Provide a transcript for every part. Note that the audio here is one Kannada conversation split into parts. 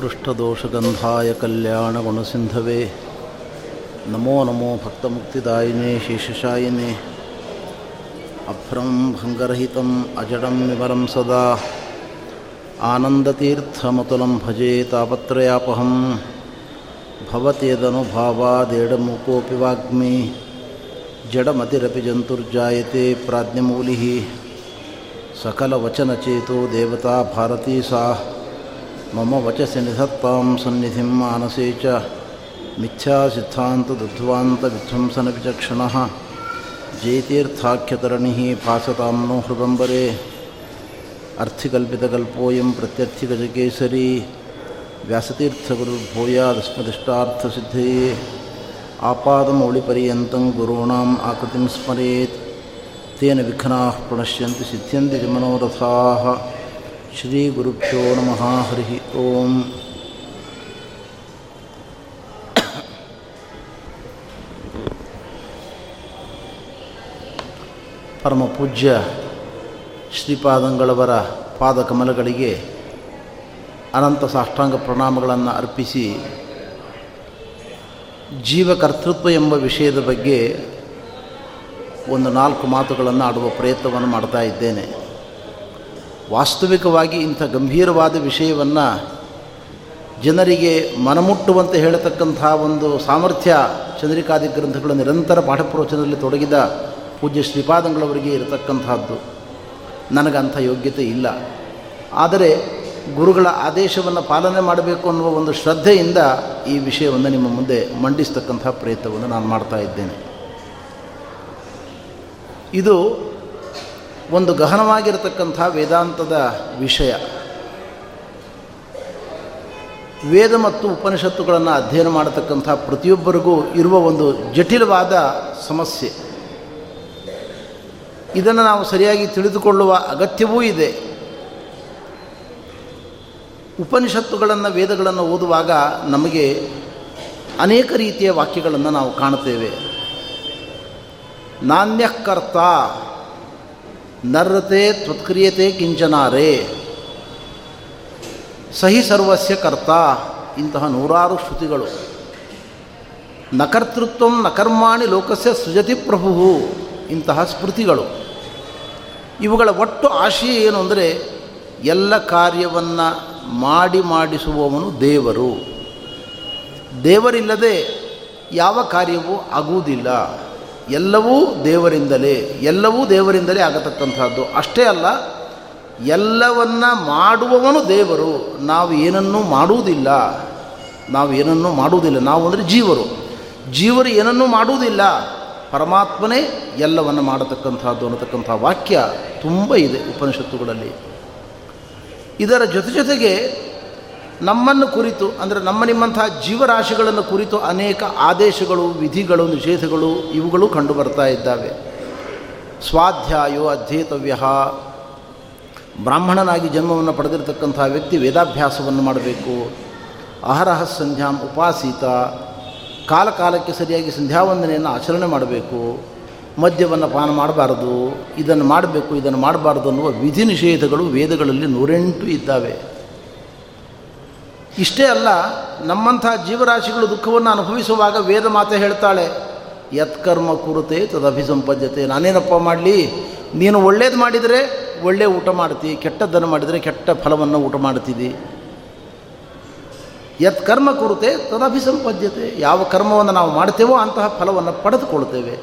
ಪೃಷ್ಠದೋಷಗಂಧಾಯ ಕಲ್ಯಾಣಗುಣಸಿಂಧವೇ. ನಮೋ ನಮೋ ಭಕ್ತಮುಕ್ತಿದಾಯಿನೇ ಶೇಷಶಾಯಿನೇ. ಅಭ್ರಂ ಭಂಗರಹಿತಂ ಅಜಡಂ ವಿವರಂ ಸದಾ. ಆನಂದತೀರ್ಥಮತುಲಂ ಭಜೆ ತಾಪತ್ರಯಾಪಹಂ. ಭವತ್ಯದನುಭಾವಾದೇಡಮುಕೋಪಿ ವಾಗ್ಮಿ. ಜಡಮತಿರಪಿ ಜಂತುರ್ಜಾಯತೆ ಪ್ರಾಜ್ಞಮೂಲಿ ಸಕಲವಚನಚೇತೋ ದೇವತಾ ಭಾರತೀ ಸಾ ಮಮ ವಚಸಿ ನಿಧತ್ತಾಂ ಸನ್ನಿಧಿಂ ಮಾನಸೇ ಚ ಮಿಥ್ಯಾಸಿದ್ಧಾಂತದ್ವಾಂತವಿಧ್ವಂಸನವಿಚಕ್ಷಣಃ ಜೇತೀರ್ಥಾಖ್ಯತರಣಿ ಭಾಸತಾಂ ನೋ ಹೃದಂಬರೆ ಅರ್ಥಿಕಲ್ಪಿತಕಲ್ಪೋಯಂ ಪ್ರತ್ಯರ್ಥಿಗಜಕೇಸರಿ ವ್ಯಾಸತೀರ್ಥಗುರುರ್ಭೂಯಾದಸ್ಮದಿಷ್ಟಾರ್ಥಸಿದ್ಧಿ ಆಪಾದಮೌಳಿಪರ್ಯಂತಂ ಗುರುಣಾಂ ಆಕೃತಿಂ ಸ್ಮರೇತ್ ತೇನ ವಿಘ್ನಾ ಪ್ರಣಶ್ಯಂತಿ ಸಿದ್ಧ್ಯಂತಿ ಮನೋರಥಾ ಶ್ರೀ ಗುರುಭ್ಯೋ ನಮಃ. ಹರಿ ಓಂ. ಪರಮ ಪೂಜ್ಯ ಶ್ರೀಪಾದಂಗಳವರ ಪಾದಕಮಲಗಳಿಗೆ ಅನಂತ ಸಾಷ್ಟಾಂಗ ಪ್ರಣಾಮಗಳನ್ನು ಅರ್ಪಿಸಿ ಜೀವಕರ್ತೃತ್ವ ಎಂಬ ವಿಷಯದ ಬಗ್ಗೆ ಒಂದು ನಾಲ್ಕು ಮಾತುಗಳನ್ನು ಆಡುವ ಪ್ರಯತ್ನವನ್ನು ಮಾಡ್ತಾ ಇದ್ದೇನೆ. ವಾಸ್ತವಿಕವಾಗಿ ಇಂಥ ಗಂಭೀರವಾದ ವಿಷಯವನ್ನು ಜನರಿಗೆ ಮನಮುಟ್ಟುವಂತೆ ಹೇಳತಕ್ಕಂಥ ಒಂದು ಸಾಮರ್ಥ್ಯ ಚಂದ್ರಿಕಾದಿ ಗ್ರಂಥಗಳ ನಿರಂತರ ಪಾಠ ಪ್ರವಚನದಲ್ಲಿ ತೊಡಗಿದ ಪೂಜ್ಯ ಶ್ರೀಪಾದಂಗಳವರಿಗೆ ಇರತಕ್ಕಂಥದ್ದು. ನನಗಂಥ ಯೋಗ್ಯತೆ ಇಲ್ಲ. ಆದರೆ ಗುರುಗಳ ಆದೇಶವನ್ನು ಪಾಲನೆ ಮಾಡಬೇಕು ಅನ್ನುವ ಒಂದು ಶ್ರದ್ಧೆಯಿಂದ ಈ ವಿಷಯವನ್ನು ನಿಮ್ಮ ಮುಂದೆ ಮಂಡಿಸ್ತಕ್ಕಂಥ ಪ್ರಯತ್ನವನ್ನು ನಾನು ಮಾಡ್ತಾ ಇದ್ದೇನೆ. ಇದು ಒಂದು ಗಹನವಾಗಿರತಕ್ಕಂಥ ವೇದಾಂತದ ವಿಷಯ. ವೇದ ಮತ್ತು ಉಪನಿಷತ್ತುಗಳನ್ನು ಅಧ್ಯಯನ ಮಾಡತಕ್ಕಂಥ ಪ್ರತಿಯೊಬ್ಬರಿಗೂ ಇರುವ ಒಂದು ಜಟಿಲವಾದ ಸಮಸ್ಯೆ. ಇದನ್ನು ನಾವು ಸರಿಯಾಗಿ ತಿಳಿದುಕೊಳ್ಳುವ ಅಗತ್ಯವೂ ಇದೆ. ಉಪನಿಷತ್ತುಗಳನ್ನು, ವೇದಗಳನ್ನು ಓದುವಾಗ ನಮಗೆ ಅನೇಕ ರೀತಿಯ ವಾಕ್ಯಗಳನ್ನು ನಾವು ಕಾಣುತ್ತೇವೆ. ನಾಣ್ಯಕರ್ತ ನರ್ರತೆ ತ್ವತ್ಕ್ರಿಯತೆ ಕಿಂಚನಾರೇ. ಸಹಿ ಸರ್ವಸ್ಯ ಕರ್ತ, ಇಂತಹ ನೂರಾರು ಶ್ರುತಿಗಳು. ನಕರ್ತೃತ್ವ ನಕರ್ಮಾಣಿ ಲೋಕಸ್ಯ ಸೃಜತಿ ಪ್ರಭು ಇಂತಹ ಸ್ಮೃತಿಗಳು. ಇವುಗಳ ಒಟ್ಟು ಆಶಯ ಏನು ಅಂದರೆ, ಎಲ್ಲ ಕಾರ್ಯವನ್ನು ಮಾಡಿ ಮಾಡಿಸುವವನು ದೇವರು. ದೇವರಿಲ್ಲದೆ ಯಾವ ಕಾರ್ಯವೂ ಆಗುವುದಿಲ್ಲ. ಎಲ್ಲವೂ ದೇವರಿಂದಲೇ ಎಲ್ಲವೂ ದೇವರಿಂದಲೇ ಆಗತಕ್ಕಂಥದ್ದು. ಅಷ್ಟೇ ಅಲ್ಲ, ಎಲ್ಲವನ್ನ ಮಾಡುವವನು ದೇವರು. ನಾವು ಏನನ್ನೂ ಮಾಡುವುದಿಲ್ಲ. ನಾವು ಏನನ್ನೂ ಮಾಡುವುದಿಲ್ಲ. ನಾವು ಅಂದರೆ ಜೀವರು. ಜೀವರು ಏನನ್ನೂ ಮಾಡುವುದಿಲ್ಲ. ಪರಮಾತ್ಮನೇ ಎಲ್ಲವನ್ನು ಮಾಡತಕ್ಕಂಥದ್ದು ಅನ್ನತಕ್ಕಂಥ ವಾಕ್ಯ ತುಂಬ ಇದೆ ಉಪನಿಷತ್ತುಗಳಲ್ಲಿ. ಇದರ ಜೊತೆ ಜೊತೆಗೆ ನಮ್ಮನ್ನು ಕುರಿತು, ಅಂದರೆ ನಮ್ಮ ನಿಮ್ಮಂತಹ ಜೀವರಾಶಿಗಳನ್ನು ಕುರಿತು ಅನೇಕ ಆದೇಶಗಳು, ವಿಧಿಗಳು, ನಿಷೇಧಗಳು ಇವುಗಳು ಕಂಡು ಬರ್ತಾ ಇದ್ದಾವೆ. ಸ್ವಾಧ್ಯಾಯೋ ಅಧ್ಯೇತವ್ಯ. ಬ್ರಾಹ್ಮಣನಾಗಿ ಜನ್ಮವನ್ನು ಪಡೆದಿರತಕ್ಕಂಥ ವ್ಯಕ್ತಿ ವೇದಾಭ್ಯಾಸವನ್ನು ಮಾಡಬೇಕು. ಅಹರಹ ಸಂಧ್ಯಾಂ ಉಪಾಸೀತ. ಕಾಲಕಾಲಕ್ಕೆ ಸರಿಯಾಗಿ ಸಂಧ್ಯಾವಂದನೆಯನ್ನು ಆಚರಣೆ ಮಾಡಬೇಕು. ಮದ್ಯವನ್ನು ಪಾನ ಮಾಡಬಾರದು. ಇದನ್ನು ಮಾಡಬೇಕು, ಇದನ್ನು ಮಾಡಬಾರ್ದು ಅನ್ನುವ ವಿಧಿ ನಿಷೇಧಗಳು ವೇದಗಳಲ್ಲಿ ನೂರೆಂಟು ಇದ್ದಾವೆ. ಇಷ್ಟೇ ಅಲ್ಲ, ನಮ್ಮಂಥ ಜೀವರಾಶಿಗಳು ದುಃಖವನ್ನು ಅನುಭವಿಸುವಾಗ ವೇದ ಮಾತೆ ಹೇಳ್ತಾಳೆ ಯತ್ಕರ್ಮ ಕುರುತೆ ತದಭಿಸಂಪದ್ಯತೆ. ನಾನೇನಪ್ಪ ಮಾಡಲಿ? ನೀನು ಒಳ್ಳೇದು ಮಾಡಿದರೆ ಒಳ್ಳೆ ಊಟ ಮಾಡ್ತಿ, ಕೆಟ್ಟದ್ದನ್ನು ಮಾಡಿದರೆ ಕೆಟ್ಟ ಫಲವನ್ನು ಊಟ ಮಾಡ್ತಿದ್ದಿ ಯತ್ ಕರ್ಮ ಕುರುತೆ ತದಭಿಸಂಪದ್ಯತೆ. ಯಾವ ಕರ್ಮವನ್ನು ನಾವು ಮಾಡ್ತೇವೋ ಅಂತಹ ಫಲವನ್ನು ಪಡೆದುಕೊಳ್ತೇವೆ.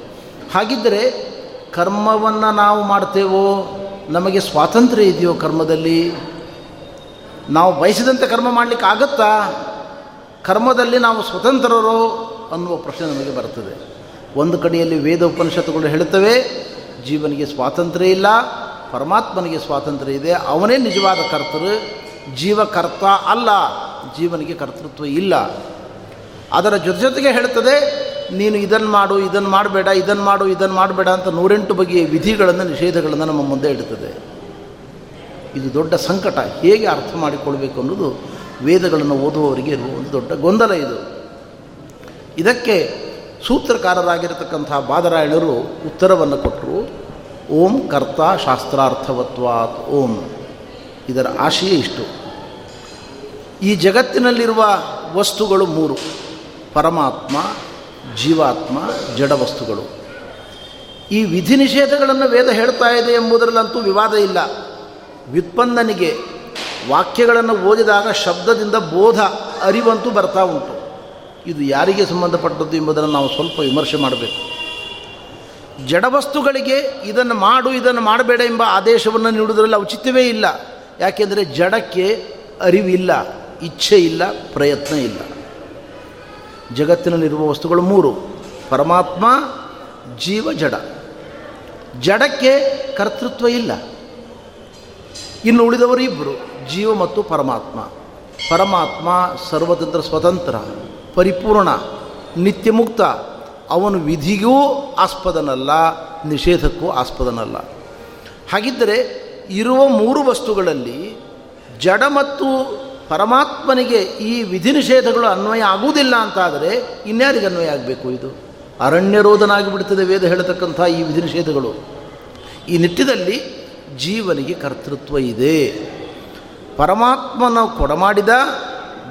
ಹಾಗಿದ್ದರೆ ಕರ್ಮವನ್ನು ನಾವು ಮಾಡ್ತೇವೋ? ನಮಗೆ ಸ್ವಾತಂತ್ರ್ಯ ಇದೆಯೋ ಕರ್ಮದಲ್ಲಿ? ನಾವು ಬಯಸಿದಂತೆ ಕರ್ಮ ಮಾಡಲಿಕ್ಕೆ ಆಗುತ್ತಾ? ಕರ್ಮದಲ್ಲಿ ನಾವು ಸ್ವತಂತ್ರರು ಅನ್ನುವ ಪ್ರಶ್ನೆ ನಮಗೆ ಬರ್ತದೆ. ಒಂದು ಕಡೆಯಲ್ಲಿ ವೇದ ಉಪನಿಷತ್ತುಗಳು ಹೇಳುತ್ತವೆ, ಜೀವನಿಗೆ ಸ್ವಾತಂತ್ರ್ಯ ಇಲ್ಲ, ಪರಮಾತ್ಮನಿಗೆ ಸ್ವಾತಂತ್ರ್ಯ ಇದೆ, ಅವನೇ ನಿಜವಾದ ಕರ್ತರು ಜೀವಕರ್ತ ಅಲ್ಲ, ಜೀವನಿಗೆ ಕರ್ತೃತ್ವ ಇಲ್ಲ. ಅದರ ಜೊತೆ ಜೊತೆಗೆ ಹೇಳ್ತದೆ ನೀನು ಇದನ್ನು ಮಾಡು ಇದನ್ನು ಮಾಡಬೇಡ ಇದನ್ನು ಮಾಡು ಇದನ್ನು ಮಾಡಬೇಡ ಅಂತ ನೂರೆಂಟು ಬಗೆಯ ವಿಧಿಗಳನ್ನು, ನಿಷೇಧಗಳನ್ನು ನಮ್ಮ ಮುಂದೆ ಇಡುತ್ತದೆ ಇದು ದೊಡ್ಡ ಸಂಕಟ. ಹೇಗೆ ಅರ್ಥ ಮಾಡಿಕೊಳ್ಬೇಕು ಅನ್ನೋದು ವೇದಗಳನ್ನು ಓದುವವರಿಗೆ ಒಂದು ದೊಡ್ಡ ಗೊಂದಲ ಇದು. ಇದಕ್ಕೆ ಸೂತ್ರಕಾರರಾಗಿರತಕ್ಕಂಥ ಬಾದರಾಯಣರು ಉತ್ತರವನ್ನು ಕೊಟ್ಟರು. ಓಂ ಕರ್ತ ಶಾಸ್ತ್ರಾರ್ಥವತ್ವಾತ್ ಓಂ. ಇದರ ಆಶಯ ಇಷ್ಟು. ಈ ಜಗತ್ತಿನಲ್ಲಿರುವ ವಸ್ತುಗಳು ಮೂರು. ಪರಮಾತ್ಮ, ಜೀವಾತ್ಮ, ಜಡ ವಸ್ತುಗಳು. ಈ ವಿಧಿ ನಿಷೇಧಗಳನ್ನು ವೇದ ಹೇಳ್ತಾ ಇದೆ ಎಂಬುದರಲ್ಲಂತೂ ವಿವಾದ ಇಲ್ಲ. ವ್ಯುತ್ಪನ್ನನಿಗೆ ವಾಕ್ಯಗಳನ್ನು ಓದಿದಾಗ ಶಬ್ದದಿಂದ ಬೋಧ, ಅರಿವಂತೂ ಬರ್ತಾ ಉಂಟು. ಇದು ಯಾರಿಗೆ ಸಂಬಂಧಪಟ್ಟದ್ದು ಎಂಬುದನ್ನು ನಾವು ಸ್ವಲ್ಪ ವಿಮರ್ಶೆ ಮಾಡಬೇಕು. ಜಡವಸ್ತುಗಳಿಗೆ ಇದನ್ನು ಮಾಡು, ಇದನ್ನು ಮಾಡಬೇಡ ಎಂಬ ಆದೇಶವನ್ನು ನೀಡುವುದರಲ್ಲಿ ಔಚಿತ್ಯವೇ ಇಲ್ಲ. ಯಾಕೆಂದರೆ ಜಡಕ್ಕೆ ಅರಿವಿಲ್ಲ, ಇಚ್ಛೆ ಇಲ್ಲ, ಪ್ರಯತ್ನ ಇಲ್ಲ. ಜಗತ್ತಿನಲ್ಲಿರುವ ವಸ್ತುಗಳು ಮೂರು. ಪರಮಾತ್ಮ, ಜೀವ, ಜಡ. ಜಡಕ್ಕೆ ಕರ್ತೃತ್ವ ಇಲ್ಲ. ಇನ್ನು ಉಳಿದವರು ಇಬ್ಬರು ಜೀವ ಮತ್ತು ಪರಮಾತ್ಮ. ಪರಮಾತ್ಮ ಸರ್ವತಂತ್ರ ಸ್ವತಂತ್ರ, ಪರಿಪೂರ್ಣ, ನಿತ್ಯಮುಕ್ತ. ಅವನು ವಿಧಿಗೂ ಆಸ್ಪದನಲ್ಲ, ನಿಷೇಧಕ್ಕೂ ಆಸ್ಪದನಲ್ಲ. ಹಾಗಿದ್ದರೆ ಇರುವ ಮೂರು ವಸ್ತುಗಳಲ್ಲಿ ಜಡ ಮತ್ತು ಪರಮಾತ್ಮನಿಗೆ ಈ ವಿಧಿ ನಿಷೇಧಗಳು ಅನ್ವಯ ಆಗುವುದಿಲ್ಲ ಅಂತಾದರೆ ಇನ್ಯಾರಿಗೆ ಅನ್ವಯ ಆಗಬೇಕು ಇದು? ಅರಣ್ಯರೋಧನಾಗಿಬಿಡ್ತದೆ ವೇದ ಹೇಳತಕ್ಕಂಥ ಈ ವಿಧಿ ನಿಷೇಧಗಳು. ಈ ನಿಟ್ಟಿನಲ್ಲಿ ಜೀವನಿಗೆ ಕರ್ತೃತ್ವ ಇದೆ. ಪರಮಾತ್ಮನ ಕೊಡಮಾಡಿದ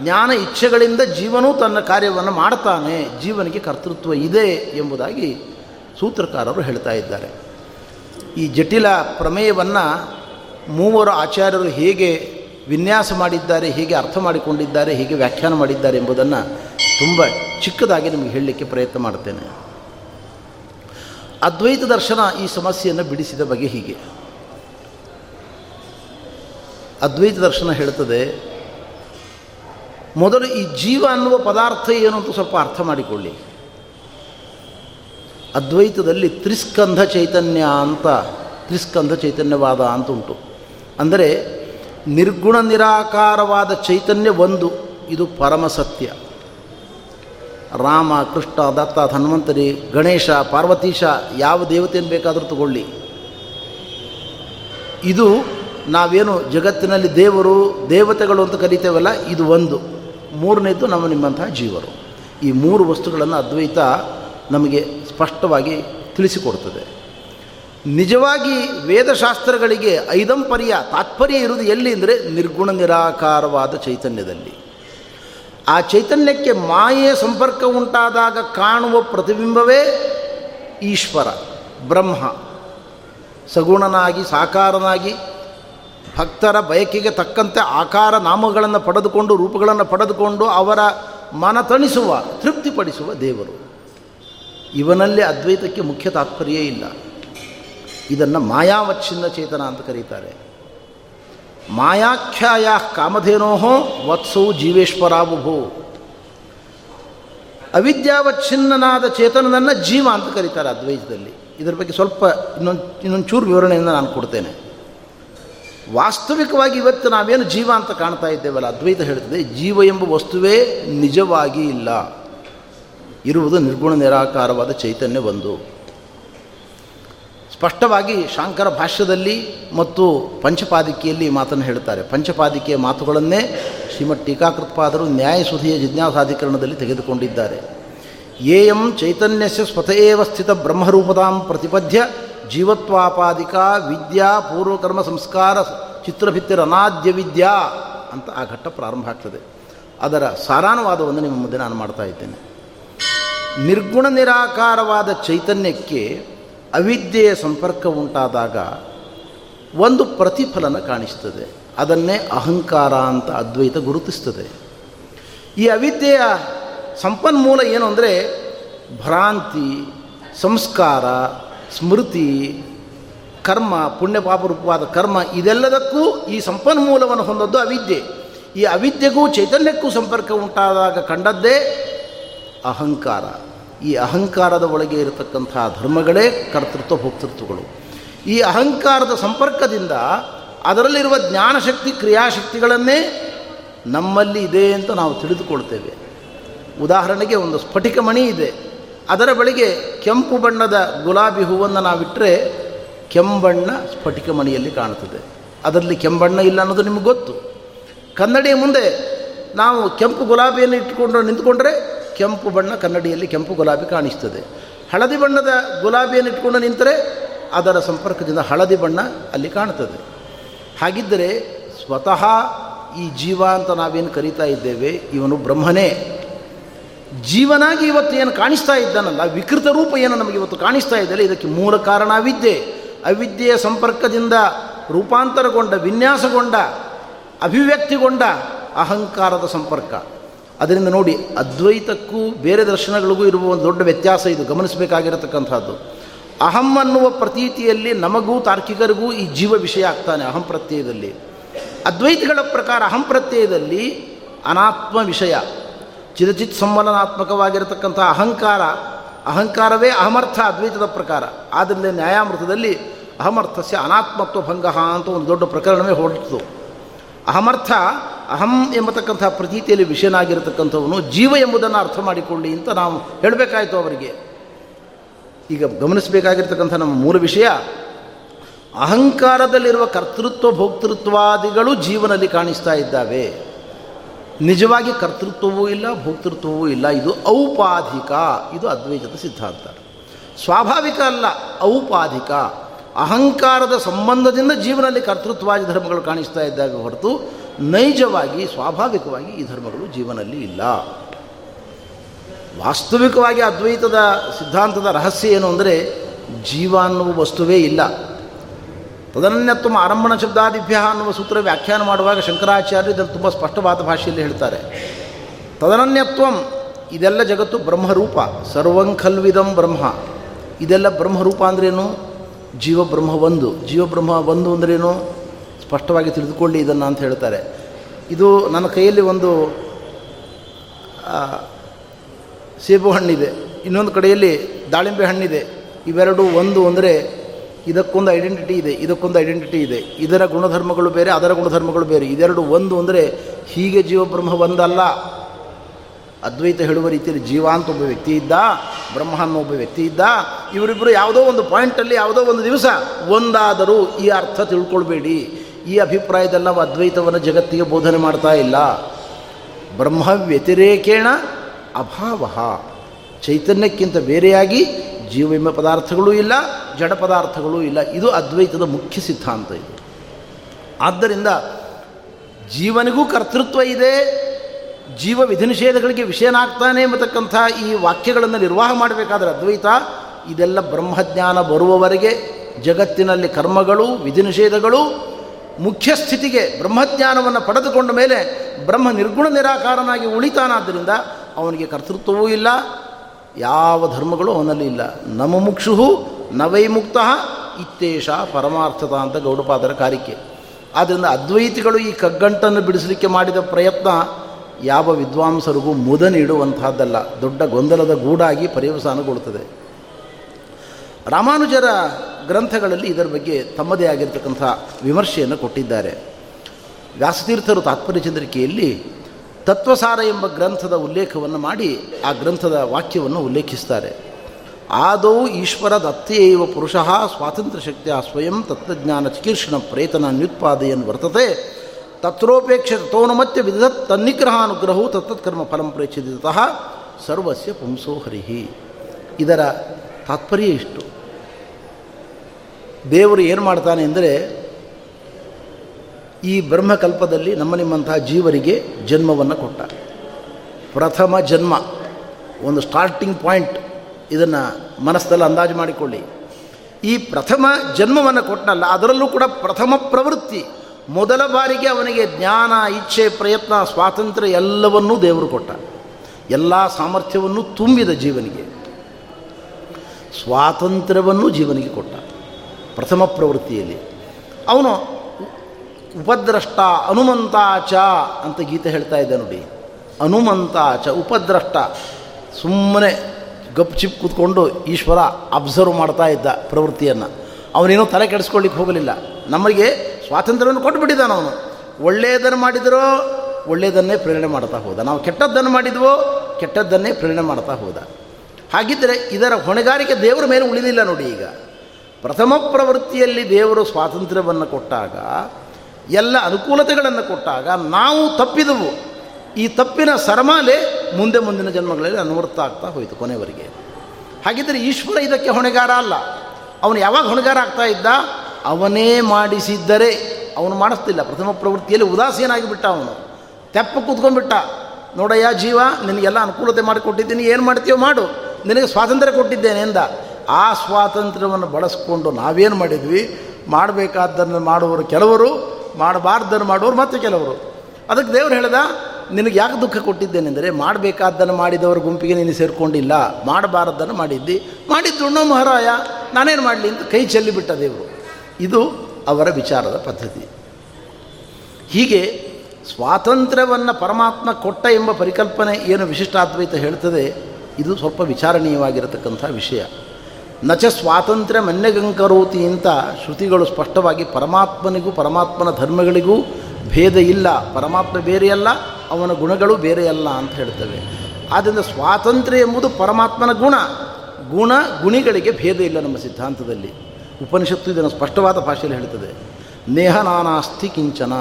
ಜ್ಞಾನ ಇಚ್ಛೆಗಳಿಂದ ಜೀವನೂ ತನ್ನ ಕಾರ್ಯವನ್ನು ಮಾಡ್ತಾನೆ, ಜೀವನಿಗೆ ಕರ್ತೃತ್ವ ಇದೆ ಎಂಬುದಾಗಿ ಸೂತ್ರಕಾರರು ಹೇಳ್ತಾ ಇದ್ದಾರೆ. ಈ ಜಟಿಲ ಪ್ರಮೇಯವನ್ನು ಮೂವರು ಆಚಾರ್ಯರು ಹೇಗೆ ವಿನ್ಯಾಸ ಮಾಡಿದ್ದಾರೆ, ಹೇಗೆ ಅರ್ಥ ಮಾಡಿಕೊಂಡಿದ್ದಾರೆ, ಹೇಗೆ ವ್ಯಾಖ್ಯಾನ ಮಾಡಿದ್ದಾರೆ ಎಂಬುದನ್ನು ತುಂಬ ಚಿಕ್ಕದಾಗಿ ನಿಮಗೆ ಹೇಳಲಿಕ್ಕೆ ಪ್ರಯತ್ನ ಮಾಡ್ತೇನೆ ಅದ್ವೈತ ದರ್ಶನ ಈ ಸಮಸ್ಯೆಯನ್ನು ಬಿಡಿಸಿದ ಬಗೆ ಹೀಗೆ. ಅದ್ವೈತ ದರ್ಶನ ಹೇಳ್ತದೆ, ಮೊದಲು ಈ ಜೀವ ಅನ್ನುವ ಪದಾರ್ಥ ಏನು ಅಂತ ಸ್ವಲ್ಪ ಅರ್ಥ ಮಾಡಿಕೊಳ್ಳಿ. ಅದ್ವೈತದಲ್ಲಿ ತ್ರಿಸ್ಕಂಧ ಚೈತನ್ಯ ಅಂತ, ತ್ರಿಸ್ಕಂಧ ಚೈತನ್ಯವಾದ ಅಂತ ಉಂಟು. ಅಂದರೆ ನಿರ್ಗುಣ ನಿರಾಕಾರವಾದ ಚೈತನ್ಯ ಒಂದು, ಇದು ಪರಮ ಸತ್ಯ. ರಾಮ, ಕೃಷ್ಣ, ದತ್ತ ಧನ್ವಂತರಿ ಗಣೇಶ, ಪಾರ್ವತೀಶ, ಯಾವ ದೇವತೆಯನ್ನು ಬೇಕಾದರೂ ತಗೊಳ್ಳಿ. ಇದು ನಾವೇನು ಜಗತ್ತಿನಲ್ಲಿ ದೇವರು, ದೇವತೆಗಳು ಅಂತ ಕರಿತೇವಲ್ಲ, ಇದು ಒಂದು. ಮೂರನೇದ್ದು ನಮ್ಮ ನಿಮ್ಮಂತಹ ಜೀವರು. ಈ ಮೂರು ವಸ್ತುಗಳನ್ನು ಅದ್ವೈತ ನಮಗೆ ಸ್ಪಷ್ಟವಾಗಿ ತಿಳಿಸಿಕೊಡ್ತದೆ. ನಿಜವಾಗಿ ವೇದಶಾಸ್ತ್ರಗಳಿಗೆ ಐದಂಪರ್ಯ ತಾತ್ಪರ್ಯ ಇರುವುದು ಎಲ್ಲಿ ಅಂದರೆ ನಿರ್ಗುಣ ನಿರಾಕಾರವಾದ ಚೈತನ್ಯದಲ್ಲಿ. ಆ ಚೈತನ್ಯಕ್ಕೆ ಮಾಯೆಯ ಸಂಪರ್ಕ ಉಂಟಾದಾಗ ಕಾಣುವ ಪ್ರತಿಬಿಂಬವೇ ಈಶ್ವರ, ಬ್ರಹ್ಮ. ಸಗುಣನಾಗಿ, ಸಾಕಾರನಾಗಿ ಭಕ್ತರ ಬಯಕೆಗೆ ತಕ್ಕಂತೆ ಆಕಾರ ನಾಮಗಳನ್ನು ಪಡೆದುಕೊಂಡು, ರೂಪಗಳನ್ನು ಪಡೆದುಕೊಂಡು ಅವರ ಮನ ತಣಿಸುವ, ತೃಪ್ತಿಪಡಿಸುವ ದೇವರು. ಇವನಲ್ಲಿ ಅದ್ವೈತಕ್ಕೆ ಮುಖ್ಯ ತಾತ್ಪರ್ಯ ಇಲ್ಲ. ಇದನ್ನು ಮಾಯಾವಚ್ಛಿನ್ನ ಚೇತನ ಅಂತ ಕರೀತಾರೆ. ಮಾಯಾಖ್ಯಾಯ ಕಾಮಧೇನೋಹೋ ವತ್ಸೌ ಜೀವೇಶ್ವರಾಬುಭೋ ಅವಿದ್ಯಾವಚ್ಛಿನ್ನನಾದ ಚೇತನನನ್ನು ಜೀವ ಅಂತ ಕರೀತಾರೆ ಅದ್ವೈತದಲ್ಲಿ. ಇದರ ಬಗ್ಗೆ ಸ್ವಲ್ಪ ಇನ್ನೊಂದು ಇನ್ನೊಂದು ಚೂರು ವಿವರಣೆಯನ್ನು ನಾನು ಕೊಡ್ತೇನೆ. ವಾಸ್ತವಿಕವಾಗಿ ಇವತ್ತು ನಾವೇನು ಜೀವ ಅಂತ ಕಾಣ್ತಾ ಇದ್ದೇವಲ್ಲ, ಅದ್ವೈತ ಹೇಳ್ತದೆ, ಜೀವ ಎಂಬ ವಸ್ತುವೇ ನಿಜವಾಗಿ ಇಲ್ಲ. ಇರುವುದು ನಿರ್ಗುಣ ನಿರಾಕಾರವಾದ ಚೈತನ್ಯ ಒಂದು. ಸ್ಪಷ್ಟವಾಗಿ ಶಾಂಕರ ಭಾಷ್ಯದಲ್ಲಿ ಮತ್ತು ಪಂಚಪಾದಿಕೆಯಲ್ಲಿ ಮಾತನ್ನು ಹೇಳ್ತಾರೆ ಪಂಚಪಾದಿಕೆಯ ಮಾತುಗಳನ್ನೇ ಶ್ರೀಮಠ್ ಟೀಕಾಕೃತ್ಪಾದರು ನ್ಯಾಯಸುಧಿಯ ಜಿಜ್ಞಾಸಾಧಿಕರಣದಲ್ಲಿ ತೆಗೆದುಕೊಂಡಿದ್ದಾರೆ. ಏಯಂ ಚೈತನ್ಯಸ್ಯ ಸ್ವತಃವ ಸ್ಥಿತ ಬ್ರಹ್ಮರೂಪದಾಂ ಪ್ರತಿಪದ್ಯ ಜೀವತ್ವಾಪಾದಿಕ ವಿದ್ಯಾ ಪೂರ್ವಕರ್ಮ ಸಂಸ್ಕಾರ ಚಿತ್ರಭಿತ್ತಿರ ಅನಾದ್ಯ ವಿದ್ಯಾ ಅಂತ ಆ ಘಟ್ಟ ಪ್ರಾರಂಭ ಆಗ್ತದೆ. ಅದರ ಸಾರಾನುವಾದವನ್ನು ನಿಮ್ಮ ಮುಂದೆ ನಾನು ಮಾಡ್ತಾ ಇದ್ದೇನೆ. ನಿರ್ಗುಣ ನಿರಾಕಾರವಾದ ಚೈತನ್ಯಕ್ಕೆ ಅವಿದ್ಯೆಯ ಸಂಪರ್ಕ ಉಂಟಾದಾಗ ಒಂದು ಪ್ರತಿಫಲನ ಕಾಣಿಸ್ತದೆ. ಅದನ್ನೇ ಅಹಂಕಾರ ಅಂತ ಅದ್ವೈತ ಗುರುತಿಸ್ತದೆ. ಈ ಅವಿದ್ಯೆಯ ಸಂಪನ್ಮೂಲ ಏನು ಅಂದರೆ ಭ್ರಾಂತಿ, ಸಂಸ್ಕಾರ ಸ್ಮೃತಿ, ಕರ್ಮ ಪುಣ್ಯ ಪಾಪರೂಪವಾದ ಕರ್ಮ, ಇದೆಲ್ಲದಕ್ಕೂ ಈ ಸಂಪನ್ಮೂಲವನ್ನು ಹೊಂದದ್ದು ಅವಿದ್ಯೆ. ಈ ಅವಿದ್ಯೆಗೂ ಚೈತನ್ಯಕ್ಕೂ ಸಂಪರ್ಕ ಉಂಟಾದಾಗ ಕಂಡದ್ದೇ ಅಹಂಕಾರ. ಈ ಅಹಂಕಾರದ ಒಳಗೆ ಇರತಕ್ಕಂತಹ ಧರ್ಮಗಳೇ ಕರ್ತೃತ್ವ ಭೋಕ್ತೃತ್ವಗಳು. ಈ ಅಹಂಕಾರದ ಸಂಪರ್ಕದಿಂದ ಅದರಲ್ಲಿರುವ ಜ್ಞಾನಶಕ್ತಿ, ಕ್ರಿಯಾಶಕ್ತಿಗಳನ್ನೇ ನಮ್ಮಲ್ಲಿ ಇದೆ ಅಂತ ನಾವು ತಿಳಿದುಕೊಳ್ತೇವೆ. ಉದಾಹರಣೆಗೆ ಒಂದು ಸ್ಫಟಿಕ ಮಣಿ ಇದೆ. ಅದರ ಬಳಿಗೆ ಕೆಂಪು ಬಣ್ಣದ ಗುಲಾಬಿ ಹೂವನ್ನು ನಾವಿಟ್ಟರೆ ಕೆಂಬಣ್ಣ ಸ್ಫಟಿಕ ಮಣಿಯಲ್ಲಿ ಕಾಣುತ್ತದೆ. ಅದರಲ್ಲಿ ಕೆಂಬಣ್ಣ ಇಲ್ಲ ಅನ್ನೋದು ನಿಮಗೆ ಗೊತ್ತು. ಕನ್ನಡಿಯ ಮುಂದೆ ನಾವು ಕೆಂಪು ಗುಲಾಬಿಯನ್ನು ಇಟ್ಟುಕೊಂಡು ನಿಂತುಕೊಂಡ್ರೆ ಕೆಂಪು ಬಣ್ಣ ಕನ್ನಡಿಯಲ್ಲಿ ಕೆಂಪು ಗುಲಾಬಿ ಕಾಣಿಸ್ತದೆ. ಹಳದಿ ಬಣ್ಣದ ಗುಲಾಬಿಯನ್ನು ಇಟ್ಕೊಂಡು ನಿಂತರೆ ಅದರ ಸಂಪರ್ಕದಿಂದ ಹಳದಿ ಬಣ್ಣ ಅಲ್ಲಿ ಕಾಣುತ್ತದೆ. ಹಾಗಿದ್ದರೆ ಸ್ವತಃ ಈ ಜೀವ ಅಂತ ನಾವೇನು ಕರೀತಾ ಇದ್ದೇವೆ? ಇವನು ಬ್ರಹ್ಮನೇ. ಜೀವನಾಗಿ ಇವತ್ತು ಏನು ಕಾಣಿಸ್ತಾ ಇದ್ದಾನಲ್ಲ, ವಿಕೃತ ರೂಪ ಏನು ನಮಗೆ ಇವತ್ತು ಕಾಣಿಸ್ತಾ ಇದ್ದಲ್ಲ ಇದಕ್ಕೆ ಮೂಲ ಕಾರಣ ಅವಿದ್ಯೆ ಅವಿದ್ಯೆಯ ಸಂಪರ್ಕದಿಂದ ರೂಪಾಂತರಗೊಂಡ, ವಿನ್ಯಾಸಗೊಂಡ, ಅಭಿವ್ಯಕ್ತಿಗೊಂಡ ಅಹಂಕಾರದ ಸಂಪರ್ಕ. ಅದರಿಂದ ನೋಡಿ, ಅದ್ವೈತಕ್ಕೂ ಬೇರೆ ದರ್ಶನಗಳಿಗೂ ಇರುವ ಒಂದು ದೊಡ್ಡ ವ್ಯತ್ಯಾಸ ಇದು, ಗಮನಿಸಬೇಕಾಗಿರತಕ್ಕಂಥದ್ದು. ಅಹಂ ಅನ್ನುವ ಪ್ರತೀತಿಯಲ್ಲಿ ನಮಗೂ ತಾರ್ಕಿಕರಿಗೂ ಈ ಜೀವ ವಿಷಯ ಆಗ್ತಾನೆ, ಅಹಂ ಪ್ರತ್ಯಯದಲ್ಲಿ. ಅದ್ವೈತಗಳ ಪ್ರಕಾರ ಅಹಂ ಪ್ರತ್ಯಯದಲ್ಲಿ ಅನಾತ್ಮ ವಿಷಯ ಚಿರಚಿತ್ ಸಂವಲನಾತ್ಮಕವಾಗಿರತಕ್ಕಂಥ ಅಹಂಕಾರ, ಅಹಂಕಾರವೇ ಅಹಮರ್ಥ ಅದ್ವೈತದ ಪ್ರಕಾರ. ಆದ್ದರಿಂದ ನ್ಯಾಯಾಮೃತದಲ್ಲಿ ಅಹಮರ್ಥಸ್ಯ ಅನಾತ್ಮತ್ವ ಭಂಗ ಅಂತ ಒಂದು ದೊಡ್ಡ ಪ್ರಕರಣವೇ ಹೊರಟಿತು ಅಹಮರ್ಥ, ಅಹಂ ಎಂಬತಕ್ಕಂಥ ಪ್ರತೀತಿಯಲ್ಲಿ ವಿಷಯನಾಗಿರತಕ್ಕಂಥವನು ಜೀವ ಎಂಬುದನ್ನು ಅರ್ಥ ಮಾಡಿಕೊಳ್ಳಿ ಅಂತ ನಾವು ಹೇಳಬೇಕಾಯಿತು ಅವರಿಗೆ. ಈಗ ಗಮನಿಸಬೇಕಾಗಿರ್ತಕ್ಕಂಥ ನಮ್ಮ ಮೂಲ ವಿಷಯ, ಅಹಂಕಾರದಲ್ಲಿರುವ ಕರ್ತೃತ್ವ, ಭೋಕ್ತೃತ್ವಾದಿಗಳು ಜೀವನದಲ್ಲಿ ಕಾಣಿಸ್ತಾ ಇದ್ದಾವೆ. ನಿಜವಾಗಿ ಕರ್ತೃತ್ವವೂ ಇಲ್ಲ, ಭೋಕ್ತೃತ್ವವೂ ಇಲ್ಲ. ಇದು ಔಪಾಧಿಕ. ಇದು ಅದ್ವೈತದ ಸಿದ್ಧಾಂತ. ಸ್ವಾಭಾವಿಕ ಅಲ್ಲ, ಔಪಾಧಿಕ. ಅಹಂಕಾರದ ಸಂಬಂಧದಿಂದ ಜೀವನದಲ್ಲಿ ಕರ್ತೃತ್ವಾದಿ ಧರ್ಮಗಳು ಕಾಣಿಸ್ತಾ ಇದ್ದಾಗ ಹೊರತು ನೈಜವಾಗಿ, ಸ್ವಾಭಾವಿಕವಾಗಿ ಈ ಧರ್ಮಗಳು ಜೀವನದಲ್ಲಿ ಇಲ್ಲ. ವಾಸ್ತವಿಕವಾಗಿ ಅದ್ವೈತದ ಸಿದ್ಧಾಂತದ ರಹಸ್ಯ ಏನು ಅಂದರೆ ಜೀವ ಅನ್ನುವ ವಸ್ತುವೇ ಇಲ್ಲ. ತದನನ್ಯತ್ವ ಆರಂಭಣ ಶಬ್ದಾದಿಭ್ಯ ಅನ್ನುವ ಸೂತ್ರ ವ್ಯಾಖ್ಯಾನ ಮಾಡುವಾಗ ಶಂಕರಾಚಾರ್ಯ ಇದನ್ನು ತುಂಬ ಸ್ಪಷ್ಟವಾದ ಭಾಷೆಯಲ್ಲಿ ಹೇಳ್ತಾರೆ. ತದನನ್ಯತ್ವಂ ಇದೆಲ್ಲ ಜಗತ್ತು ಬ್ರಹ್ಮರೂಪ ಸರ್ವಂ ಖಲ್ವಿದಂ ಬ್ರಹ್ಮ. ಇದೆಲ್ಲ ಬ್ರಹ್ಮರೂಪ ಅಂದ್ರೇನು? ಜೀವ ಬ್ರಹ್ಮ ಒಂದು. ಜೀವ ಬ್ರಹ್ಮ ಒಂದು ಅಂದ್ರೇನು? ಸ್ಪಷ್ಟವಾಗಿ ತಿಳಿದುಕೊಳ್ಳಿ ಇದನ್ನು ಅಂತ ಹೇಳ್ತಾರೆ. ಇದು ನನ್ನ ಕೈಯಲ್ಲಿ ಒಂದು ಸೇಬು ಹಣ್ಣಿದೆ. ಇನ್ನೊಂದು ಕಡೆಯಲ್ಲಿ ದಾಳಿಂಬೆ ಹಣ್ಣಿದೆ. ಇವೆರಡು ಒಂದು ಅಂದರೆ ಇದಕ್ಕೊಂದು ಐಡೆಂಟಿಟಿ ಇದೆ, ಇದಕ್ಕೊಂದು ಐಡೆಂಟಿಟಿ ಇದೆ. ಇದರ ಗುಣಧರ್ಮಗಳು ಬೇರೆ, ಅದರ ಗುಣಧರ್ಮಗಳು ಬೇರೆ. ಇದೆರಡು ಒಂದು ಅಂದರೆ ಹೀಗೆ ಜೀವಬ್ರಹ್ಮ ಒಂದಲ್ಲ. ಅದ್ವೈತ ಹೇಳುವ ರೀತಿಯಲ್ಲಿ ಜೀವ ಅಂತ ಒಬ್ಬ ವ್ಯಕ್ತಿ ಇದ್ದ ಬ್ರಹ್ಮ ಅನ್ನೋ ಒಬ್ಬ ವ್ಯಕ್ತಿ ಇದ್ದ ಇವರಿಬ್ಬರು ಯಾವುದೋ ಒಂದು ಪಾಯಿಂಟಲ್ಲಿ ಯಾವುದೋ ಒಂದು ದಿವಸ ಒಂದಾದರೂ ಈ ಅರ್ಥ ತಿಳ್ಕೊಳ್ಬೇಡಿ. ಈ ಅಭಿಪ್ರಾಯದಲ್ಲಿ ನಾವು ಅದ್ವೈತವನ್ನು ಜಗತ್ತಿಗೆ ಬೋಧನೆ ಮಾಡ್ತಾ ಇಲ್ಲ. ಬ್ರಹ್ಮ ವ್ಯತಿರೇಕೇಣ ಅಭಾವ. ಚೈತನ್ಯಕ್ಕಿಂತ ಬೇರೆಯಾಗಿ ಜೀವವಿಮ ಪದಾರ್ಥಗಳೂ ಇಲ್ಲ, ಜಡ ಪದಾರ್ಥಗಳೂ ಇಲ್ಲ. ಇದು ಅದ್ವೈತದ ಮುಖ್ಯ ಸಿದ್ಧಾಂತ ಇದು. ಆದ್ದರಿಂದ ಜೀವನಿಗೂ ಕರ್ತೃತ್ವ ಇದೆ, ಜೀವ ವಿಧಿನಿಷೇಧಗಳಿಗೆ ವಿಷಯನಾಗ್ತಾನೆ ಎಂಬತಕ್ಕಂಥ ಈ ವಾಕ್ಯಗಳನ್ನು ನಿರ್ವಾಹ ಮಾಡಬೇಕಾದ್ರೆ ಅದ್ವೈತ, ಇದೆಲ್ಲ ಬ್ರಹ್ಮಜ್ಞಾನ ಬರುವವರೆಗೆ ಜಗತ್ತಿನಲ್ಲಿ ಕರ್ಮಗಳು, ವಿಧಿನಿಷೇಧಗಳು, ಮುಖ್ಯ ಸ್ಥಿತಿಗೆ ಬ್ರಹ್ಮಜ್ಞಾನವನ್ನು ಪಡೆದುಕೊಂಡ ಮೇಲೆ ಬ್ರಹ್ಮ ನಿರ್ಗುಣ ನಿರಾಕಾರನಾಗಿ ಉಳಿತಾನಾದ್ದರಿಂದ ಅವನಿಗೆ ಕರ್ತೃತ್ವವೂ ಇಲ್ಲ ಯಾವ ಧರ್ಮಗಳು ಅವನಲ್ಲಿ ಇಲ್ಲ. ನಮ ಮುಕ್ಷುಹು, ನವೈ ಮುಕ್ತ, ಇತ್ತೇಷ ಪರಮಾರ್ಥದ ಅಂತ ಗೌಡಪಾದರ ಕಾರಿಕೆ. ಆದ್ದರಿಂದ ಅದ್ವೈತಿಗಳು ಈ ಕಗ್ಗಂಟನ್ನು ಬಿಡಿಸಲಿಕ್ಕೆ ಮಾಡಿದ ಪ್ರಯತ್ನ ಯಾವ ವಿದ್ವಾಂಸರಿಗೂ ಮುದ ನೀಡುವಂತಹದ್ದಲ್ಲ. ದೊಡ್ಡ ಗೊಂದಲದ ಗೂಡಾಗಿ ಪರ್ಯವಸಾನಗೊಳ್ಳುತ್ತದೆ. ರಾಮಾನುಜರ ಗ್ರಂಥಗಳಲ್ಲಿ ಇದರ ಬಗ್ಗೆ ತಮ್ಮದೇ ಆಗಿರ್ತಕ್ಕಂಥ ವಿಮರ್ಶೆಯನ್ನು ಕೊಟ್ಟಿದ್ದಾರೆ. ವ್ಯಾಸತೀರ್ಥರು ತಾತ್ಪರ್ಯ ಚಂದ್ರಿಕೆಯಲ್ಲಿ ತತ್ವಸಾರ ಎಂಬ ಗ್ರಂಥದ ಉಲ್ಲೇಖವನ್ನು ಮಾಡಿ ಆ ಗ್ರಂಥದ ವಾಕ್ಯವನ್ನು ಉಲ್ಲೇಖಿಸ್ತಾರೆ. ಆದೌ ಈಶ್ವರ ದತ್ತೇವ ಪುರುಷ ಸ್ವಾತಂತ್ರ್ಯ ಶಕ್ತಿಯ ಸ್ವಯಂ ತತ್ವಜ್ಞಾನ ಚಿಕೀರ್ಷಣ ಪ್ರೇತನ ನ್ಯುತ್ಪಾದೆಯನ್ನು ವರ್ತತೆ. ತತ್ರೋಪೇಕ್ಷ ತೋನಮತ್ಯ ವಿಧ ತನ್ನಿಗ್ರಹಾನುಗ್ರಹವು ತತ್ತತ್ಕರ್ಮ ಫಲಂ ಪ್ರೇಕ್ಷಿತಃ ಸರ್ವಸ್ಯ ಪುಂಸೋ ಹರಿಹಿ. ಇದರ ತಾತ್ಪರ್ಯ ಇಷ್ಟು. ದೇವರು ಏನು ಮಾಡ್ತಾನೆ ಅಂದರೆ ಈ ಬ್ರಹ್ಮಕಲ್ಪದಲ್ಲಿ ನಮ್ಮ ನಿಮ್ಮಂತಹ ಜೀವರಿಗೆ ಜನ್ಮವನ್ನು ಕೊಟ್ಟ. ಪ್ರಥಮ ಜನ್ಮ, ಒಂದು ಸ್ಟಾರ್ಟಿಂಗ್ ಪಾಯಿಂಟ್ ಇದನ್ನು ಮನಸ್ಸಲ್ಲಿ ಅಂದಾಜು ಮಾಡಿಕೊಳ್ಳಿ. ಈ ಪ್ರಥಮ ಜನ್ಮವನ್ನು ಕೊಟ್ಟಲ್ಲ ಅದರಲ್ಲೂ ಕೂಡ ಪ್ರಥಮ ಪ್ರವೃತ್ತಿ. ಮೊದಲ ಬಾರಿಗೆ ಅವನಿಗೆ ಜ್ಞಾನ, ಇಚ್ಛೆ, ಪ್ರಯತ್ನ, ಸ್ವಾತಂತ್ರ್ಯ ಎಲ್ಲವನ್ನೂ ದೇವರು ಕೊಟ್ಟ. ಎಲ್ಲ ಸಾಮರ್ಥ್ಯವನ್ನು ತುಂಬಿದ ಜೀವನಿಗೆ. ಸ್ವಾತಂತ್ರ್ಯವನ್ನು ಜೀವನಿಗೆ ಕೊಟ್ಟ. ಪ್ರಥಮ ಪ್ರವೃತ್ತಿಯಲ್ಲಿ. ಅವನು ಉಪದ್ರಷ್ಟ ಅನುಮಂತಾಚ ಅಂತ ಗೀತೆ ಹೇಳ್ತಾ ಇದ್ದೆ ನೋಡಿ. ಅನುಮಂತಾಚ ಉಪದ್ರಷ್ಟ. ಸುಮ್ಮನೆ ಗಪ್ ಚಿಪ್ ಕೂತ್ಕೊಂಡು ಈಶ್ವರ ಅಬ್ಸರ್ವ್ ಮಾಡ್ತಾ ಇದ್ದ ಪ್ರವೃತ್ತಿಯನ್ನು. ಅವನೇನೋ ತಲೆ ಕೆಡಿಸ್ಕೊಳ್ಳಿಕ್ಕೆ ಹೋಗಲಿಲ್ಲ. ನಮಗೆ ಸ್ವಾತಂತ್ರ್ಯವನ್ನು ಕೊಟ್ಟುಬಿಟ್ಟಿದ್ದಾನ ಅವನು. ಒಳ್ಳೆಯದನ್ನು ಮಾಡಿದರೋ, ಒಳ್ಳೆಯದನ್ನೇ ಪ್ರೇರಣೆ ಮಾಡ್ತಾ ಹೋದ. ನಾವು ಕೆಟ್ಟದ್ದನ್ನು ಮಾಡಿದ್ವೋ, ಕೆಟ್ಟದ್ದನ್ನೇ ಪ್ರೇರಣೆ ಮಾಡ್ತಾ ಹೋದ. ಹಾಗಿದ್ದರೆ ಇದರ ಹೊಣೆಗಾರಿಕೆ ದೇವರ ಮೇಲೆ ಉಳಿದಿಲ್ಲ ನೋಡಿ ಈಗ. ಪ್ರಥಮ ಪ್ರವೃತ್ತಿಯಲ್ಲಿ ದೇವರು ಸ್ವಾತಂತ್ರ್ಯವನ್ನು ಕೊಟ್ಟಾಗ ಎಲ್ಲ ಅನುಕೂಲತೆಗಳನ್ನು ಕೊಟ್ಟಾಗ ನಾವು ತಪ್ಪಿದವು. ಈ ತಪ್ಪಿನ ಸರಮಾಲೆ ಮುಂದೆ ಮುಂದಿನ ಜನ್ಮಗಳಲ್ಲಿ ಅನುವರ್ತ ಆಗ್ತಾ ಹೋಯಿತು ಕೊನೆವರೆಗೆ. ಹಾಗಿದ್ದರೆ ಈಶ್ವರ ಇದಕ್ಕೆ ಹೊಣೆಗಾರ ಅಲ್ಲ. ಅವನು ಯಾವಾಗ ಹೊಣೆಗಾರ ಆಗ್ತಾ ಇದ್ದ? ಅವನೇ ಮಾಡಿಸಿದ್ದರೆ. ಅವನು ಮಾಡಿಸ್ತಿಲ್ಲ. ಪ್ರಥಮ ಪ್ರವೃತ್ತಿಯಲ್ಲಿ ಉದಾಸೀನಾಗಿಬಿಟ್ಟ ಅವನು. ತೆಪ್ಪ ಕೂತ್ಕೊಂಡ್ಬಿಟ್ಟ. ನೋಡಯ್ಯ ಜೀವ, ನಿನಗೆಲ್ಲ ಅನುಕೂಲತೆ ಮಾಡಿಕೊಟ್ಟಿದ್ದೀನಿ. ಏನು ಮಾಡ್ತೀಯೋ ಮಾಡು. ನಿನಗೆ ಸ್ವಾತಂತ್ರ್ಯ ಕೊಟ್ಟಿದ್ದೇನೆ ಎಂದ. ಆ ಸ್ವಾತಂತ್ರ್ಯವನ್ನು ಬಳಸ್ಕೊಂಡು ನಾವೇನು ಮಾಡಿದ್ವಿ? ಮಾಡಬೇಕಾದ್ದನ್ನು ಮಾಡುವವರು ಕೆಲವರು. ಮಾಡಬಾರ್ದನ್ನು ಮಾಡೋರು ಮತ್ತೆ ಕೆಲವರು. ಅದಕ್ಕೆ ದೇವರು ಹೇಳ್ದ, ನಿನಗೆ ಯಾಕೆ ದುಃಖ ಕೊಟ್ಟಿದ್ದೇನೆಂದರೆ, ಮಾಡಬೇಕಾದ್ದನ್ನು ಮಾಡಿದವರ ಗುಂಪಿಗೆ ನೀನು ಸೇರಿಕೊಂಡಿಲ್ಲ, ಮಾಡಬಾರದ್ದನ್ನು ಮಾಡಿದ್ದಿ. ಮಾಡಿದ್ದು ಮಹಾರಾಯ, ನಾನೇನು ಮಾಡಲಿ ಅಂತ ಕೈ ಚೆಲ್ಲಿಬಿಟ್ಟ ದೇವರು. ಇದು ಅವರ ವಿಚಾರದ ಪದ್ಧತಿ. ಹೀಗೆ ಸ್ವಾತಂತ್ರ್ಯವನ್ನು ಪರಮಾತ್ಮ ಕೊಟ್ಟ ಎಂಬ ಪರಿಕಲ್ಪನೆ ಏನು ವಿಶಿಷ್ಟಾದ್ವೈತ ಹೇಳ್ತದೆ, ಇದು ಸ್ವಲ್ಪ ವಿಚಾರಣೀಯವಾಗಿರತಕ್ಕಂಥ ವಿಷಯ. ನಚ ಸ್ವಾತಂತ್ರ್ಯ ಮನ್ಯಗಂಕರೋತಿ ಅಂತ ಶ್ರುತಿಗಳು ಸ್ಪಷ್ಟವಾಗಿ ಪರಮಾತ್ಮನಿಗೂ, ಪರಮಾತ್ಮನ ಧರ್ಮಗಳಿಗೂ ಭೇದ ಇಲ್ಲ. ಪರಮಾತ್ಮ ಬೇರೆಯಲ್ಲ, ಅವನ ಗುಣಗಳು ಬೇರೆಯಲ್ಲ ಅಂತ ಹೇಳ್ತವೆ. ಆದ್ದರಿಂದ ಸ್ವಾತಂತ್ರ್ಯ ಎಂಬುದು ಪರಮಾತ್ಮನ ಗುಣ. ಗುಣ ಗುಣಿಗಳಿಗೆ ಭೇದ ಇಲ್ಲ ನಮ್ಮ ಸಿದ್ಧಾಂತದಲ್ಲಿ. ಉಪನಿಷತ್ತು ಇದನ್ನು ಸ್ಪಷ್ಟವಾದ ಭಾಷೆಯಲ್ಲಿ ಹೇಳ್ತದೆ. ನೇಹ ನಾನಾಸ್ತಿ ಕಿಂಚನ.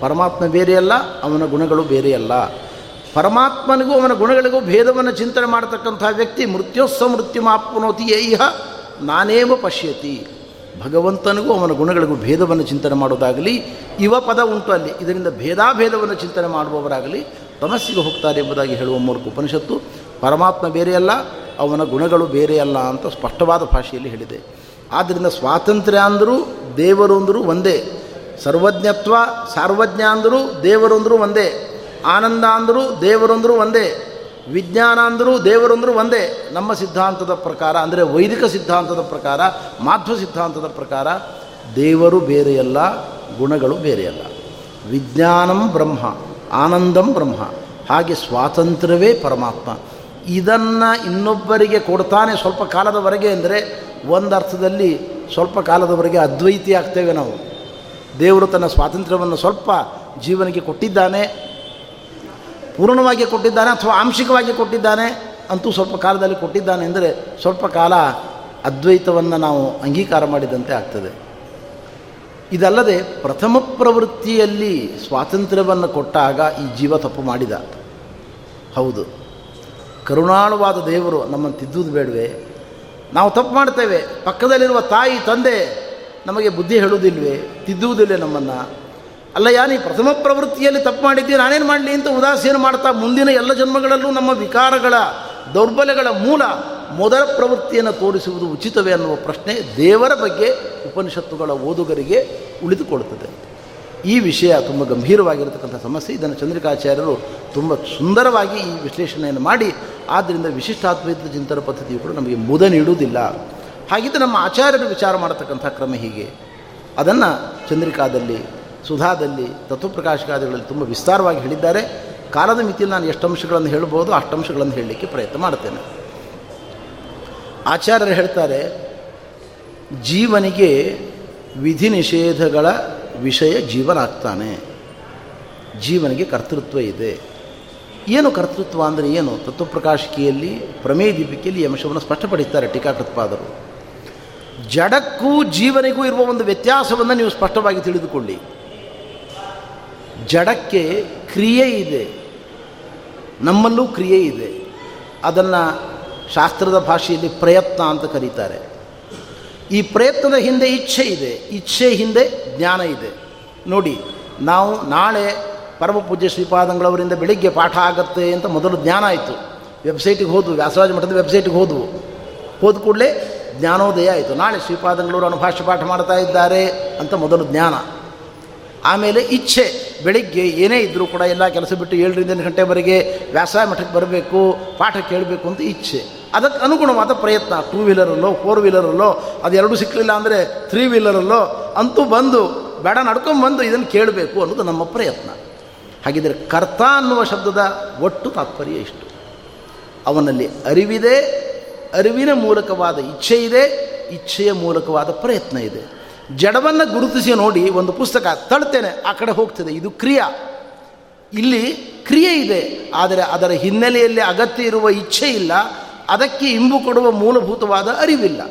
ಪರಮಾತ್ಮ ಬೇರೆಯಲ್ಲ, ಅವನ ಗುಣಗಳು ಬೇರೆಯಲ್ಲ. ಪರಮಾತ್ಮನಿಗೂ ಅವನ ಗುಣಗಳಿಗೂ ಭೇದವನ್ನು ಚಿಂತನೆ ಮಾಡತಕ್ಕಂಥ ವ್ಯಕ್ತಿ ಮೃತ್ಯೋಸ್ಸ ಮೃತ್ಯುಮಾಪ್ನೋತಿ ಏಹ ನಾನೇವ ಪಶ್ಯತಿ. ಭಗವಂತನಿಗೂ ಅವನ ಗುಣಗಳಿಗೂ ಭೇದವನ್ನು ಚಿಂತನೆ ಮಾಡೋದಾಗಲಿ, ಇವ ಪದ ಉಂಟು ಅಲ್ಲಿ, ಇದರಿಂದ ಭೇದಾಭೇದವನ್ನು ಚಿಂತನೆ ಮಾಡುವವರಾಗಲಿ, ತಮಸ್ಸಿಗೆ ಹೋಗ್ತಾರೆ ಎಂಬುದಾಗಿ ಹೇಳುವ ಮೂಲಕ ಉಪನಿಷತ್ತು. ಪರಮಾತ್ಮ ಬೇರೆಯಲ್ಲ, ಅವನ ಗುಣಗಳು ಬೇರೆಯಲ್ಲ ಅಂತ ಸ್ಪಷ್ಟವಾದ ಭಾಷೆಯಲ್ಲಿ ಹೇಳಿದೆ. ಆದ್ದರಿಂದ ಸ್ವಾತಂತ್ರ್ಯ ಅಂದರೂ ದೇವರು ಅಂದರೂ ಒಂದೇ, ಸರ್ವಜ್ಞತ್ವ ಸಾರ್ವಜ್ಞ ಅಂದರೂ ದೇವರು ಅಂದರೂ ಒಂದೇ ಆನಂದ ಅಂದರೂ ದೇವರಂದರೂ ಒಂದೇ, ವಿಜ್ಞಾನ ಅಂದರೂ ದೇವರಂದರೂ ಒಂದೇ. ನಮ್ಮ ಸಿದ್ಧಾಂತದ ಪ್ರಕಾರ ಅಂದರೆ ವೈದಿಕ ಸಿದ್ಧಾಂತದ ಪ್ರಕಾರ, ಮಾಧ್ವ ಸಿದ್ಧಾಂತದ ಪ್ರಕಾರ ದೇವರು ಬೇರೆಯಲ್ಲ, ಗುಣಗಳು ಬೇರೆಯಲ್ಲ. ವಿಜ್ಞಾನಂ ಬ್ರಹ್ಮ, ಆನಂದಂ ಬ್ರಹ್ಮ, ಹಾಗೆ ಸ್ವಾತಂತ್ರ್ಯವೇ ಪರಮಾತ್ಮ. ಇದನ್ನು ಇನ್ನೊಬ್ಬರಿಗೆ ಕೊಡ್ತಾನೆ ಸ್ವಲ್ಪ ಕಾಲದವರೆಗೆ ಅಂದರೆ ಒಂದು ಅರ್ಥದಲ್ಲಿ ಸ್ವಲ್ಪ ಕಾಲದವರೆಗೆ ಅದ್ವೈತಿ ಆಗ್ತೇವೆ ನಾವು. ದೇವರು ತನ್ನ ಸ್ವಾತಂತ್ರ್ಯವನ್ನು ಸ್ವಲ್ಪ ಜೀವನಕ್ಕೆ ಕೊಟ್ಟಿದ್ದಾನೆ ಪೂರ್ಣವಾಗಿ ಕೊಟ್ಟಿದ್ದಾನೆ ಅಥವಾ ಆಂಶಿಕವಾಗಿ ಕೊಟ್ಟಿದ್ದಾನೆ ಅಂತೂ ಸ್ವಲ್ಪ ಕಾಲದಲ್ಲಿ ಕೊಟ್ಟಿದ್ದಾನೆ ಅಂದರೆ ಸ್ವಲ್ಪ ಕಾಲ ಅದ್ವೈತವನ್ನು ನಾವು ಅಂಗೀಕಾರ ಮಾಡಿದಂತೆ ಆಗ್ತದೆ. ಇದಲ್ಲದೆ ಪ್ರಥಮ ಪ್ರವೃತ್ತಿಯಲ್ಲಿ ಸ್ವಾತಂತ್ರ್ಯವನ್ನು ಕೊಟ್ಟಾಗ ಈ ಜೀವ ತಪ್ಪು ಮಾಡಿದ. ಹೌದು. ಕರುಣಾಳುವಾದ ದೇವರು ನಮ್ಮನ್ನು ತಿದ್ದುದು ಬೇಡವೆ. ನಾವು ತಪ್ಪು ಮಾಡ್ತೇವೆ. ಪಕ್ಕದಲ್ಲಿರುವ ತಾಯಿ, ತಂದೆ ನಮಗೆ ಬುದ್ಧಿ ಹೇಳುವುದಿಲ್ವೇ? ತಿದ್ದುವುದಿಲ್ಲ ನಮ್ಮನ್ನು? ಅಲ್ಲಯ್ಯ ನೀ ಪ್ರಥಮ ಪ್ರವೃತ್ತಿಯಲ್ಲಿ ತಪ್ಪು ಮಾಡಿದ್ದೀನಿ ನಾನೇನು ಮಾಡಲಿ ಅಂತ ಉದಾಸೀನ ಮಾಡ್ತಾ, ಮುಂದಿನ ಎಲ್ಲ ಜನ್ಮಗಳಲ್ಲೂ ನಮ್ಮ ವಿಕಾರಗಳ, ದೌರ್ಬಲ್ಯಗಳ ಮೂಲ ಮೊದಲ ಪ್ರವೃತ್ತಿಯನ್ನು ತೋರಿಸುವುದು ಉಚಿತವೇ ಅನ್ನುವ ಪ್ರಶ್ನೆ ದೇವರ ಬಗ್ಗೆ ಉಪನಿಷತ್ತುಗಳ ಓದುಗರಿಗೆ ಉಳಿದುಕೊಳ್ಳುತ್ತದೆ. ಈ ವಿಷಯ ತುಂಬ ಗಂಭೀರವಾಗಿರತಕ್ಕಂಥ ಸಮಸ್ಯೆ. ಇದನ್ನು ಚಂದ್ರಿಕಾಚಾರ್ಯರು ತುಂಬ ಸುಂದರವಾಗಿ ಈ ವಿಶ್ಲೇಷಣೆಯನ್ನು ಮಾಡಿ ಆದ್ದರಿಂದ ವಿಶಿಷ್ಟಾದ್ವೈತ ಚಿಂತನ ಪದ್ಧತಿಯು ಕೂಡ ನಮಗೆ ಮುದ ನೀಡುವುದಿಲ್ಲ. ಹಾಗಿದ್ದು ನಮ್ಮ ಆಚಾರ್ಯರು ವಿಚಾರ ಮಾಡತಕ್ಕಂಥ ಕ್ರಮ ಹೀಗೆ. ಅದನ್ನು ಚಂದ್ರಿಕಾದಲ್ಲಿ ಸುಧಾದಲ್ಲಿ ತತ್ವಪ್ರಕಾಶಕಾದಿಗಳಲ್ಲಿ ತುಂಬ ವಿಸ್ತಾರವಾಗಿ ಹೇಳಿದ್ದಾರೆ. ಕಾಲದ ಮಿತಿಯಲ್ಲಿ ನಾನು ಎಷ್ಟು ಅಂಶಗಳನ್ನು ಹೇಳ್ಬೋದು, ಅಷ್ಟು ಅಂಶಗಳನ್ನು ಹೇಳಲಿಕ್ಕೆ ಪ್ರಯತ್ನ ಮಾಡ್ತೇನೆ. ಆಚಾರ್ಯರು ಹೇಳ್ತಾರೆ, ಜೀವನಿಗೆ ವಿಧಿ ನಿಷೇಧಗಳ ವಿಷಯ ಜೀವನಾಗ್ತಾನೆ. ಜೀವನಿಗೆ ಕರ್ತೃತ್ವ ಇದೆ. ಏನು ಕರ್ತೃತ್ವ ಅಂದರೆ ಏನು? ತತ್ವಪ್ರಕಾಶಿಕೆಯಲ್ಲಿ ಪ್ರಮೇಯ ದೀಪಿಕೆಯಲ್ಲಿ ಈ ಅಂಶವನ್ನು ಸ್ಪಷ್ಟಪಡಿಸ್ತಾರೆ ಟೀಕಾಕೃತ್ಪಾದರು. ಜಡಕ್ಕೂ ಜೀವನಿಗೂ ಇರುವ ಒಂದು ವ್ಯತ್ಯಾಸವನ್ನು ನೀವು ಸ್ಪಷ್ಟವಾಗಿ ತಿಳಿದುಕೊಳ್ಳಿ. ಜಡಕ್ಕೆ ಕ್ರಿಯೆ ಇದೆ. ನಮ್ಮಲ್ಲೂ ಕ್ರಿಯೆ ಇದೆ. ಅದನ್ನು ಶಾಸ್ತ್ರದ ಭಾಷೆಯಲ್ಲಿ ಪ್ರಯತ್ನ ಅಂತ ಕರೀತಾರೆ. ಈ ಪ್ರಯತ್ನದ ಹಿಂದೆ ಇಚ್ಛೆ ಇದೆ. ಇಚ್ಛೆ ಹಿಂದೆ ಜ್ಞಾನ ಇದೆ. ನೋಡಿ, ನಾವು ನಾಳೆ ಪರಮಪೂಜ್ಯ ಶ್ರೀಪಾದಂಗಳವರಿಂದ ಬೆಳಿಗ್ಗೆ ಪಾಠ ಆಗತ್ತೆ ಅಂತ ಮೊದಲು ಜ್ಞಾನ ಆಯಿತು. ವೆಬ್ಸೈಟಿಗೆ ಹೋದವು, ವ್ಯಾಸರಾಜ ಮಠದ ವೆಬ್ಸೈಟಿಗೆ ಹೋದವು. ಹೋದ ಕೂಡಲೇ ಜ್ಞಾನೋದಯ ಆಯಿತು. ನಾಳೆ ಶ್ರೀಪಾದಂಗಳವರು ಅನುಭಾಷ್ಯ ಪಾಠ ಮಾಡ್ತಾ ಇದ್ದಾರೆ ಅಂತ ಮೊದಲು ಜ್ಞಾನ. ಆಮೇಲೆ ಇಚ್ಛೆ, ಬೆಳಿಗ್ಗೆ ಏನೇ ಇದ್ದರೂ ಕೂಡ ಎಲ್ಲ ಕೆಲಸ ಬಿಟ್ಟು ಏಳರಿಂದ ಎಂಟು ಗಂಟೆವರೆಗೆ ವ್ಯಾಸಾಯ ಮಠಕ್ಕೆ ಬರಬೇಕು, ಪಾಠ ಕೇಳಬೇಕು ಅಂತ ಇಚ್ಛೆ. ಅದಕ್ಕೆ ಅನುಗುಣವಾದ ಪ್ರಯತ್ನ ಟೂ ವೀಲರಲ್ಲೋ ಫೋರ್ ವೀಲರಲ್ಲೋ ಎರಡು ಸಿಕ್ಕಲಿಲ್ಲ ಅಂದರೆ ತ್ರೀ ವೀಲರಲ್ಲೋ ಅಂತೂ ಬಂದು, ಬೇಡ ನಡ್ಕೊಂಬಂದು ಇದನ್ನು ಕೇಳಬೇಕು ಅನ್ನೋದು ನಮ್ಮ ಪ್ರಯತ್ನ. ಹಾಗಿದ್ರೆ ಕರ್ತ ಅನ್ನುವ ಶಬ್ದದ ಒಟ್ಟು ತಾತ್ಪರ್ಯ ಇಷ್ಟು. ಅವನಲ್ಲಿ ಅರಿವಿದೆ, ಅರಿವಿನ ಮೂಲಕವಾದ ಇಚ್ಛೆ ಇದೆ, ಇಚ್ಛೆಯ ಮೂಲಕವಾದ ಪ್ರಯತ್ನ ಇದೆ. ಜಡವನ್ನು ಗುರುತಿಸಿ ನೋಡಿ ಒಂದು ಪುಸ್ತಕ ತಳ್ತೇನೆ, ಆ ಕಡೆ ಹೋಗ್ತದೆ. ಇದು ಕ್ರಿಯಾ. ಇಲ್ಲಿ ಕ್ರಿಯೆ ಇದೆ, ಆದರೆ ಅದರ ಹಿನ್ನೆಲೆಯಲ್ಲಿ ಅಗತ್ಯ ಇರುವ ಇಚ್ಛೆ ಇಲ್ಲ, ಅದಕ್ಕೆ ಇಂಬು ಕೊಡುವ ಮೂಲಭೂತವಾದ ಅರಿವಿಲ್ಲ.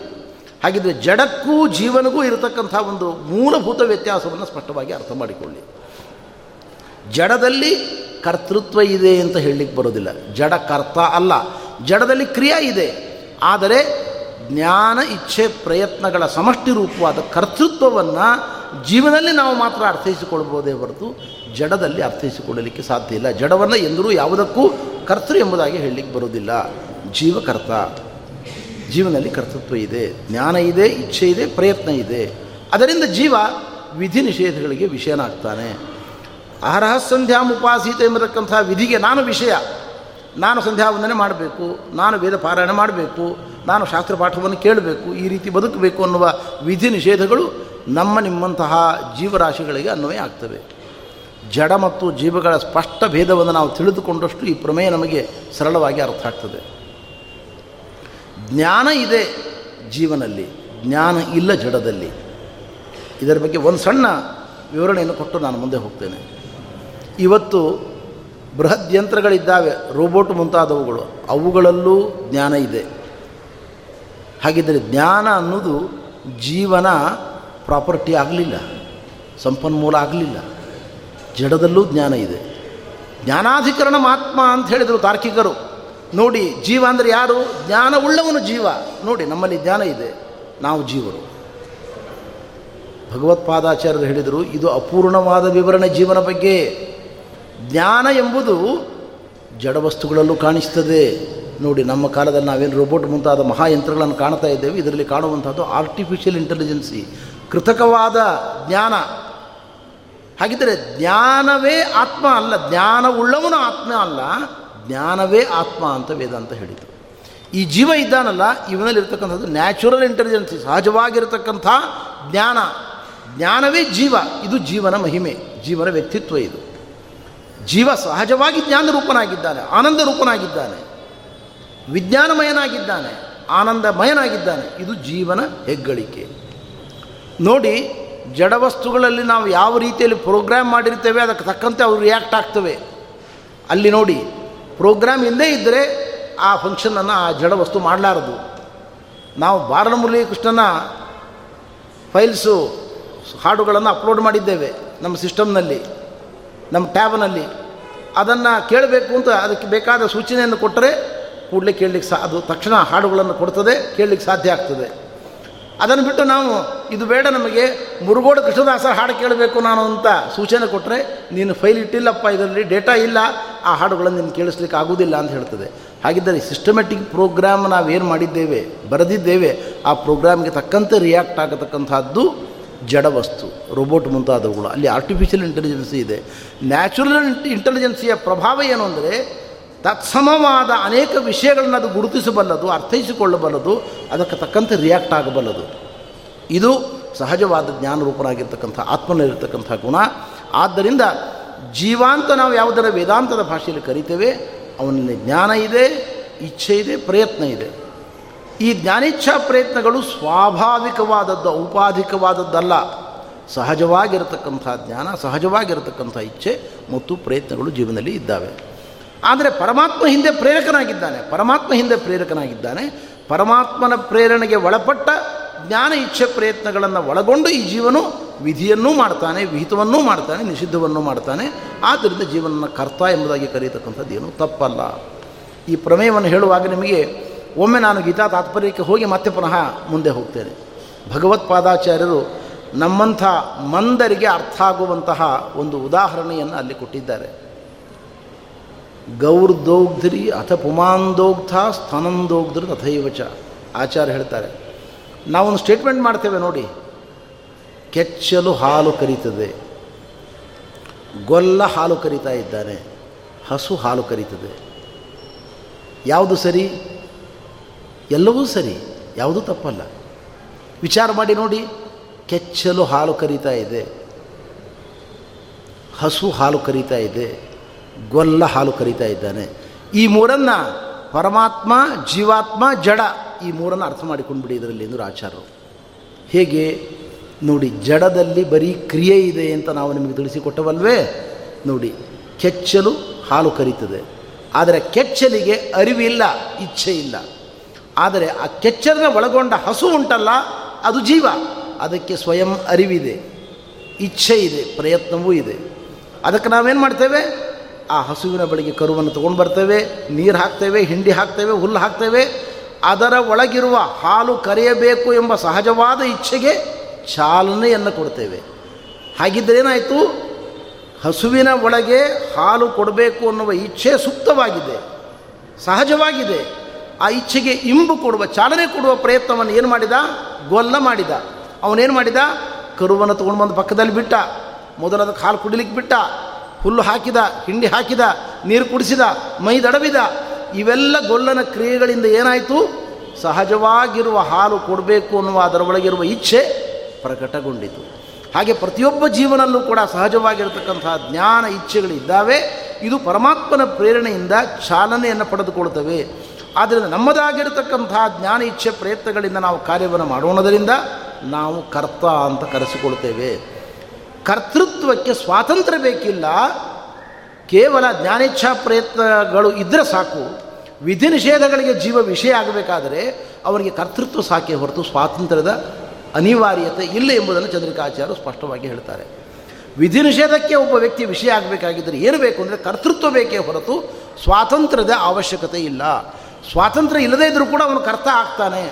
ಹಾಗಿದ್ರೆ ಜಡಕ್ಕೂ ಜೀವನಗೂ ಇರತಕ್ಕಂಥ ಒಂದು ಮೂಲಭೂತ ವ್ಯತ್ಯಾಸವನ್ನು ಸ್ಪಷ್ಟವಾಗಿ ಅರ್ಥ ಮಾಡಿಕೊಳ್ಳಿ. ಜಡದಲ್ಲಿ ಕರ್ತೃತ್ವ ಇದೆ ಅಂತ ಹೇಳಲಿಕ್ಕೆ ಬರೋದಿಲ್ಲ. ಜಡ ಕರ್ತ ಅಲ್ಲ. ಜಡದಲ್ಲಿ ಕ್ರಿಯೆ ಇದೆ, ಆದರೆ ಜ್ಞಾನ, ಇಚ್ಛೆ, ಪ್ರಯತ್ನಗಳ ಸಮಷ್ಟಿ ರೂಪವಾದ ಕರ್ತೃತ್ವವನ್ನು ಜೀವನದಲ್ಲಿ ನಾವು ಮಾತ್ರ ಅರ್ಥೈಸಿಕೊಳ್ಬೋದೇ ಹೊರತು ಜಡದಲ್ಲಿ ಅರ್ಥೈಸಿಕೊಳ್ಳಲಿಕ್ಕೆ ಸಾಧ್ಯ ಇಲ್ಲ. ಜಡವನ್ನು ಎಂದರೂ ಯಾವುದಕ್ಕೂ ಕರ್ತೃ ಎಂಬುದಾಗಿ ಹೇಳಲಿಕ್ಕೆ ಬರೋದಿಲ್ಲ ಜೀವಕರ್ತ. ಜೀವನದಲ್ಲಿ ಕರ್ತೃತ್ವ ಇದೆ. ಜ್ಞಾನ ಇದೆ, ಇಚ್ಛೆ ಇದೆ, ಪ್ರಯತ್ನ ಇದೆ. ಅದರಿಂದ ಜೀವ ವಿಧಿ ನಿಷೇಧಗಳಿಗೆ ವಿಷಯನಾಗ್ತಾನೆ. ಆರಹ ಸಂಧ್ಯಾಮುಪಾಸೀತ ಎಂಬತಕ್ಕಂಥ ವಿಧಿಗೆ ನಾನು ವಿಷಯ. ನಾನು ಸಂಧ್ಯಾ ವಂದನೆ ಮಾಡಬೇಕು. ನಾನು ವೇದ ಪಾರಾಯಣ ಮಾಡಬೇಕು. ನಾನು ಶಾಸ್ತ್ರ ಪಾಠವನ್ನು ಕೇಳಬೇಕು, ಈ ರೀತಿ ಬದುಕಬೇಕು ಅನ್ನುವ ವಿಧಿ ನಿಷೇಧಗಳು ನಮ್ಮ ನಿಮ್ಮಂತಹ ಜೀವರಾಶಿಗಳಿಗೆ ಅನ್ವಯ ಆಗ್ತವೆ. ಜಡ ಮತ್ತು ಜೀವಗಳ ಸ್ಪಷ್ಟ ಭೇದವನ್ನು ನಾವು ತಿಳಿದುಕೊಂಡಷ್ಟು ಈ ಪ್ರಮೇಯ ನಮಗೆ ಸರಳವಾಗಿ ಅರ್ಥ ಆಗ್ತದೆ. ಜ್ಞಾನ ಇದೆ ಜೀವನಲ್ಲಿ, ಜ್ಞಾನ ಇಲ್ಲ ಜಡದಲ್ಲಿ. ಇದರ ಬಗ್ಗೆ ಒಂದು ಸಣ್ಣ ವಿವರಣೆಯನ್ನು ಕೊಟ್ಟು ನಾನು ಮುಂದೆ ಹೋಗ್ತೇನೆ. ಇವತ್ತು ಬೃಹತ್ ಯಂತ್ರಗಳಿದ್ದಾವೆ, ರೋಬೋಟ್ ಮುಂತಾದವುಗಳು, ಅವುಗಳಲ್ಲೂ ಜ್ಞಾನ ಇದೆ. ಹಾಗಿದ್ದರೆ ಜ್ಞಾನ ಅನ್ನೋದು ಜೀವನ ಪ್ರಾಪರ್ಟಿ ಆಗಲಿಲ್ಲ, ಸಂಪನ್ಮೂಲ ಆಗಲಿಲ್ಲ. ಜಡದಲ್ಲೂ ಜ್ಞಾನ ಇದೆ. ಜ್ಞಾನಾಧಿಕರಣ ಮಾತ್ಮ ಅಂತ ಹೇಳಿದರು ತಾರ್ಕಿಕರು. ನೋಡಿ, ಜೀವ ಅಂದರೆ ಯಾರು? ಜ್ಞಾನ ಉಳ್ಳವನು ಜೀವ. ನೋಡಿ, ನಮ್ಮಲ್ಲಿ ಜ್ಞಾನ ಇದೆ. ನಾವು ಜೀವರು. ಭಗವತ್ಪಾದಾಚಾರ್ಯರು ಹೇಳಿದರು, ಇದು ಅಪೂರ್ಣವಾದ ವಿವರಣೆ ಜೀವನ ಬಗ್ಗೆ. ಜ್ಞಾನ ಎಂಬುದು ಜಡವಸ್ತುಗಳಲ್ಲೂ ಕಾಣಿಸ್ತದೆ. ನೋಡಿ, ನಮ್ಮ ಕಾಲದಲ್ಲಿ ನಾವೇನು ರೋಬೋಟ್ ಮುಂತಾದ ಮಹಾಯಂತ್ರಗಳನ್ನು ಕಾಣ್ತಾ ಇದ್ದೇವೆ, ಇದರಲ್ಲಿ ಕಾಣುವಂಥದ್ದು ಆರ್ಟಿಫಿಷಿಯಲ್ ಇಂಟೆಲಿಜೆನ್ಸಿ ಕೃತಕವಾದ ಜ್ಞಾನ. ಹಾಗಿದ್ದರೆ ಜ್ಞಾನವೇ ಆತ್ಮ ಅಲ್ಲ, ಜ್ಞಾನವುಳ್ಳವನು ಆತ್ಮ ಅಲ್ಲ, ಜ್ಞಾನವೇ ಆತ್ಮ ಅಂತ ವೇದಾಂತ ಹೇಳಿದರು ಈ ಜೀವ ಇದ್ದಾನಲ್ಲ, ಇವನಲ್ಲಿರ್ತಕ್ಕಂಥದ್ದು ನ್ಯಾಚುರಲ್ ಇಂಟೆಲಿಜೆನ್ಸಿ ಸಹಜವಾಗಿರತಕ್ಕಂಥ ಜ್ಞಾನ. ಜ್ಞಾನವೇ ಜೀವ, ಇದು ಜೀವನ ಮಹಿಮೆ, ಜೀವನ ವ್ಯಕ್ತಿತ್ವ ಇದು. ಜೀವ ಸಹಜವಾಗಿ ಜ್ಞಾನ ರೂಪನಾಗಿದ್ದಾನೆ ಆನಂದ ರೂಪನಾಗಿದ್ದಾನೆ ವಿಜ್ಞಾನಮಯನಾಗಿದ್ದಾನೆ, ಆನಂದಮಯನಾಗಿದ್ದಾನೆ. ಇದು ಜೀವನ ಹೆಗ್ಗಳಿಕೆ. ನೋಡಿ, ಜಡವಸ್ತುಗಳಲ್ಲಿ ನಾವು ಯಾವ ರೀತಿಯಲ್ಲಿ ಪ್ರೋಗ್ರಾಮ್ ಮಾಡಿರ್ತೇವೆ, ಅದಕ್ಕೆ ತಕ್ಕಂತೆ ಅವರು ರಿಯಾಕ್ಟ್ ಆಗ್ತವೆ. ಅಲ್ಲಿ ನೋಡಿ, ಪ್ರೋಗ್ರಾಮ್ ಹಿಂದೆ ಇದ್ದರೆ ಆ ಫಂಕ್ಷನನ್ನು ಆ ಜಡವಸ್ತು ಮಾಡಲಾರದು. ನಾವು ಬಾಲಮುರಳಿ ಕೃಷ್ಣನ ಫೈಲ್ಸು ಹಾಡುಗಳನ್ನು ಅಪ್ಲೋಡ್ ಮಾಡಿದ್ದೇವೆ ನಮ್ಮ ಸಿಸ್ಟಮ್ನಲ್ಲಿ ನಮ್ಮ ಟ್ಯಾಬ್ನಲ್ಲಿ ಅದನ್ನು ಕೇಳಬೇಕು ಅಂತ ಅದಕ್ಕೆ ಬೇಕಾದ ಸೂಚನೆಯನ್ನು ಕೊಟ್ಟರೆ ಕೂಡಲೇ ಕೇಳಲಿಕ್ಕೆ ಸಾ, ಅದು ತಕ್ಷಣ ಹಾಡುಗಳನ್ನು ಕೊಡ್ತದೆ, ಕೇಳಲಿಕ್ಕೆ ಸಾಧ್ಯ ಆಗ್ತದೆ. ಅದನ್ನು ಬಿಟ್ಟು ನಾವು, ಇದು ಬೇಡ ನಮಗೆ, ಮುರುಗೋಡು ಕೃಷ್ಣದಾಸ ಹಾಡು ಕೇಳಬೇಕು ನಾನು ಅಂತ ಸೂಚನೆ ಕೊಟ್ಟರೆ ನೀನು ಫೈಲ್ ಇಟ್ಟಿಲ್ಲಪ್ಪ, ಇದರಲ್ಲಿ ಡೇಟಾ ಇಲ್ಲ, ಆ ಹಾಡುಗಳನ್ನು ನೀನು ಕೇಳಿಸ್ಲಿಕ್ಕೆ ಆಗೋದಿಲ್ಲ ಅಂತ ಹೇಳ್ತದೆ. ಹಾಗಿದ್ದರೆ ಸಿಸ್ಟಮೆಟಿಕ್ ಪ್ರೋಗ್ರಾಮ್ ನಾವೇನು ಮಾಡಿದ್ದೇವೆ, ಬರೆದಿದ್ದೇವೆ, ಆ ಪ್ರೋಗ್ರಾಮ್ಗೆ ತಕ್ಕಂತೆ ರಿಯಾಕ್ಟ್ ಆಗತಕ್ಕಂಥದ್ದು ಜಡವಸ್ತು ರೋಬೋಟ್ ಮುಂತಾದವುಗಳು. ಅಲ್ಲಿ ಆರ್ಟಿಫಿಷಿಯಲ್ ಇಂಟೆಲಿಜೆನ್ಸಿ ಇದೆ. ನ್ಯಾಚುರಲ್ ಇಂಟೆಲಿಜೆನ್ಸಿಯ ಪ್ರಭಾವ ಏನು ಅಂದರೆ ತತ್ಸಮವಾದ ಅನೇಕ ವಿಷಯಗಳನ್ನು ಅದು ಗುರುತಿಸಬಲ್ಲದು ಅರ್ಥೈಸಿಕೊಳ್ಳಬಲ್ಲದು ಅದಕ್ಕೆ ತಕ್ಕಂತೆ ರಿಯಾಕ್ಟ್ ಆಗಬಲ್ಲದು ಇದು ಸಹಜವಾದ ಜ್ಞಾನರೂಪನಾಗಿರ್ತಕ್ಕಂಥ ಆತ್ಮನಲ್ಲಿರ್ತಕ್ಕಂಥ ಗುಣ ಆದ್ದರಿಂದ ಜೀವಾಂತ ನಾವು ಯಾವುದರ ವೇದಾಂತದ ಭಾಷೆಯಲ್ಲಿ ಕರಿತೇವೆ ಅವನಲ್ಲಿ ಜ್ಞಾನ ಇದೆ ಇಚ್ಛೆ ಇದೆ ಪ್ರಯತ್ನ ಇದೆ ಈ ಜ್ಞಾನಿಚ್ಛಾ ಪ್ರಯತ್ನಗಳು ಸ್ವಾಭಾವಿಕವಾದದ್ದು, ಔಪಾಧಿಕವಾದದ್ದಲ್ಲ. ಸಹಜವಾಗಿರತಕ್ಕಂಥ ಜ್ಞಾನ, ಸಹಜವಾಗಿರತಕ್ಕಂಥ ಇಚ್ಛೆ ಮತ್ತು ಪ್ರಯತ್ನಗಳು ಜೀವನದಲ್ಲಿ ಇದ್ದಾವೆ. ಆದರೆ ಪರಮಾತ್ಮ ಹಿಂದೆ ಪ್ರೇರಕನಾಗಿದ್ದಾನೆ. ಪರಮಾತ್ಮ ಹಿಂದೆ ಪ್ರೇರಕನಾಗಿದ್ದಾನೆ. ಪರಮಾತ್ಮನ ಪ್ರೇರಣೆಗೆ ಒಳಪಟ್ಟ ಜ್ಞಾನ ಇಚ್ಛೆ ಪ್ರಯತ್ನಗಳನ್ನು ಒಳಗೊಂಡು ಈ ಜೀವನು ವಿಧಿಯನ್ನೂ ಮಾಡ್ತಾನೆ, ವಿಹಿತವನ್ನೂ ಮಾಡ್ತಾನೆ, ನಿಷಿದ್ಧವನ್ನೂ ಮಾಡ್ತಾನೆ. ಆದ್ದರಿಂದ ಜೀವನನ ಕರ್ತ ಎಂಬುದಾಗಿ ಕರೀತಕ್ಕಂಥದ್ದು ಏನು? ತಪ್ಪಲ್ಲ. ಈ ಪ್ರಮೇಯವನ್ನು ಹೇಳುವಾಗ ನಿಮಗೆ ಒಮ್ಮೆ ನಾನು ಗೀತಾ ತಾತ್ಪರ್ಯಕ್ಕೆ ಹೋಗಿ ಮತ್ತೆ ಪುನಃ ಮುಂದೆ ಹೋಗ್ತೇನೆ. ಭಗವತ್ಪಾದಾಚಾರ್ಯರು ನಮ್ಮಂಥ ಮಂದರಿಗೆ ಅರ್ಥ ಆಗುವಂತಹ ಒಂದು ಉದಾಹರಣೆಯನ್ನು ಅಲ್ಲಿ ಕೊಟ್ಟಿದ್ದಾರೆ. ಗೌರ್ದೋಗ್ಧ್ರಿ ಅಥ ಪುಮಾಂದೋಗ್ಧ ಸ್ಥಾನಂದೋಗ್ಧ್ರಿ ತಥೈವಚ. ಆಚಾರ್ಯ ಹೇಳ್ತಾರೆ, ನಾವೊಂದು ಸ್ಟೇಟ್ಮೆಂಟ್ ಮಾಡ್ತೇವೆ ನೋಡಿ. ಕೆಚ್ಚಲು ಹಾಲು ಕರೀತದೆ, ಗೊಲ್ಲ ಹಾಲು ಕರಿತಾ ಇದ್ದಾನೆ, ಹಸು ಹಾಲು ಕರೀತದೆ. ಯಾವುದು ಸರಿ? ಎಲ್ಲವೂ ಸರಿ, ಯಾವುದೂ ತಪ್ಪಲ್ಲ. ವಿಚಾರ ಮಾಡಿ ನೋಡಿ, ಕೆಚ್ಚಲು ಹಾಲು ಕರೀತಾ ಇದೆ, ಹಸು ಹಾಲು ಕರೀತಾ ಇದೆ. ಗೊಲ್ಲ ಹಾಲು ಕರೀತಾ ಇದ್ದಾನೆ. ಈ ಮೂರನ್ನು ಪರಮಾತ್ಮ, ಜೀವಾತ್ಮ, ಜಡ ಈ ಮೂರನ್ನು ಅರ್ಥ ಮಾಡಿಕೊಂಡ್ಬಿಡಿ ಇದರಲ್ಲಿ ಎಂದರು ಆಚಾರ್ಯರು. ಹೇಗೆ? ನೋಡಿ, ಜಡದಲ್ಲಿ ಬರೀ ಕ್ರಿಯೆ ಇದೆ ಅಂತ ನಾವು ನಿಮಗೆ ತಿಳಿಸಿಕೊಟ್ಟವಲ್ವೇ? ನೋಡಿ, ಕೆಚ್ಚಲು ಹಾಲು ಕರೀತದೆ. ಆದರೆ ಕೆಚ್ಚಲಿಗೆ ಅರಿವಿಲ್ಲ, ಇಚ್ಛೆ ಇಲ್ಲ. ಆದರೆ ಆ ಕೆಚ್ಚಲನ್ನ ಒಳಗೊಂಡ ಹಸು ಉಂಟಲ್ಲ, ಅದು ಜೀವ. ಅದಕ್ಕೆ ಸ್ವಯಂ ಅರಿವಿದೆ, ಇಚ್ಛೆ ಇದೆ, ಪ್ರಯತ್ನವೂ ಇದೆ. ಅದಕ್ಕೆ ನಾವೇನು ಮಾಡ್ತೇವೆ? ಆ ಹಸುವಿನ ಬಳಿಗೆ ಕರುವನ್ನು ತೊಗೊಂಡು ಬರ್ತೇವೆ, ನೀರು ಹಾಕ್ತೇವೆ, ಹಿಂಡಿ ಹಾಕ್ತೇವೆ, ಹುಲ್ಲು ಹಾಕ್ತೇವೆ. ಅದರ ಒಳಗಿರುವ ಹಾಲು ಕರೆಯಬೇಕು ಎಂಬ ಸಹಜವಾದ ಇಚ್ಛೆಗೆ ಚಾಲನೆಯನ್ನು ಕೊಡ್ತೇವೆ. ಹಾಗಿದ್ದರೆ ಏನಾಯಿತು? ಹಸುವಿನ ಒಳಗೆ ಹಾಲು ಕೊಡಬೇಕು ಅನ್ನುವ ಇಚ್ಛೆ ಸೂಕ್ತವಾಗಿದೆ ಸಹಜವಾಗಿದೆ. ಆ ಇಚ್ಛೆಗೆ ಇಂಬು ಕೊಡುವ, ಚಾಲನೆ ಕೊಡುವ ಪ್ರಯತ್ನವನ್ನು ಏನು ಮಾಡಿದ? ಗೊಲ್ಲ ಮಾಡಿದ. ಅವನೇನು ಮಾಡಿದ? ಕರುವನ್ನು ತೊಗೊಂಡು ಬಂದು ಪಕ್ಕದಲ್ಲಿ ಬಿಟ್ಟ. ಮೊದಲದ ಹಾಲು ಕುಡಿಲಿಕ್ಕೆ ಬಿಟ್ಟ. ಹುಲ್ಲು ಹಾಕಿದ, ಹಿಂಡಿ ಹಾಕಿದ, ನೀರು ಕುಡಿಸಿದ, ಮೈ ದಡವಿದ ಇವೆಲ್ಲ ಗೊಲ್ಲನ ಕ್ರಿಯೆಗಳಿಂದ ಏನಾಯಿತು? ಸಹಜವಾಗಿರುವ ಹಾಲು ಕೊಡಬೇಕು ಅನ್ನುವ ಅದರೊಳಗಿರುವ ಇಚ್ಛೆ ಪ್ರಕಟಗೊಂಡಿತು. ಹಾಗೆ ಪ್ರತಿಯೊಬ್ಬ ಜೀವನಲ್ಲೂ ಕೂಡ ಸಹಜವಾಗಿರತಕ್ಕಂತಹ ಜ್ಞಾನ ಇಚ್ಛೆಗಳಿದ್ದಾವೆ ಇದು ಪರಮಾತ್ಮನ ಪ್ರೇರಣೆಯಿಂದ ಚಾಲನೆಯನ್ನು ಪಡೆದುಕೊಳ್ತವೆ. ಆದ್ದರಿಂದ ನಮ್ಮದಾಗಿರತಕ್ಕಂತಹ ಜ್ಞಾನ ಇಚ್ಛೆ ಪ್ರಯತ್ನಗಳಿಂದ ನಾವು ಕಾರ್ಯವನ್ನು ಮಾಡೋಣದರಿಂದ ನಾವು ಕರ್ತ ಅಂತ ಕರೆಸಿಕೊಳ್ತೇವೆ. ಕರ್ತೃತ್ವಕ್ಕೆ ಸ್ವಾತಂತ್ರ್ಯ ಬೇಕಿಲ್ಲ, ಕೇವಲ ಜ್ಞಾನೇಚ್ಛಾ ಪ್ರಯತ್ನಗಳು ಇದ್ದರೆ ಸಾಕು, ವಿಧಿ ನಿಷೇಧಗಳಿಗೆ ಜೀವ ವಿಷಯ ಆಗಬೇಕಾದರೆ ಅವರಿಗೆ ಕರ್ತೃತ್ವ ಸಾಕೆ ಹೊರತು ಸ್ವಾತಂತ್ರ್ಯದ ಅನಿವಾರ್ಯತೆ ಇಲ್ಲ ಎಂಬುದನ್ನು ಚಂದ್ರಿಕಾಚಾರ್ಯರು ಸ್ಪಷ್ಟವಾಗಿ ಹೇಳ್ತಾರೆ. ವಿಧಿ ನಿಷೇಧಕ್ಕೆ ಒಬ್ಬ ವ್ಯಕ್ತಿ ವಿಷಯ ಆಗಬೇಕಾಗಿದ್ದರೆ ಏನು ಬೇಕು ಅಂದರೆ ಕರ್ತೃತ್ವ ಬೇಕೇ ಹೊರತು ಸ್ವಾತಂತ್ರ್ಯದ ಅವಶ್ಯಕತೆ ಇಲ್ಲ. ಸ್ವಾತಂತ್ರ್ಯ ಇಲ್ಲದೇ ಇದ್ದರೂ ಕೂಡ ಅವನು ಕರ್ತ ಆಗ್ತಾನೆ.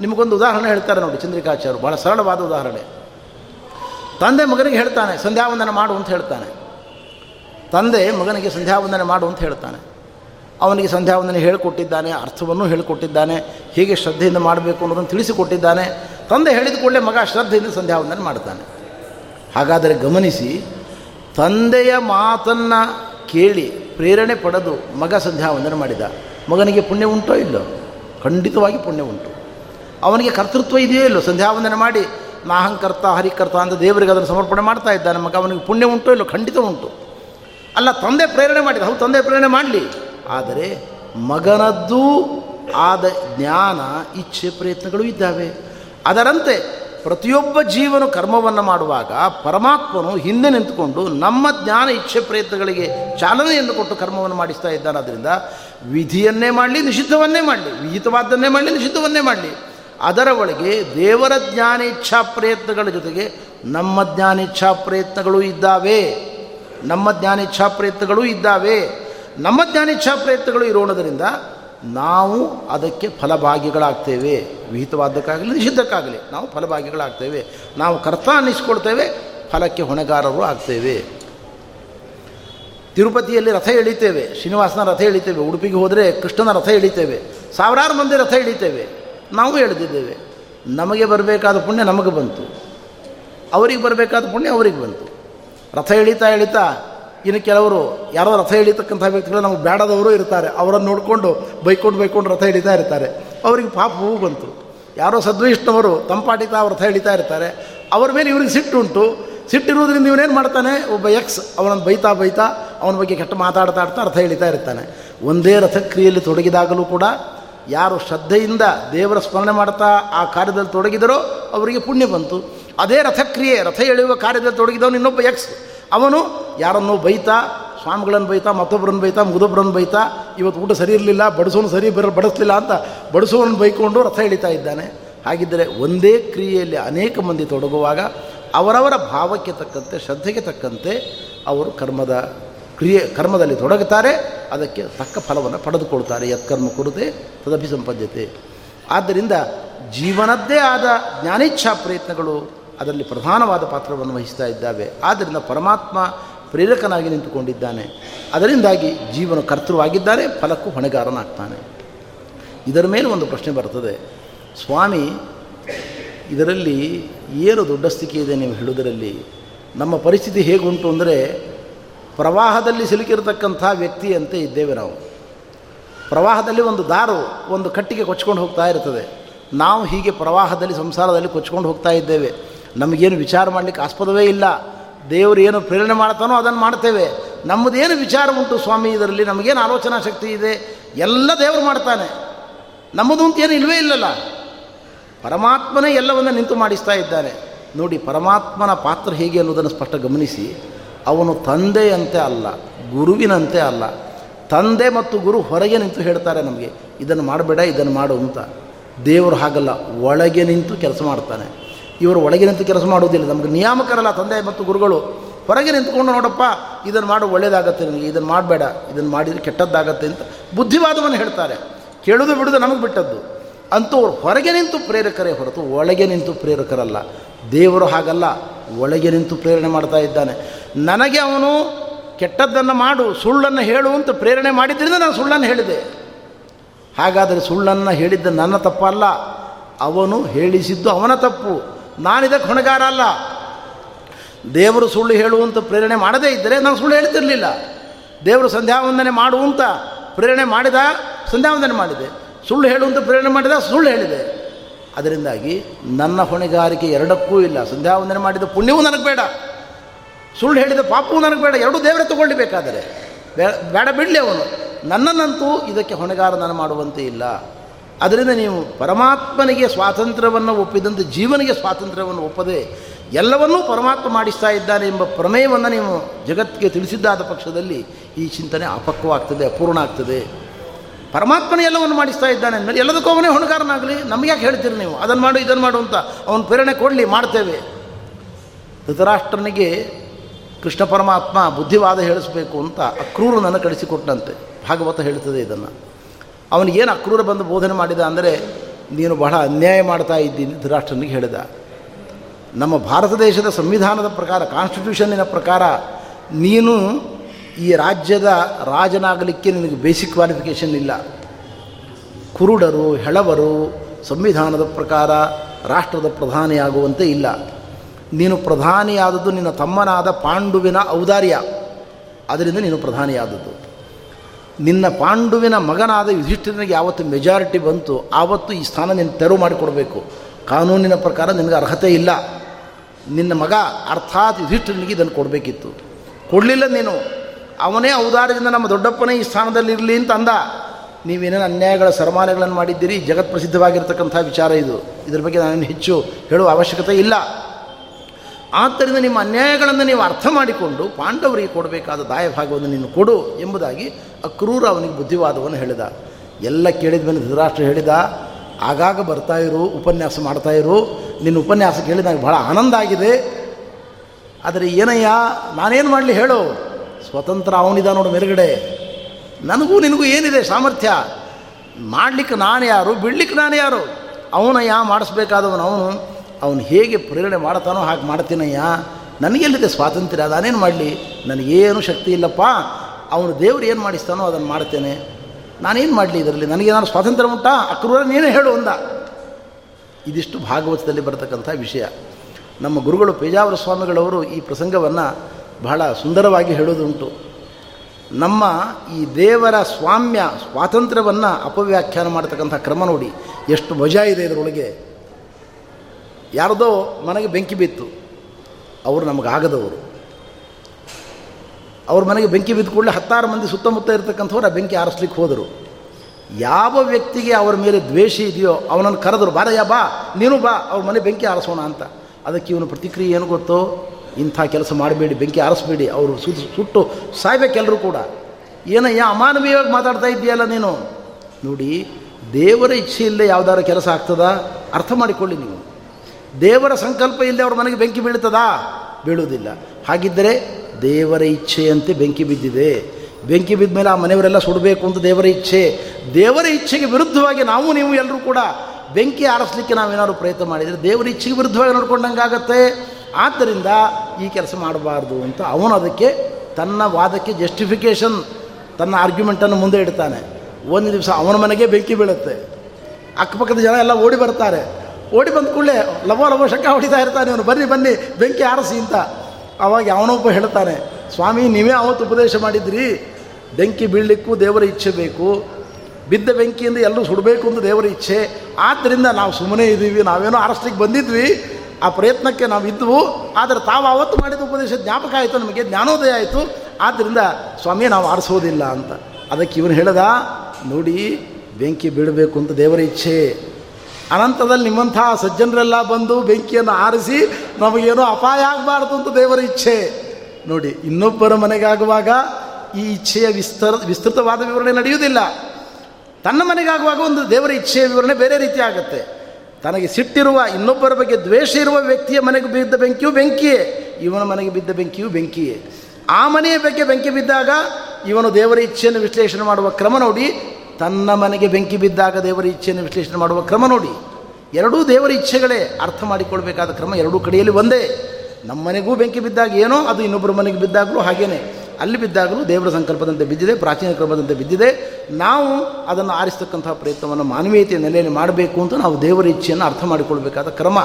ನಿಮಗೊಂದು ಉದಾಹರಣೆ ಹೇಳ್ತಾರೆ ನೋಡಿ ಚಂದ್ರಿಕಾಚಾರ್ಯರು ಭಾಳ ಸರಳವಾದ ಉದಾಹರಣೆ. ತಂದೆ ಮಗನಿಗೆ ಹೇಳ್ತಾನೆ ಸಂಧ್ಯಾವಂದನ ಮಾಡು ಅಂತ ಹೇಳ್ತಾನೆ. ತಂದೆ ಮಗನಿಗೆ ಸಂಧ್ಯಾವಂದನೆ ಮಾಡು ಅಂತ ಹೇಳ್ತಾನೆ. ಅವನಿಗೆ ಸಂಧ್ಯಾವಂದನೆ ಹೇಳಿಕೊಟ್ಟಿದ್ದಾನೆ, ಅರ್ಥವನ್ನು ಹೇಳಿಕೊಟ್ಟಿದ್ದಾನೆ, ಹೇಗೆ ಶ್ರದ್ಧೆಯಿಂದ ಮಾಡಬೇಕು ಅನ್ನೋದನ್ನು ತಿಳಿಸಿಕೊಟ್ಟಿದ್ದಾನೆ. ತಂದೆ ಹೇಳಿದ ಕೂಡಲೇ ಮಗ ಶ್ರದ್ಧೆಯಿಂದ ಸಂಧ್ಯಾವಂದನೆ ಮಾಡ್ತಾನೆ. ಹಾಗಾದರೆ ಗಮನಿಸಿ, ತಂದೆಯ ಮಾತನ್ನು ಕೇಳಿ ಪ್ರೇರಣೆ ಪಡೆದು ಮಗ ಸಂಧ್ಯಾವಂದನೆ ಮಾಡಿದ. ಮಗನಿಗೆ ಪುಣ್ಯ ಉಂಟೋ ಇಲ್ಲೋ? ಖಂಡಿತವಾಗಿ ಪುಣ್ಯ ಉಂಟು. ಅವನಿಗೆ ಕರ್ತೃತ್ವ ಇದೆಯೋ ಇಲ್ಲೋ? ಸಂಧ್ಯಾವಂದನೆ ಮಾಡಿ ನಾಹಂಕರ್ತ ಹರಿಕರ್ತ ಅಂತ ದೇವರಿಗೆ ಅದನ್ನು ಸಮರ್ಪಣೆ ಮಾಡ್ತಾ ಇದ್ದಾನೆ. ಮಗ ಅವನಿಗೆ ಪುಣ್ಯ ಉಂಟೋ ಇಲ್ಲೋ? ಖಂಡಿತ ಉಂಟು. ಅಲ್ಲ, ತಂದೆ ಪ್ರೇರಣೆ ಮಾಡಿದ. ಹೌದು, ತಂದೆ ಪ್ರೇರಣೆ ಮಾಡಲಿ. ಆದರೆ ಮಗನದ್ದು ಆದ ಜ್ಞಾನ, ಇಚ್ಛೆ, ಪ್ರಯತ್ನಗಳು ಇದ್ದಾವೆ. ಅದರಂತೆ ಪ್ರತಿಯೊಬ್ಬ ಜೀವನು ಕರ್ಮವನ್ನು ಮಾಡುವಾಗ ಪರಮಾತ್ಮನು ಹಿಂದೆ ನಿಂತುಕೊಂಡು ನಮ್ಮ ಜ್ಞಾನ, ಇಚ್ಛೆ, ಪ್ರಯತ್ನಗಳಿಗೆ ಚಾಲನೆಯನ್ನು ಕೊಟ್ಟು ಕರ್ಮವನ್ನು ಮಾಡಿಸ್ತಾ ಇದ್ದಾನೆ. ಅದರಿಂದ ವಿಧಿಯನ್ನೇ ಮಾಡಲಿ, ನಿಷಿದ್ಧವನ್ನೇ ಮಾಡಲಿ, ವಿಹಿತವಾದ್ದನ್ನೇ ಮಾಡಲಿ, ನಿಷಿದ್ಧವನ್ನೇ ಮಾಡಲಿ. ಅದರ ಒಳಗೆ ದೇವರ ಜ್ಞಾನ ಇಚ್ಛಾ ಪ್ರಯತ್ನಗಳ ಜೊತೆಗೆ ನಮ್ಮ ಜ್ಞಾನ ಇಚ್ಛಾ ಪ್ರಯತ್ನಗಳು ಇದ್ದಾವೆ. ನಮ್ಮ ಜ್ಞಾನ ಇಚ್ಛಾ ಪ್ರಯತ್ನಗಳು ಇದ್ದಾವೆ. ನಮ್ಮ ಜ್ಞಾನ ಇಚ್ಛಾ ಪ್ರಯತ್ನಗಳು ಇರೋಣದರಿಂದ ನಾವು ಅದಕ್ಕೆ ಫಲಭಾಗಿಗಳಾಗ್ತೇವೆ. ವಿಹಿತವಾದಕ್ಕಾಗಲಿ, ನಿಷಿದ್ಧಕ್ಕಾಗಲಿ ನಾವು ಫಲಭಾಗಿಗಳಾಗ್ತೇವೆ. ನಾವು ಕರ್ತ ಅನ್ನಿಸ್ಕೊಳ್ತೇವೆ, ಫಲಕ್ಕೆ ಹೊಣೆಗಾರರು ಆಗ್ತೇವೆ. ತಿರುಪತಿಯಲ್ಲಿ ರಥ ಎಳಿತೇವೆ, ಶ್ರೀನಿವಾಸನ ರಥ ಎಳಿತೇವೆ, ಉಡುಪಿಗೆ ಹೋದರೆ ಕೃಷ್ಣನ ರಥ ಎಳಿತೇವೆ, ಸಾವಿರಾರು ಮಂದಿ ರಥ ಎಳಿತೇವೆ. ನಾವು ಹೇಳ್ತಿದ್ದೇವೆ. ನಮಗೆ ಬರಬೇಕಾದ ಪುಣ್ಯ ನಮಗೆ ಬಂತು. ಅವರಿಗೆ ಬರಬೇಕಾದ ಪುಣ್ಯ ಅವರಿಗೆ ಬಂತು. ರಥ ಎಳಿತಾ ಎಳಿತಾ ಇನ್ನು ಕೆಲವರು ಯಾರೋ ರಥ ಎಳಿತಕ್ಕಂಥ ವ್ಯಕ್ತಿಗಳು ನಮಗೆ ಬೇಡದವರು ಇರ್ತಾರೆ. ಅವರನ್ನು ನೋಡಿಕೊಂಡು ಬೈಕೊಂಡು ಬೈಕೊಂಡು ರಥ ಎಳಿತಾ ಇರ್ತಾರೆ. ಅವರಿಗೆ ಪಾಪ ಹೂ ಬಂತು. ಯಾರೋ ಸದ್ವಿಷ್ಣವರು ತಂಪಾಟಿತ ತಾವು ರಥ ಎಳಿತಾ ಇರ್ತಾರೆ. ಅವ್ರ ಮೇಲೆ ಇವ್ರಿಗೆ ಸಿಟ್ಟುಂಟು ಸಿಟ್ಟಿರುವುದರಿಂದ ಇವನೇನು ಮಾಡ್ತಾನೆ? ಒಬ್ಬ ಎಕ್ಸ್ ಅವನನ್ನು ಬೈತಾ ಬೈತಾ ಅವನ ಬಗ್ಗೆ ಕೆಟ್ಟ ಮಾತಾಡ್ತಾ ಆಡ್ತಾ ರಥ ಎಳಿತಾ ಇರ್ತಾನೆ. ಒಂದೇ ರಥಕ್ರಿಯೆಯಲ್ಲಿ ತೊಡಗಿದಾಗಲೂ ಕೂಡ ಯಾರು ಶ್ರದ್ಧೆಯಿಂದ ದೇವರ ಸ್ಮರಣೆ ಮಾಡ್ತಾ ಆ ಕಾರ್ಯದಲ್ಲಿ ತೊಡಗಿದರೋ ಅವರಿಗೆ ಪುಣ್ಯ ಬಂತು. ಅದೇ ರಥಕ್ರಿಯೆ, ರಥ ಎಳೆಯುವ ಕಾರ್ಯದಲ್ಲಿ ತೊಡಗಿದವನು ಇನ್ನೊಬ್ಬ ಎಕ್ಸ್ ಅವನು ಯಾರನ್ನು ಬೈತಾ, ಸ್ವಾಮಿಗಳನ್ನು ಬೈತಾ, ಮತ್ತೊಬ್ಬರನ್ನು ಬೈತಾ, ಮುದೊಬ್ಬರನ್ನು ಬೈತಾ, ಇವತ್ತು ಊಟ ಸರಿ ಇರಲಿಲ್ಲ, ಬಡಿಸೋನು ಸರಿ ಬರ, ಬಡಿಸ್ಲಿಲ್ಲ ಅಂತ ಬಡಿಸೋನು ಬೈಕೊಂಡು ರಥ ಎಳಿತಾ ಇದ್ದಾನೆ. ಹಾಗಿದ್ದರೆ ಒಂದೇ ಕ್ರಿಯೆಯಲ್ಲಿ ಅನೇಕ ಮಂದಿ ತೊಡಗುವಾಗ ಅವರವರ ಭಾವಕ್ಕೆ ತಕ್ಕಂತೆ, ಶ್ರದ್ಧೆಗೆ ತಕ್ಕಂತೆ ಅವರು ಕರ್ಮದ ಕ್ರಿಯೆ ಕರ್ಮದಲ್ಲಿ ತೊಡಗುತ್ತಾರೆ, ಅದಕ್ಕೆ ತಕ್ಕ ಫಲವನ್ನು ಪಡೆದುಕೊಳ್ತಾರೆ. ಯತ್ಕರ್ಮ ಕೊಡದೆ ತದಪಿ ಸಂಪದ್ಯತೆ. ಆದ್ದರಿಂದ ಜೀವನದ್ದೇ ಆದ ಜ್ಞಾನೇಚ್ಛಾ ಪ್ರಯತ್ನಗಳು ಅದರಲ್ಲಿ ಪ್ರಧಾನವಾದ ಪಾತ್ರವನ್ನು ವಹಿಸ್ತಾ ಇದ್ದಾವೆ. ಆದ್ದರಿಂದ ಪರಮಾತ್ಮ ಪ್ರೇರಕನಾಗಿ ನಿಂತುಕೊಂಡಿದ್ದಾನೆ. ಅದರಿಂದಾಗಿ ಜೀವನ ಕರ್ತೃವಾಗಿದ್ದಾನೆ ಫಲಕ್ಕೂ ಹೊಣೆಗಾರನಾಗ್ತಾನೆ. ಇದರ ಮೇಲೆ ಒಂದು ಪ್ರಶ್ನೆ ಬರ್ತದೆ. ಸ್ವಾಮಿ, ಇದರಲ್ಲಿ ಏನು ದೊಡ್ಡ ಸ್ಥಿತಿ ಇದೆ ನೀವು ಹೇಳುವುದರಲ್ಲಿ? ನಮ್ಮ ಪರಿಸ್ಥಿತಿ ಹೇಗುಂಟು ಅಂದರೆ ಪ್ರವಾಹದಲ್ಲಿ ಸಿಲುಕಿರತಕ್ಕಂಥ ವ್ಯಕ್ತಿಯಂತೆ ಇದ್ದೇವೆ ನಾವು. ಪ್ರವಾಹದಲ್ಲಿ ಒಂದು ದಾರು, ಒಂದು ಕಟ್ಟಿಗೆ ಕೊಚ್ಕೊಂಡು ಹೋಗ್ತಾ ಇರ್ತದೆ. ನಾವು ಹೀಗೆ ಪ್ರವಾಹದಲ್ಲಿ, ಸಂಸಾರದಲ್ಲಿ ಕೊಚ್ಕೊಂಡು ಹೋಗ್ತಾ ಇದ್ದೇವೆ. ನಮಗೇನು ವಿಚಾರ ಮಾಡಲಿಕ್ಕೆ ಆಸ್ಪದವೇ ಇಲ್ಲ. ದೇವರು ಏನು ಪ್ರೇರಣೆ ಮಾಡ್ತಾನೋ ಅದನ್ನು ಮಾಡ್ತೇವೆ. ನಮ್ಮದೇನು ವಿಚಾರ ಉಂಟು ಸ್ವಾಮಿ, ಇದರಲ್ಲಿ ನಮಗೇನು ಆಲೋಚನಾ ಶಕ್ತಿ ಇದೆ? ಎಲ್ಲ ದೇವರು ಮಾಡ್ತಾನೆ. ನಮ್ಮದು ಅಂತ ಏನು ಇಲ್ಲವೇ ಇಲ್ಲಲ್ಲ. ಪರಮಾತ್ಮನೇ ಎಲ್ಲವನ್ನು ನಿಂತು ಮಾಡಿಸ್ತಾ ಇದ್ದಾನೆ ನೋಡಿ, ಪರಮಾತ್ಮನ ಪಾತ್ರ ಹೇಗೆ ಅನ್ನೋದನ್ನು ಸ್ಪಷ್ಟ ಗಮನಿಸಿ. ಅವನು ತಂದೆಯಂತೆ ಅಲ್ಲ, ಗುರುವಿನಂತೆ ಅಲ್ಲ. ತಂದೆ ಮತ್ತು ಗುರು ಹೊರಗೆ ನಿಂತು ಹೇಳ್ತಾರೆ ನಮಗೆ, ಇದನ್ನು ಮಾಡಬೇಡ, ಇದನ್ನು ಮಾಡು ಅಂತ. ದೇವರು ಹಾಗಲ್ಲ, ಒಳಗೆ ನಿಂತು ಕೆಲಸ ಮಾಡ್ತಾನೆ. ಇವರು ಒಳಗೆ ನಿಂತು ಕೆಲಸ ಮಾಡೋದಿಲ್ಲ ನಮಗೆ ನಿಯಾಮಕರಲ್ಲ ತಂದೆ ಮತ್ತು ಗುರುಗಳು. ಹೊರಗೆ ನಿಂತ್ಕೊಂಡು ನೋಡಪ್ಪ, ಇದನ್ನು ಮಾಡು, ಒಳ್ಳೇದಾಗತ್ತೆ ನಿನಗೆ, ಇದನ್ನು ಮಾಡಬೇಡ, ಇದನ್ನು ಮಾಡಿದರೆ ಕೆಟ್ಟದ್ದಾಗತ್ತೆ ಅಂತ ಬುದ್ಧಿವಾದವನ್ನು ಹೇಳ್ತಾರೆ. ಕೇಳೋದು ಬಿಡೋದು ನಮಗೆ ಬಿಟ್ಟದ್ದು. ಅಂತೂ ಹೊರಗೆ ನಿಂತು ಪ್ರೇರಕರೇ ಹೊರತು ಒಳಗೆ ನಿಂತು ಪ್ರೇರಕರಲ್ಲ. ದೇವರು ಹಾಗಲ್ಲ, ಒಳಗೆ ನಿಂತು ಪ್ರೇರಣೆ ಮಾಡ್ತಾ ಇದ್ದಾನೆ. ನನಗೆ ಅವನು ಕೆಟ್ಟದ್ದನ್ನು ಮಾಡು, ಸುಳ್ಳನ್ನು ಹೇಳು ಅಂತ ಪ್ರೇರಣೆ ಮಾಡಿದ್ದರಿಂದ ನಾನು ಸುಳ್ಳನ್ನು ಹೇಳಿದೆ. ಹಾಗಾದರೆ ಸುಳ್ಳನ್ನು ಹೇಳಿದ್ದ ನನ್ನ ತಪ್ಪಲ್ಲ, ಅವನು ಹೇಳಿಸಿದ್ದು ಅವನ ತಪ್ಪು. ನಾನಿದಕ್ಕೆ ಹೊಣೆಗಾರ ಅಲ್ಲ. ದೇವರು ಸುಳ್ಳು ಹೇಳುವಂತ ಪ್ರೇರಣೆ ಮಾಡದೇ ಇದ್ದರೆ ನಾನು ಸುಳ್ಳು ಹೇಳ್ತಿರಲಿಲ್ಲ. ದೇವರು ಸಂಧ್ಯಾವಂದನೆ ಮಾಡುವಂತ ಪ್ರೇರಣೆ ಮಾಡಿದ, ಸಂಧ್ಯಾವಂದನೆ ಮಾಡಿದೆ. ಸುಳ್ಳು ಹೇಳುವಂಥ ಪ್ರೇರಣೆ ಮಾಡಿದ, ಸುಳ್ಳು ಹೇಳಿದೆ. ಅದರಿಂದಾಗಿ ನನ್ನ ಹೊಣೆಗಾರಿಕೆ ಎರಡಕ್ಕೂ ಇಲ್ಲ. ಸಂಧ್ಯಾವಂದನೆ ಮಾಡಿದ ಪುಣ್ಯವೂ ನನಗೆ ಬೇಡ. ಸುಳ್ಳು ಹೇಳಿದ ಪಾಪು ನನಗೆ ಬೇಡ, ಎರಡೂ ದೇವರೇ ತಗೊಳ್ಳಿಬೇಕಾದರೆ. ಬೇಡ ಬಿಡಲಿ ಅವನು. ನನ್ನನ್ನಂತೂ ಇದಕ್ಕೆ ಹೊಣೆಗಾರ ನಾನು ಮಾಡುವಂತೆ ಇಲ್ಲ. ಅದರಿಂದ ನೀವು ಪರಮಾತ್ಮನಿಗೆ ಸ್ವಾತಂತ್ರ್ಯವನ್ನು ಒಪ್ಪಿದಂತೆ ಜೀವನಿಗೆ ಸ್ವಾತಂತ್ರ್ಯವನ್ನು ಒಪ್ಪದೆ ಎಲ್ಲವನ್ನೂ ಪರಮಾತ್ಮ ಮಾಡಿಸ್ತಾ ಇದ್ದಾನೆ ಎಂಬ ಪ್ರಮೇಯವನ್ನು ನೀವು ಜಗತ್ತಿಗೆ ತಿಳಿಸಿದ್ದಾದ ಪಕ್ಷದಲ್ಲಿ ಈ ಚಿಂತನೆ ಅಪಕ್ವವಾಗ್ತದೆ ಅಪೂರ್ಣ ಆಗ್ತದೆ. ಪರಮಾತ್ಮನೇ ಎಲ್ಲವನ್ನು ಮಾಡಿಸ್ತಾ ಇದ್ದಾನೆ ಅಂದಮೇಲೆ ಎಲ್ಲದಕ್ಕೂ ಅವನೇ ಹೊಣೆಗಾರನಾಗಲಿ. ನಮಗೆ ಯಾಕೆ ಹೇಳ್ತೀರಿ ನೀವು? ಅದನ್ನು ಮಾಡು, ಇದನ್ನು ಮಾಡು ಅಂತ ಅವನು ಪ್ರೇರಣೆ ಕೊಡಲಿ, ಮಾಡ್ತೇವೆ. ಧೃತರಾಷ್ಟ್ರನಿಗೆ ಕೃಷ್ಣ ಪರಮಾತ್ಮ ಬುದ್ಧಿವಾದ ಹೇಳಿಸ್ಬೇಕು ಅಂತ ಅಕ್ರೂರನನ್ನು ಕಳಿಸಿಕೊಟ್ಟಂತೆ. ಭಾಗವತ ಹೇಳ್ತದೆ ಇದನ್ನು. ಅವನಿಗೇನು ಅಕ್ರೂರ ಬಂದು ಬೋಧನೆ ಮಾಡಿದ ಅಂದರೆ, ನೀನು ಬಹಳ ಅನ್ಯಾಯ ಮಾಡ್ತಾ ಇದ್ದೀನಿ ಧೃತರಾಷ್ಟ್ರನಿಗೆ ಹೇಳಿದ. ನಮ್ಮ ಭಾರತ ದೇಶದ ಸಂವಿಧಾನದ ಪ್ರಕಾರ, ಕಾನ್ಸ್ಟಿಟ್ಯೂಷನ್ನಿನ ಪ್ರಕಾರ, ನೀನು ಈ ರಾಜ್ಯದ ರಾಜನಾಗಲಿಕ್ಕೆ ನಿನಗೆ ಬೇಸಿಕ್ ಕ್ವಾಲಿಫಿಕೇಷನ್ ಇಲ್ಲ. ಕುರುಡರು, ಹೆಳವರು, ಸಂವಿಧಾನದ ಪ್ರಕಾರ ರಾಷ್ಟ್ರದ ಪ್ರಧಾನಿಯಾಗುವಂತೆ ಇಲ್ಲ. ನೀನು ಪ್ರಧಾನಿಯಾದದ್ದು ನಿನ್ನ ತಮ್ಮನಾದ ಪಾಂಡುವಿನ ಔದಾರ್ಯ. ಅದರಿಂದ ನೀನು ಪ್ರಧಾನಿಯಾದದ್ದು. ನಿನ್ನ ಪಾಂಡುವಿನ ಮಗನಾದ ಯುಧಿಷ್ಠಿರನಿಗೆ ಯಾವತ್ತು ಮೆಜಾರಿಟಿ ಬಂತು, ಆವತ್ತು ಈ ಸ್ಥಾನ ನೀನು ತೆರವು ಮಾಡಿಕೊಡಬೇಕು. ಕಾನೂನಿನ ಪ್ರಕಾರ ನಿನಗೆ ಅರ್ಹತೆ ಇಲ್ಲ. ನಿನ್ನ ಮಗ ಅರ್ಥಾತ್ ಯುಧಿಷ್ಠಿರನಿಗೆ ಇದನ್ನು ಕೊಡಬೇಕಿತ್ತು. ಕೊಡಲಿಲ್ಲ ನೀನು. ಅವನೇ ಔದಾರ್ಯದಿಂದ ನಮ್ಮ ದೊಡ್ಡಪ್ಪನೇ ಈ ಸ್ಥಾನದಲ್ಲಿ ಇರಲಿ ಅಂತ ಅಂದ. ನೀವೇನೇನು ಅನ್ಯಾಯಗಳ ಸರಮಾನೆಗಳನ್ನು ಮಾಡಿದ್ದೀರಿ? ಜಗತ್ ಪ್ರಸಿದ್ಧವಾಗಿರ್ತಕ್ಕಂಥ ವಿಚಾರ ಇದು. ಇದ್ರ ಬಗ್ಗೆ ನಾನು ಹೆಚ್ಚು ಹೇಳುವ ಅವಶ್ಯಕತೆ ಇಲ್ಲ. ಆದ್ದರಿಂದ ನಿಮ್ಮ ಅನ್ಯಾಯಗಳನ್ನು ನೀವು ಅರ್ಥ ಮಾಡಿಕೊಂಡು ಪಾಂಡವರಿಗೆ ಕೊಡಬೇಕಾದ ದಾಯಭಾಗವನ್ನು ನೀನು ಕೊಡು ಎಂಬುದಾಗಿ ಅಕ್ರೂರ ಅವನಿಗೆ ಬುದ್ಧಿವಾದವನ್ನು ಹೇಳಿದ. ಎಲ್ಲ ಕೇಳಿದ ಮೇಲೆ ಧೃತರಾಷ್ಟ್ರ ಹೇಳಿದ, ಆಗಾಗ ಬರ್ತಾ ಇರು, ಉಪನ್ಯಾಸ ಮಾಡ್ತಾ ಇರು. ನಿನ್ನ ಉಪನ್ಯಾಸ ಕೇಳಿದಾಗ ಭಾಳ ಆನಂದ ಆಗಿದೆ. ಆದರೆ ಏನಯ್ಯ, ನಾನೇನು ಮಾಡಲಿ ಹೇಳು. ಸ್ವತಂತ್ರ ಅವನಿದ ನೋಡು ಮೇಲುಗಡೆ. ನನಗೂ ನಿನಗೂ ಏನಿದೆ ಸಾಮರ್ಥ್ಯ? ಮಾಡಲಿಕ್ಕೆ ನಾನು ಯಾರು, ಬಿಡ್ಲಿಕ್ಕೆ ನಾನು ಯಾರು? ಅವನಯ್ಯ, ಮಾಡಿಸ್ಬೇಕಾದವನು ಅವನು. ಅವನು ಹೇಗೆ ಪ್ರೇರಣೆ ಮಾಡ್ತಾನೋ ಹಾಗೆ ಮಾಡ್ತೀನಯ್ಯ. ನನಗೆಲ್ಲಿದೆ ಸ್ವಾತಂತ್ರ್ಯ? ಅದಾನೇನು ಮಾಡಲಿ? ನನಗೇನು ಶಕ್ತಿ ಇಲ್ಲಪ್ಪ. ಅವನು ದೇವರು ಏನು ಮಾಡಿಸ್ತಾನೋ ಅದನ್ನು ಮಾಡ್ತೇನೆ. ನಾನೇನು ಮಾಡಲಿ ಇದರಲ್ಲಿ? ನನಗೆ ನಾನು ಸ್ವಾತಂತ್ರ್ಯ ಉಂಟಾ? ಅಕ್ರೂರ ನೀನೇ ಹೇಳು ಅಂದ. ಇದಿಷ್ಟು ಭಾಗವತದಲ್ಲಿ ಬರತಕ್ಕಂಥ ವಿಷಯ. ನಮ್ಮ ಗುರುಗಳು ಪೇಜಾವರ ಸ್ವಾಮಿಗಳವರು ಈ ಪ್ರಸಂಗವನ್ನು ಬಹಳ ಸುಂದರವಾಗಿ ಹೇಳೋದುಂಟು ನಮ್ಮ ಈ ದೇವರ ಸ್ವಾಮ್ಯ ಸ್ವಾತಂತ್ರ್ಯವನ್ನು ಅಪವ್ಯಾಖ್ಯಾನ ಮಾಡತಕ್ಕಂಥ ಕ್ರಮ ನೋಡಿ. ಎಷ್ಟು ಮಜಾ ಇದೆ ಇದರೊಳಗೆ. ಯಾರದೋ ಮನೆಗೆ ಬೆಂಕಿ ಬಿತ್ತು. ಅವರು ನಮಗಾಗದವರು. ಅವ್ರ ಮನೆಗೆ ಬೆಂಕಿ ಬಿದ್ದ ಕೂಡಲೇ ಹತ್ತಾರು ಮಂದಿ ಸುತ್ತಮುತ್ತ ಇರತಕ್ಕಂಥವ್ರು ಆ ಬೆಂಕಿ ಆರಿಸ್ಲಿಕ್ಕೆ ಹೋದರು. ಯಾವ ವ್ಯಕ್ತಿಗೆ ಅವರ ಮೇಲೆ ದ್ವೇಷ ಇದೆಯೋ ಅವನನ್ನು ಕರೆದರು, ಬಾರಯ್ಯ, ಬಾ, ನೀನು ಬಾ, ಅವ್ರ ಮನೆ ಬೆಂಕಿ ಆರಿಸೋಣ ಅಂತ. ಅದಕ್ಕೆ ಇವನು ಪ್ರತಿಕ್ರಿಯೆ ಏನು ಗೊತ್ತೋ? ಇಂಥ ಕೆಲಸ ಮಾಡಬೇಡಿ, ಬೆಂಕಿ ಆರಿಸ್ಬೇಡಿ. ಅವರು ಸುಟ್ಟು ಸುಟ್ಟು ಸಾಯ್ಬೇಕೆಲ್ಲರೂ ಕೂಡ. ಏನಯ್ಯ, ಅಮಾನವೀಯವಾಗಿ ಮಾತಾಡ್ತಾ ಇದೆಯಲ್ಲ ನೀನು? ನೋಡಿ, ದೇವರ ಇಚ್ಛೆ ಇಲ್ಲದೆ ಯಾವ್ದಾದ್ರು ಕೆಲಸ ಆಗ್ತದ? ಅರ್ಥ ಮಾಡಿಕೊಳ್ಳಿ ನೀವು. ದೇವರ ಸಂಕಲ್ಪ ಇಲ್ಲದೆ ಅವ್ರ ಮನೆಗೆ ಬೆಂಕಿ ಬೀಳ್ತದಾ ಬೀಳುವುದಿಲ್ಲ. ಹಾಗಿದ್ದರೆ ದೇವರ ಇಚ್ಛೆಯಂತೆ ಬೆಂಕಿ ಬಿದ್ದಿದೆ. ಬೆಂಕಿ ಬಿದ್ದ ಮೇಲೆ ಆ ಮನೆಯವರೆಲ್ಲ ಸುಡಬೇಕು ಅಂತ ದೇವರ ಇಚ್ಛೆ. ದೇವರ ಇಚ್ಛೆಗೆ ವಿರುದ್ಧವಾಗಿ ನಾವು ನೀವು ಎಲ್ಲರೂ ಕೂಡ ಬೆಂಕಿ ಆರಿಸ್ಲಿಕ್ಕೆ ನಾವೇನಾದ್ರು ಪ್ರಯತ್ನ ಮಾಡಿದರೆ ದೇವರ ಇಚ್ಛೆಗೆ ವಿರುದ್ಧವಾಗಿ ನೋಡ್ಕೊಂಡಂಗಾಗತ್ತೆ. ಆದ್ದರಿಂದ ಈ ಕೆಲಸ ಮಾಡಬಾರ್ದು ಅಂತ ಅವನು ಅದಕ್ಕೆ ತನ್ನ ವಾದಕ್ಕೆ ಜಸ್ಟಿಫಿಕೇಷನ್ ತನ್ನ ಆರ್ಗ್ಯುಮೆಂಟನ್ನು ಮುಂದೆ ಇಡ್ತಾನೆ. ಒಂದು ದಿವಸ ಅವನ ಮನೆಗೆ ಬೆಂಕಿ ಬೀಳುತ್ತೆ. ಅಕ್ಕಪಕ್ಕದ ಜನ ಎಲ್ಲ ಓಡಿ ಬರ್ತಾರೆ. ಓಡಿ ಬಂದ ಕೂಡಲೇ ಲವ ಲವ ಶಂಕ ಹೊಡಿತಾ ಇರ್ತಾನೆ ಅವನು. ಬನ್ನಿ ಬನ್ನಿ, ಬೆಂಕಿ ಆರಿಸಿ ಅಂತ. ಅವಾಗ ಅವನೊಬ್ಬ ಹೇಳ್ತಾನೆ, ಸ್ವಾಮಿ, ನೀವೇ ಅವತ್ತು ಉಪದೇಶ ಮಾಡಿದ್ರಿ. ಬೆಂಕಿ ಬೀಳಲಿಕ್ಕೂ ದೇವರ ಇಚ್ಛೆ ಬೇಕು. ಬಿದ್ದ ಬೆಂಕಿಯಿಂದ ಎಲ್ಲರೂ ಸುಡಬೇಕು ಅಂತ ದೇವರ ಇಚ್ಛೆ. ಆದ್ದರಿಂದ ನಾವು ಸುಮ್ಮನೆ ಇದ್ದೀವಿ, ನಾವೇನೋ ಆರಿಸ್ಲಿಕ್ಕೆ ಬಂದಿದ್ವಿ. ಆ ಪ್ರಯತ್ನಕ್ಕೆ ನಾವು ಇದ್ದವು ಆದರೆ ತಾವು ಆವತ್ತು ಮಾಡಿದ ಉಪದೇಶ ಜ್ಞಾಪಕ ಆಯಿತು, ನಮಗೆ ಜ್ಞಾನೋದಯ ಆಯಿತು. ಆದ್ದರಿಂದ ಸ್ವಾಮಿ, ನಾವು ಆರಿಸೋದಿಲ್ಲ ಅಂತ. ಅದಕ್ಕೆ ಇವನು ಹೇಳ್ದ, ನೋಡಿ, ಬೆಂಕಿ ಬೀಳಬೇಕು ಅಂತ ದೇವರ ಇಚ್ಛೆ. ಅನಂತದಲ್ಲಿ ನಿಮ್ಮಂತಹ ಸಜ್ಜನರೆಲ್ಲ ಬಂದು ಬೆಂಕಿಯನ್ನು ಆರಿಸಿ ನಮಗೇನೋ ಅಪಾಯ ಆಗಬಾರ್ದು ಅಂತ ದೇವರ ಇಚ್ಛೆ. ನೋಡಿ, ಇನ್ನೊಬ್ಬರ ಮನೆಗಾಗುವಾಗ ಈ ಇಚ್ಛೆಯ ವಿಸ್ತರ, ವಿಸ್ತೃತವಾದ ವಿವರಣೆ ನಡೆಯುವುದಿಲ್ಲ. ತನ್ನ ಮನೆಗಾಗುವಾಗ ಒಂದು ದೇವರ ಇಚ್ಛೆಯ ವಿವರಣೆ ಬೇರೆ ರೀತಿ ಆಗುತ್ತೆ. ತನಗೆ ಸಿಟ್ಟಿರುವ ಇನ್ನೊಬ್ಬರ ಬಗ್ಗೆ ದ್ವೇಷ ಇರುವ ವ್ಯಕ್ತಿಯ ಮನೆಗೆ ಬಿದ್ದ ಬೆಂಕಿಯು ಬೆಂಕಿಯೇ, ಇವನ ಮನೆಗೆ ಬಿದ್ದ ಬೆಂಕಿಯು ಬೆಂಕಿಯೇ. ಆ ಮನೆಯ ಬಗ್ಗೆ ಬೆಂಕಿ ಬಿದ್ದಾಗ ಇವನು ದೇವರ ಇಚ್ಛೆಯನ್ನು ವಿಶ್ಲೇಷಣೆ ಮಾಡುವ ಕ್ರಮ ನೋಡಿ ತನ್ನ ಮನೆಗೆ ಬೆಂಕಿ ಬಿದ್ದಾಗ ದೇವರ ಇಚ್ಛೆಯನ್ನು ವಿಶ್ಲೇಷಣೆ ಮಾಡುವ ಕ್ರಮ ನೋಡಿ. ಎರಡೂ ದೇವರ ಇಚ್ಛೆಗಳೇ ಅರ್ಥ ಮಾಡಿಕೊಳ್ಬೇಕಾದ ಕ್ರಮ ಎರಡೂ ಕಡೆಯಲ್ಲಿ ಒಂದೇ. ನಮ್ಮ ಮನೆಗೂ ಬೆಂಕಿ ಬಿದ್ದಾಗ ಏನೋ, ಅದು ಇನ್ನೊಬ್ಬರ ಮನೆಗೆ ಬಿದ್ದಾಗಲೂ ಹಾಗೇನೆ. ಅಲ್ಲಿ ಬಿದ್ದಾಗಲೂ ದೇವರ ಸಂಕಲ್ಪದಂತೆ ಬಿದ್ದಿದೆ, ಪ್ರಾಚೀನ ಕ್ರಮದಂತೆ ಬಿದ್ದಿದೆ. ನಾವು ಅದನ್ನು ಆರಿಸ್ತಕ್ಕಂತಹ ಪ್ರಯತ್ನವನ್ನು ಮಾನವೀಯತೆಯ ನೆಲೆಯಲ್ಲಿ ಮಾಡಬೇಕು ಅಂತ ನಾವು ದೇವರ ಇಚ್ಛೆಯನ್ನು ಅರ್ಥ ಮಾಡಿಕೊಳ್ಬೇಕಾದ ಕ್ರಮ.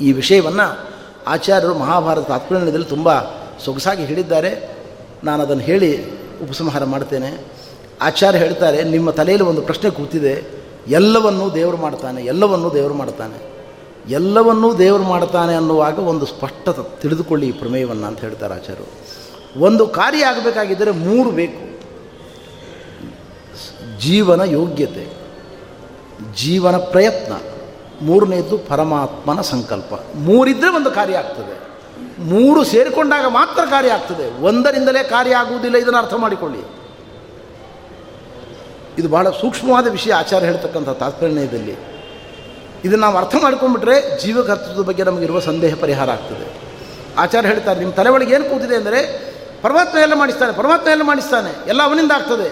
ಈ ವಿಷಯವನ್ನು ಆಚಾರ್ಯರು ಮಹಾಭಾರತ ತಾತ್ಪರ್ಯದಲ್ಲಿ ತುಂಬ ಸೊಗಸಾಗಿ ಹೇಳಿದ್ದಾರೆ. ನಾನು ಅದನ್ನು ಹೇಳಿ ಉಪಸಂಹಾರ ಮಾಡ್ತೇನೆ. ಆಚಾರ್ಯ ಹೇಳ್ತಾರೆ, ನಿಮ್ಮ ತಲೆಯಲ್ಲಿ ಒಂದು ಪ್ರಶ್ನೆ ಕೂತಿದೆ, ಎಲ್ಲವನ್ನೂ ದೇವರು ಮಾಡ್ತಾನೆ, ಎಲ್ಲವನ್ನೂ ದೇವರು ಮಾಡ್ತಾನೆ. ಎಲ್ಲವನ್ನೂ ದೇವರು ಮಾಡ್ತಾನೆ ಅನ್ನುವಾಗ ಒಂದು ಸ್ಪಷ್ಟ ತಿಳಿದುಕೊಳ್ಳಿ ಈ ಪ್ರಮೇಯವನ್ನು ಅಂತ ಹೇಳ್ತಾರೆ ಆಚಾರ್ಯರು. ಒಂದು ಕಾರ್ಯ ಆಗಬೇಕಾಗಿದ್ದರೆ ಮೂರು ಬೇಕು. ಜೀವನ ಯೋಗ್ಯತೆ, ಜೀವನ ಪ್ರಯತ್ನ, ಮೂರನೇದ್ದು ಪರಮಾತ್ಮನ ಸಂಕಲ್ಪ. ಮೂರಿದ್ದರೆ ಒಂದು ಕಾರ್ಯ ಆಗ್ತದೆ. ಮೂರು ಸೇರಿಕೊಂಡಾಗ ಮಾತ್ರ ಕಾರ್ಯ ಆಗ್ತದೆ. ಒಂದರಿಂದಲೇ ಕಾರ್ಯ ಆಗುವುದಿಲ್ಲ, ಇದನ್ನು ಅರ್ಥ ಮಾಡಿಕೊಳ್ಳಿ. ಇದು ಬಹಳ ಸೂಕ್ಷ್ಮವಾದ ವಿಷಯ ಆಚಾರ್ಯ ಹೇಳ್ತಕ್ಕಂಥ ತಾತ್ಪರ್ಯದಲ್ಲಿ ಇದನ್ನು ನಾವು ಅರ್ಥ ಮಾಡ್ಕೊಂಡ್ಬಿಟ್ರೆ ಜೀವಕರ್ತೃತ್ವದ ಬಗ್ಗೆ ನಮಗಿರುವ ಸಂದೇಹ ಪರಿಹಾರ ಆಗ್ತದೆ. ಆಚಾರ ಹೇಳ್ತಾರೆ ನಿಮ್ಮ ತಲೆ ಒಳಗೆ ಏನು ಕೂತಿದೆ ಅಂದರೆ, ಪರಮಾತ್ಮ ಎಲ್ಲ ಮಾಡಿಸ್ತಾನೆ, ಪರಮಾತ್ಮ ಎಲ್ಲ ಮಾಡಿಸ್ತಾನೆ, ಎಲ್ಲ ಅವನಿಂದ ಆಗ್ತದೆ.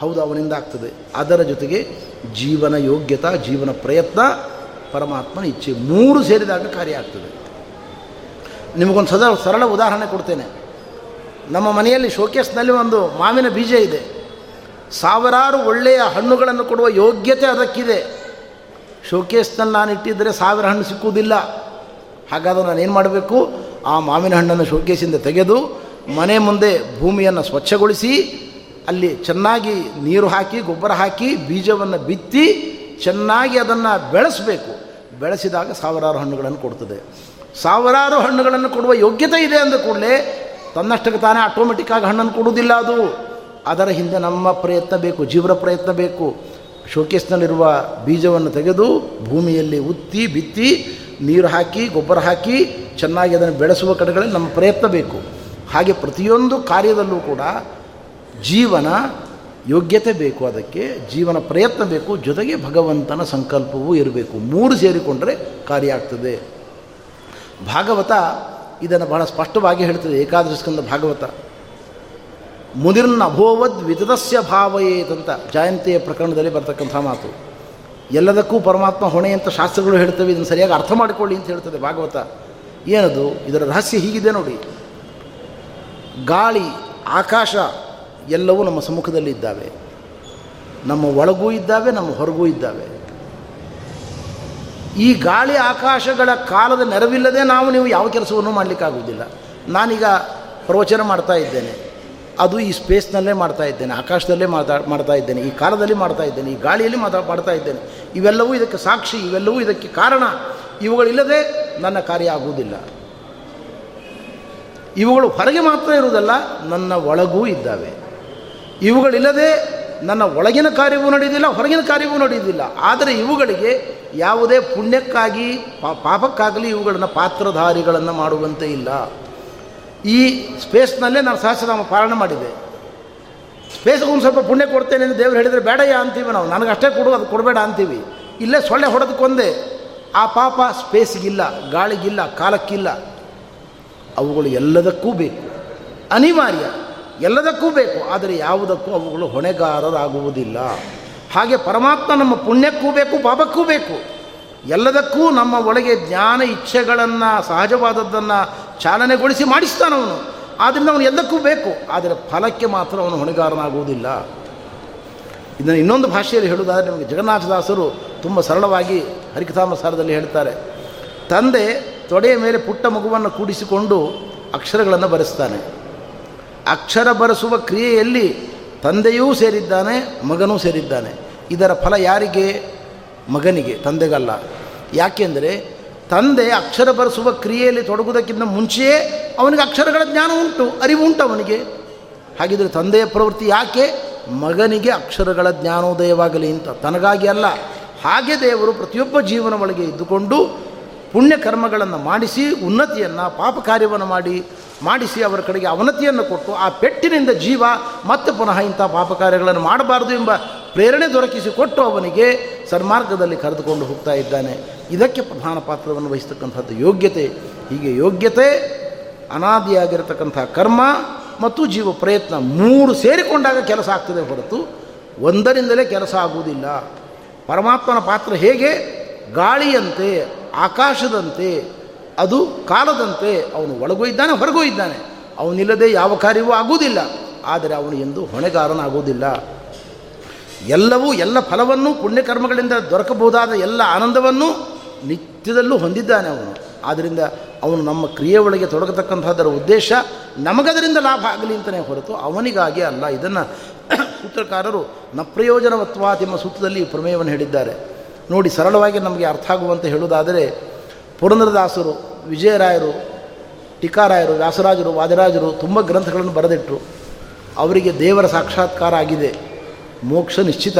ಹೌದು, ಅವನಿಂದ ಆಗ್ತದೆ. ಅದರ ಜೊತೆಗೆ ಜೀವನ ಯೋಗ್ಯತಾ, ಜೀವನ ಪ್ರಯತ್ನ, ಪರಮಾತ್ಮನ ಇಚ್ಛೆ ಮೂರು ಸೇರಿದಾಗ ಕಾರ್ಯ ಆಗ್ತದೆ. ನಿಮಗೊಂದು ಸದಾ, ಸರಳ ಉದಾಹರಣೆ ಕೊಡ್ತೇನೆ. ನಮ್ಮ ಮನೆಯಲ್ಲಿ ಶೋಕೇಸ್ನಲ್ಲಿ ಒಂದು ಮಾವಿನ ಬೀಜ ಇದೆ. ಸಾವಿರಾರು ಒಳ್ಳೆಯ ಹಣ್ಣುಗಳನ್ನು ಕೊಡುವ ಯೋಗ್ಯತೆ ಅದಕ್ಕಿದೆ. ಶೋಕೇಸ್ನಲ್ಲಿ ನಾನು ಇಟ್ಟಿದ್ದರೆ ಸಾವಿರ ಹಣ್ಣು ಸಿಕ್ಕುವುದಿಲ್ಲ. ಹಾಗಾದ್ರೆ ನಾನು ಏನು ಮಾಡಬೇಕು? ಆ ಮಾವಿನ ಹಣ್ಣನ್ನು ಶೋಕೇಸಿಂದ ತೆಗೆದು ಮನೆ ಮುಂದೆ ಭೂಮಿಯನ್ನು ಸ್ವಚ್ಛಗೊಳಿಸಿ, ಅಲ್ಲಿ ಚೆನ್ನಾಗಿ ನೀರು ಹಾಕಿ, ಗೊಬ್ಬರ ಹಾಕಿ, ಬೀಜವನ್ನು ಬಿತ್ತಿ ಚೆನ್ನಾಗಿ ಅದನ್ನು ಬೆಳೆಸಬೇಕು. ಬೆಳೆಸಿದಾಗ ಸಾವಿರಾರು ಹಣ್ಣುಗಳನ್ನು ಕೊಡ್ತದೆ. ಸಾವಿರಾರು ಹಣ್ಣುಗಳನ್ನು ಕೊಡುವ ಯೋಗ್ಯತೆ ಇದೆ ಅಂದ ಕೂಡಲೇ ತನ್ನಷ್ಟಕ್ಕೆ ತಾನೇ ಆಟೋಮೆಟಿಕ್ಕಾಗಿ ಹಣ್ಣನ್ನು ಕೊಡುವುದಿಲ್ಲ ಅದು. ಅದರ ಹಿಂದೆ ನಮ್ಮ ಪ್ರಯತ್ನ ಬೇಕು, ಜೀವರ ಪ್ರಯತ್ನ ಬೇಕು. ಶೋಕೇಸ್ನಲ್ಲಿರುವ ಬೀಜವನ್ನು ತೆಗೆದು ಭೂಮಿಯಲ್ಲಿ ಉತ್ತಿ, ಬಿತ್ತಿ, ನೀರು ಹಾಕಿ, ಗೊಬ್ಬರ ಹಾಕಿ, ಚೆನ್ನಾಗಿ ಅದನ್ನು ಬೆಳೆಸುವ ಕಡೆಗಳಲ್ಲಿ ನಮ್ಮ ಪ್ರಯತ್ನ ಬೇಕು. ಹಾಗೆ ಪ್ರತಿಯೊಂದು ಕಾರ್ಯದಲ್ಲೂ ಕೂಡ ಜೀವನ ಯೋಗ್ಯತೆ ಬೇಕು ಅದಕ್ಕೆ, ಜೀವನ ಪ್ರಯತ್ನ ಬೇಕು, ಜೊತೆಗೆ ಭಗವಂತನ ಸಂಕಲ್ಪವೂ ಇರಬೇಕು. ಮೂರು ಸೇರಿಕೊಂಡರೆ ಕಾರ್ಯ ಆಗ್ತದೆ. ಭಾಗವತ ಇದನ್ನು ಬಹಳ ಸ್ಪಷ್ಟವಾಗಿ ಹೇಳ್ತದೆ ಏಕಾದಶ ಭಾಗವತ. ಮುದಿರ್ನ ಅಭೋವದ್ ವಿತದಸ್ಯ ಭಾವಯೇತಂತ ಜಯಂತಿಯ ಪ್ರಕರಣದಲ್ಲಿ ಬರ್ತಕ್ಕಂಥ ಮಾತು. ಎಲ್ಲದಕ್ಕೂ ಪರಮಾತ್ಮ ಹೊಣೆ ಅಂತ ಶಾಸ್ತ್ರಗಳು ಹೇಳ್ತವೆ, ಇದನ್ನು ಸರಿಯಾಗಿ ಅರ್ಥ ಮಾಡಿಕೊಳ್ಳಿ ಅಂತ ಹೇಳ್ತದೆ ಭಾಗವತ. ಏನದು? ಇದರ ರಹಸ್ಯ ಹೀಗಿದೆ ನೋಡಿ. ಗಾಳಿ, ಆಕಾಶ ಎಲ್ಲವೂ ನಮ್ಮ ಸಮ್ಮುಖದಲ್ಲಿ ಇದ್ದಾವೆ. ನಮ್ಮ ಒಳಗೂ ಇದ್ದಾವೆ, ನಮ್ಮ ಹೊರಗೂ ಇದ್ದಾವೆ. ಈ ಗಾಳಿ, ಆಕಾಶಗಳ ಕಾಲದ ನೆರವಿಲ್ಲದೆ ನಾವು ನೀವು ಯಾವ ಕೆಲಸವನ್ನು ಮಾಡಲಿಕ್ಕಾಗುವುದಿಲ್ಲ. ನಾನೀಗ ಪ್ರವಚನ ಮಾಡ್ತಾ ಇದ್ದೇನೆ. ಅದು ಈ ಸ್ಪೇಸ್ನಲ್ಲೇ ಮಾಡ್ತಾ ಇದ್ದೇನೆ, ಆಕಾಶದಲ್ಲೇ ಮಾತಾ ಮಾಡ್ತಾ ಇದ್ದೇನೆ, ಈ ಕಾಲದಲ್ಲಿ ಮಾಡ್ತಾ ಇದ್ದೇನೆ, ಈ ಗಾಳಿಯಲ್ಲಿ ಮಾತಾ, ಮಾಡ್ತಾ ಇದ್ದೇನೆ. ಇವೆಲ್ಲವೂ ಇದಕ್ಕೆ ಸಾಕ್ಷಿ, ಇವೆಲ್ಲವೂ ಇದಕ್ಕೆ ಕಾರಣ. ಇವುಗಳಿಲ್ಲದೆ ನನ್ನ ಕಾರ್ಯ ಆಗುವುದಿಲ್ಲ. ಇವುಗಳು ಹೊರಗೆ ಮಾತ್ರ ಇರುವುದಲ್ಲ, ನನ್ನ ಒಳಗೂ ಇದ್ದಾವೆ. ಇವುಗಳಿಲ್ಲದೆ ನನ್ನ ಒಳಗಿನ ಕಾರ್ಯವೂ ನಡೆಯುವುದಿಲ್ಲ, ಹೊರಗಿನ ಕಾರ್ಯವೂ ನಡೆಯುವುದಿಲ್ಲ. ಆದರೆ ಇವುಗಳಿಗೆ ಯಾವುದೇ ಪುಣ್ಯಕ್ಕಾಗಿ ಪಾಪಕ್ಕಾಗಲಿ ಇವುಗಳನ್ನು ಪಾತ್ರಧಾರಿಗಳನ್ನು ಮಾಡುವಂತೆ ಇಲ್ಲ. ಈ ಸ್ಪೇಸ್ನಲ್ಲೇ ನಾನು ಸಹಸ್ರನಾಮ ಪಾಲನೆ ಮಾಡಿದೆ. ಸ್ಪೇಸ್ಗೆ ಒಂದು ಸ್ವಲ್ಪ ಪುಣ್ಯ ಕೊಡ್ತೇನೆ ಅಂತ ದೇವರು ಹೇಳಿದರೆ ಬೇಡಯ್ಯ ಅಂತೀವಿ ನಾವು. ನನಗೆ ಅಷ್ಟೇ ಕೊಡು, ಅದು ಕೊಡಬೇಡ ಅಂತೀವಿ. ಇಲ್ಲೇ ಸೊಳ್ಳೆ ಹೊಡೆದಕ್ಕೊಂದೇ ಆ ಪಾಪ ಸ್ಪೇಸ್ಗಿಲ್ಲ, ಗಾಳಿಗಿಲ್ಲ, ಕಾಲಕ್ಕಿಲ್ಲ. ಅವುಗಳು ಎಲ್ಲದಕ್ಕೂ ಬೇಕು. ಅನಿವಾರ್ಯ. ಎಲ್ಲದಕ್ಕೂ ಬೇಕು. ಆದರೆ ಯಾವುದಕ್ಕೂ ಅವುಗಳು ಹೊಣೆಗಾರರಾಗುವುದಿಲ್ಲ. ಹಾಗೆ ಪರಮಾತ್ಮ ನಮ್ಮ ಪುಣ್ಯಕ್ಕೂ ಬೇಕು, ಪಾಪಕ್ಕೂ ಬೇಕು. ಎಲ್ಲದಕ್ಕೂ ನಮ್ಮ ಒಳಗೆ ಜ್ಞಾನ ಇಚ್ಛೆಗಳನ್ನು, ಸಹಜವಾದದ್ದನ್ನು ಚಾಲನೆಗೊಳಿಸಿ ಮಾಡಿಸ್ತಾನವನು ಆದ್ದರಿಂದ ಅವನು ಎಲ್ಲಕ್ಕೂ ಬೇಕು. ಆದರೆ ಫಲಕ್ಕೆ ಮಾತ್ರ ಅವನು ಹೊಣೆಗಾರನಾಗುವುದಿಲ್ಲ. ಇದನ್ನು ಇನ್ನೊಂದು ಭಾಷೆಯಲ್ಲಿ ಹೇಳುವುದಾದರೆ ನಿಮಗೆ ಜಗನ್ನಾಥದಾಸರು ತುಂಬ ಸರಳವಾಗಿ ಹರಿಕಥಾಮಸಾರದಲ್ಲಿ ಹೇಳ್ತಾರೆ. ತಂದೆ ತೊಡೆಯ ಮೇಲೆ ಪುಟ್ಟ ಮಗುವನ್ನು ಕೂಡಿಸಿಕೊಂಡು ಅಕ್ಷರಗಳನ್ನು ಬರೆಸ್ತಾನೆ. ಅಕ್ಷರ ಬರೆಸುವ ಕ್ರಿಯೆಯಲ್ಲಿ ತಂದೆಯೂ ಸೇರಿದ್ದಾನೆ, ಮಗನೂ ಸೇರಿದ್ದಾನೆ. ಇದರ ಫಲ ಯಾರಿಗೆ? ಮಗನಿಗೆ, ತಂದೆಗಲ್ಲ. ಯಾಕೆಂದರೆ ತಂದೆ ಅಕ್ಷರ ಬರೆಸುವ ಕ್ರಿಯೆಯಲ್ಲಿ ತೊಡಗುವುದಕ್ಕಿಂತ ಮುಂಚೆಯೇ ಅವನಿಗೆ ಅಕ್ಷರಗಳ ಜ್ಞಾನ ಉಂಟು ಅರಿವು ಉಂಟು ಅವನಿಗೆ. ಹಾಗಿದ್ರೆ ತಂದೆಯ ಪ್ರವೃತ್ತಿ ಯಾಕೆ? ಮಗನಿಗೆ ಅಕ್ಷರಗಳ ಜ್ಞಾನೋದಯವಾಗಲಿ ಅಂತ. ತನಗಾಗಿ ಅಲ್ಲ. ಹಾಗೆ ದೇವರು ಪ್ರತಿಯೊಬ್ಬ ಜೀವನ ಒಳಗೆ ಇದ್ದುಕೊಂಡು ಪುಣ್ಯ ಕರ್ಮಗಳನ್ನು ಮಾಡಿಸಿ, ಉನ್ನತಿಯನ್ನು, ಪಾಪ ಕಾರ್ಯವನ್ನು ಮಾಡಿ, ಮಾಡಿಸಿ ಅವರ ಕಡೆಗೆ ಅವನತಿಯನ್ನು ಕೊಟ್ಟು ಆ ಪೆಟ್ಟಿನಿಂದ ಜೀವ ಮತ್ತೆ ಪುನಃ ಇಂಥ ಪಾಪ ಕಾರ್ಯಗಳನ್ನು ಮಾಡಬಾರದು ಎಂಬ ಪ್ರೇರಣೆ ದೊರಕಿಸಿ ಕೊಟ್ಟು ಅವನಿಗೆ ಸನ್ಮಾರ್ಗದಲ್ಲಿ ಕರೆದುಕೊಂಡು ಹೋಗ್ತಾ ಇದ್ದಾನೆ. ಇದಕ್ಕೆ ಪ್ರಧಾನ ಪಾತ್ರವನ್ನು ವಹಿಸ್ತಕ್ಕಂಥದ್ದು ಯೋಗ್ಯತೆ. ಹೀಗೆ ಯೋಗ್ಯತೆ, ಅನಾದಿಯಾಗಿರತಕ್ಕಂಥ ಕರ್ಮ ಮತ್ತು ಜೀವ ಪ್ರಯತ್ನ ಮೂರು ಸೇರಿಕೊಂಡಾಗ ಕೆಲಸ ಆಗ್ತದೆ ಹೊರತು ಒಂದರಿಂದಲೇ ಕೆಲಸ ಆಗುವುದಿಲ್ಲ. ಪರಮಾತ್ಮನ ಪಾತ್ರ ಹೇಗೆ? ಗಾಳಿಯಂತೆ, ಆಕಾಶದಂತೆ, ಅದು ಕಾಲದಂತೆ ಅವನು ಒಳಗೂ ಇದ್ದಾನೆ, ಹೊರಗೂ ಇದ್ದಾನೆ. ಅವನಿಲ್ಲದೆ ಯಾವ ಕಾರ್ಯವೂ ಆಗುವುದಿಲ್ಲ. ಆದರೆ ಅವನು ಎಂದು ಹೊಣೆಗಾರನಾಗುವುದಿಲ್ಲ. ಎಲ್ಲವೂ ಎಲ್ಲ ಫಲವನ್ನು ಪುಣ್ಯಕರ್ಮಗಳಿಂದ ದೊರಕಬಹುದಾದ ಎಲ್ಲ ಆನಂದವನ್ನು ನಿತ್ಯದಲ್ಲೂ ಹೊಂದಿದ್ದಾನೆ ಅವನು. ಆದ್ದರಿಂದ ಅವನು ನಮ್ಮ ಕ್ರಿಯೆ ಒಳಗೆ ತೊಡಗತಕ್ಕಂಥದ್ದರ ಉದ್ದೇಶ ನಮಗದರಿಂದ ಲಾಭ ಆಗಲಿ ಅಂತಲೇ ಹೊರತು ಅವನಿಗಾಗಿ ಅಲ್ಲ. ಇದನ್ನು ಸೂತ್ರಕಾರರು ನ ಪ್ರಯೋಜನವತ್ವಾತ್ ಎಂಬ ಸೂತ್ರದಲ್ಲಿ ಪ್ರಮೇಯವನ್ನು ಹೇಳಿದ್ದಾರೆ. ನೋಡಿ, ಸರಳವಾಗಿ ನಮಗೆ ಅರ್ಥ ಆಗುವಂತೆ ಹೇಳುವುದಾದರೆ, ಪುರಂದರದಾಸರು, ವಿಜಯರಾಯರು, ಟಿಕಾರಾಯರು, ವ್ಯಾಸರಾಜರು, ವಾದಿರಾಜರು ತುಂಬ ಗ್ರಂಥಗಳನ್ನು ಬರೆದಿಟ್ಟರು ಅವರಿಗೆ ದೇವರ ಸಾಕ್ಷಾತ್ಕಾರ ಆಗಿದೆ. ಮೋಕ್ಷ ನಿಶ್ಚಿತ.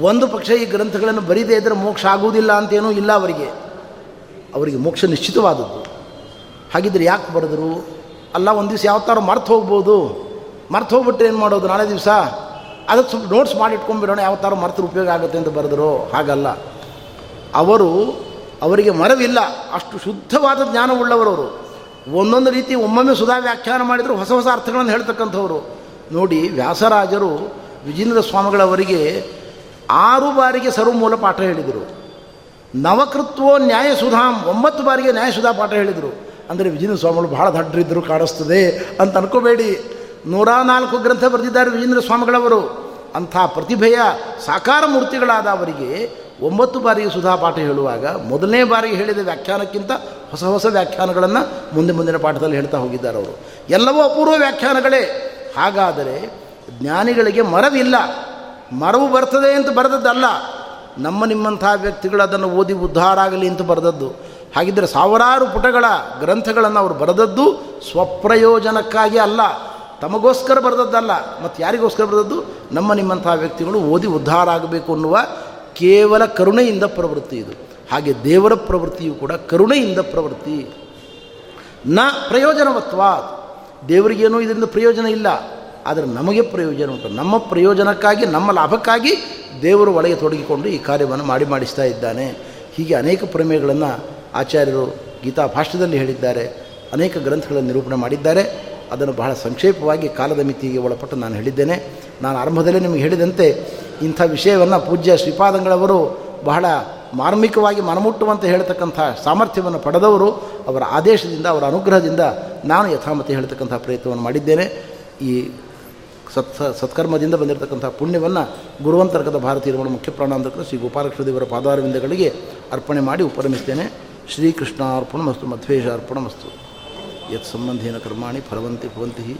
ಒಂದು ಪಕ್ಷ ಈ ಗ್ರಂಥಗಳನ್ನು ಬರೀದೇ ಇದ್ದರೆ ಮೋಕ್ಷ ಆಗುವುದಿಲ್ಲ ಅಂತೇನೂ ಇಲ್ಲ ಅವರಿಗೆ. ಅವರಿಗೆ ಮೋಕ್ಷ ನಿಶ್ಚಿತವಾದದ್ದು. ಹಾಗಿದ್ರೆ ಯಾಕೆ ಬರೆದರು? ಅಲ್ಲ, ಒಂದು ದಿವಸ ಯಾವತ್ತಾರು ಮರ್ತು ಹೋಗ್ಬೋದು. ಮರ್ತು ಹೋಗ್ಬಿಟ್ರೆ ಏನು ಮಾಡೋದು ನಾಳೆ ದಿವಸ? ಅದಕ್ಕೆ ಸ್ವಲ್ಪ ನೋಟ್ಸ್ ಮಾಡಿಟ್ಕೊಂಡ್ಬಿಡೋಣ ಯಾವತ್ತಾರು ಮರ್ತು ಉಪಯೋಗ ಆಗುತ್ತೆ ಅಂತ ಬರೆದರು. ಹಾಗಲ್ಲ. ಅವರು ಅವರಿಗೆ ಮರವಿಲ್ಲ. ಅಷ್ಟು ಶುದ್ಧವಾದ ಜ್ಞಾನವುಳ್ಳವರವರು. ಒಂದೊಂದು ರೀತಿ ಒಮ್ಮೊಮ್ಮೆ ಸುಧಾ ವ್ಯಾಖ್ಯಾನ ಮಾಡಿದರೂ ಹೊಸ ಹೊಸ ಅರ್ಥಗಳನ್ನು ಹೇಳ್ತಕ್ಕಂಥವ್ರು. ನೋಡಿ, ವ್ಯಾಸರಾಜರು ವಿಜೇಂದ್ರ ಸ್ವಾಮಿಗಳವರಿಗೆ ಆರು ಬಾರಿಗೆ ಸರ್ವಮೂಲ ಪಾಠ ಹೇಳಿದರು. ನವಕೃತ್ವೋ ನ್ಯಾಯಸುಧಾಂ ಒಂಬತ್ತು ಬಾರಿಗೆ ನ್ಯಾಯಸುಧಾ ಪಾಠ ಹೇಳಿದರು. ಅಂದರೆ ವಿಜೇಂದ್ರ ಸ್ವಾಮಿಗಳು ಬಹಳ ದಡ್ಡರಿದ್ದರು ಕಾಣಿಸ್ತದೆ ಅಂತ ಅನ್ಕೋಬೇಡಿ. ನೂರ ನಾಲ್ಕು ಗ್ರಂಥ ಬರೆದಿದ್ದಾರೆ ವಿಜೇಂದ್ರ ಸ್ವಾಮಿಗಳವರು. ಅಂಥ ಪ್ರತಿಭೆಯ ಸಾಕಾರ ಮೂರ್ತಿಗಳಾದ ಅವರಿಗೆ ಒಂಬತ್ತು ಬಾರಿಗೆ ಸುಧಾ ಪಾಠ ಹೇಳುವಾಗ ಮೊದಲನೇ ಬಾರಿಗೆ ಹೇಳಿದ ವ್ಯಾಖ್ಯಾನಕ್ಕಿಂತ ಹೊಸ ಹೊಸ ವ್ಯಾಖ್ಯಾನಗಳನ್ನು ಮುಂದೆ ಮುಂದಿನ ಪಾಠದಲ್ಲಿ ಹೇಳ್ತಾ ಹೋಗಿದ್ದಾರೆ ಅವರು. ಎಲ್ಲವೂ ಅಪೂರ್ವ ವ್ಯಾಖ್ಯಾನಗಳೇ. ಹಾಗಾದರೆ ಜ್ಞಾನಿಗಳಿಗೆ ಮರವಿಲ್ಲ. ಮರವು ಬರ್ತದೆ ಅಂತ ಬರೆದದ್ದಲ್ಲ. ನಮ್ಮ ನಿಮ್ಮಂಥ ವ್ಯಕ್ತಿಗಳು ಅದನ್ನು ಓದಿ ಉದ್ಧಾರ ಆಗಲಿ ಅಂತ ಬರೆದದ್ದು. ಹಾಗಿದ್ದರೆ ಸಾವಿರಾರು ಪುಟಗಳ ಗ್ರಂಥಗಳನ್ನು ಅವರು ಬರೆದದ್ದು ಸ್ವಪ್ರಯೋಜನಕ್ಕಾಗಿ ಅಲ್ಲ. ತಮಗೋಸ್ಕರ ಬರೆದದ್ದಲ್ಲ. ಮತ್ತು ಯಾರಿಗೋಸ್ಕರ ಬರೆದದ್ದು? ನಮ್ಮ ನಿಮ್ಮಂಥ ವ್ಯಕ್ತಿಗಳು ಓದಿ ಉದ್ಧಾರ ಆಗಬೇಕು ಅನ್ನುವ ಕೇವಲ ಕರುಣೆಯಿಂದ ಪ್ರವೃತ್ತಿ ಇದು. ಹಾಗೆ ದೇವರ ಪ್ರವೃತ್ತಿಯು ಕೂಡ ಕರುಣೆಯಿಂದ ಪ್ರವೃತ್ತಿ. ನ ಪ್ರಯೋಜನವತ್ವ ದೇವರಿಗೇನೂ ಇದರಿಂದ ಪ್ರಯೋಜನ ಇಲ್ಲ. ಆದರೆ ನಮಗೆ ಪ್ರಯೋಜನ ಉಂಟು. ನಮ್ಮ ಪ್ರಯೋಜನಕ್ಕಾಗಿ, ನಮ್ಮ ಲಾಭಕ್ಕಾಗಿ ದೇವರು ಒಳಗೆ ತೊಡಗಿಕೊಂಡು ಈ ಕಾರ್ಯವನ್ನು ಮಾಡಿ ಮಾಡಿಸ್ತಾ ಇದ್ದಾನೆ. ಹೀಗೆ ಅನೇಕ ಪ್ರಮೇಯಗಳನ್ನು ಆಚಾರ್ಯರು ಗೀತಾ ಭಾಷ್ಯದಲ್ಲಿ ಹೇಳಿದ್ದಾರೆ. ಅನೇಕ ಗ್ರಂಥಗಳನ್ನು ನಿರೂಪಣೆ ಮಾಡಿದ್ದಾರೆ. ಅದನ್ನು ಬಹಳ ಸಂಕ್ಷೇಪವಾಗಿ ಕಾಲದ ಮಿತಿಗೆ ಒಳಪಟ್ಟು ನಾನು ಹೇಳಿದ್ದೇನೆ. ನಾನು ಆರಂಭದಲ್ಲೇ ನಿಮಗೆ ಹೇಳಿದಂತೆ ಇಂಥ ವಿಷಯವನ್ನು ಪೂಜ್ಯ ಶ್ರೀಪಾದಂಗಳವರು ಬಹಳ ಮಾರ್ಮಿಕವಾಗಿ ಮನಮುಟ್ಟುವಂತೆ ಹೇಳ್ತಕ್ಕಂಥ ಸಾಮರ್ಥ್ಯವನ್ನು ಪಡೆದವರು. ಅವರ ಆದೇಶದಿಂದ, ಅವರ ಅನುಗ್ರಹದಿಂದ ನಾನು ಯಥಾಮತಿ ಹೇಳ್ತಕ್ಕಂಥ ಪ್ರಯತ್ನವನ್ನು ಮಾಡಿದ್ದೇನೆ. ಈ ಸತ್ ಸತ್ಕರ್ಮದಿಂದ ಬಂದಿರತಕ್ಕಂಥ ಪುಣ್ಯವನ್ನು ಗುರುವಂತರ್ಗದ ಭಾರತೀಯ ಮುಖ್ಯ ಪ್ರಾಣಾಂತಕರು ಶ್ರೀ ಗೋಪಾಲಕೃಷ್ಣ ದೇವರ ಪಾದಾರವಿಂದಗಳಿಗೆ ಅರ್ಪಣೆ ಮಾಡಿ ಉಪರಮಿಸ್ತೇನೆ. ಶ್ರೀಕೃಷ್ಣಾರ್ಪಣ ಮಸ್ತು ಯತ್ ಸಂಬಂಧೇನ ಕರ್ಮಾಣಿ ಫಲವಂತಿ ಭವಂತಿ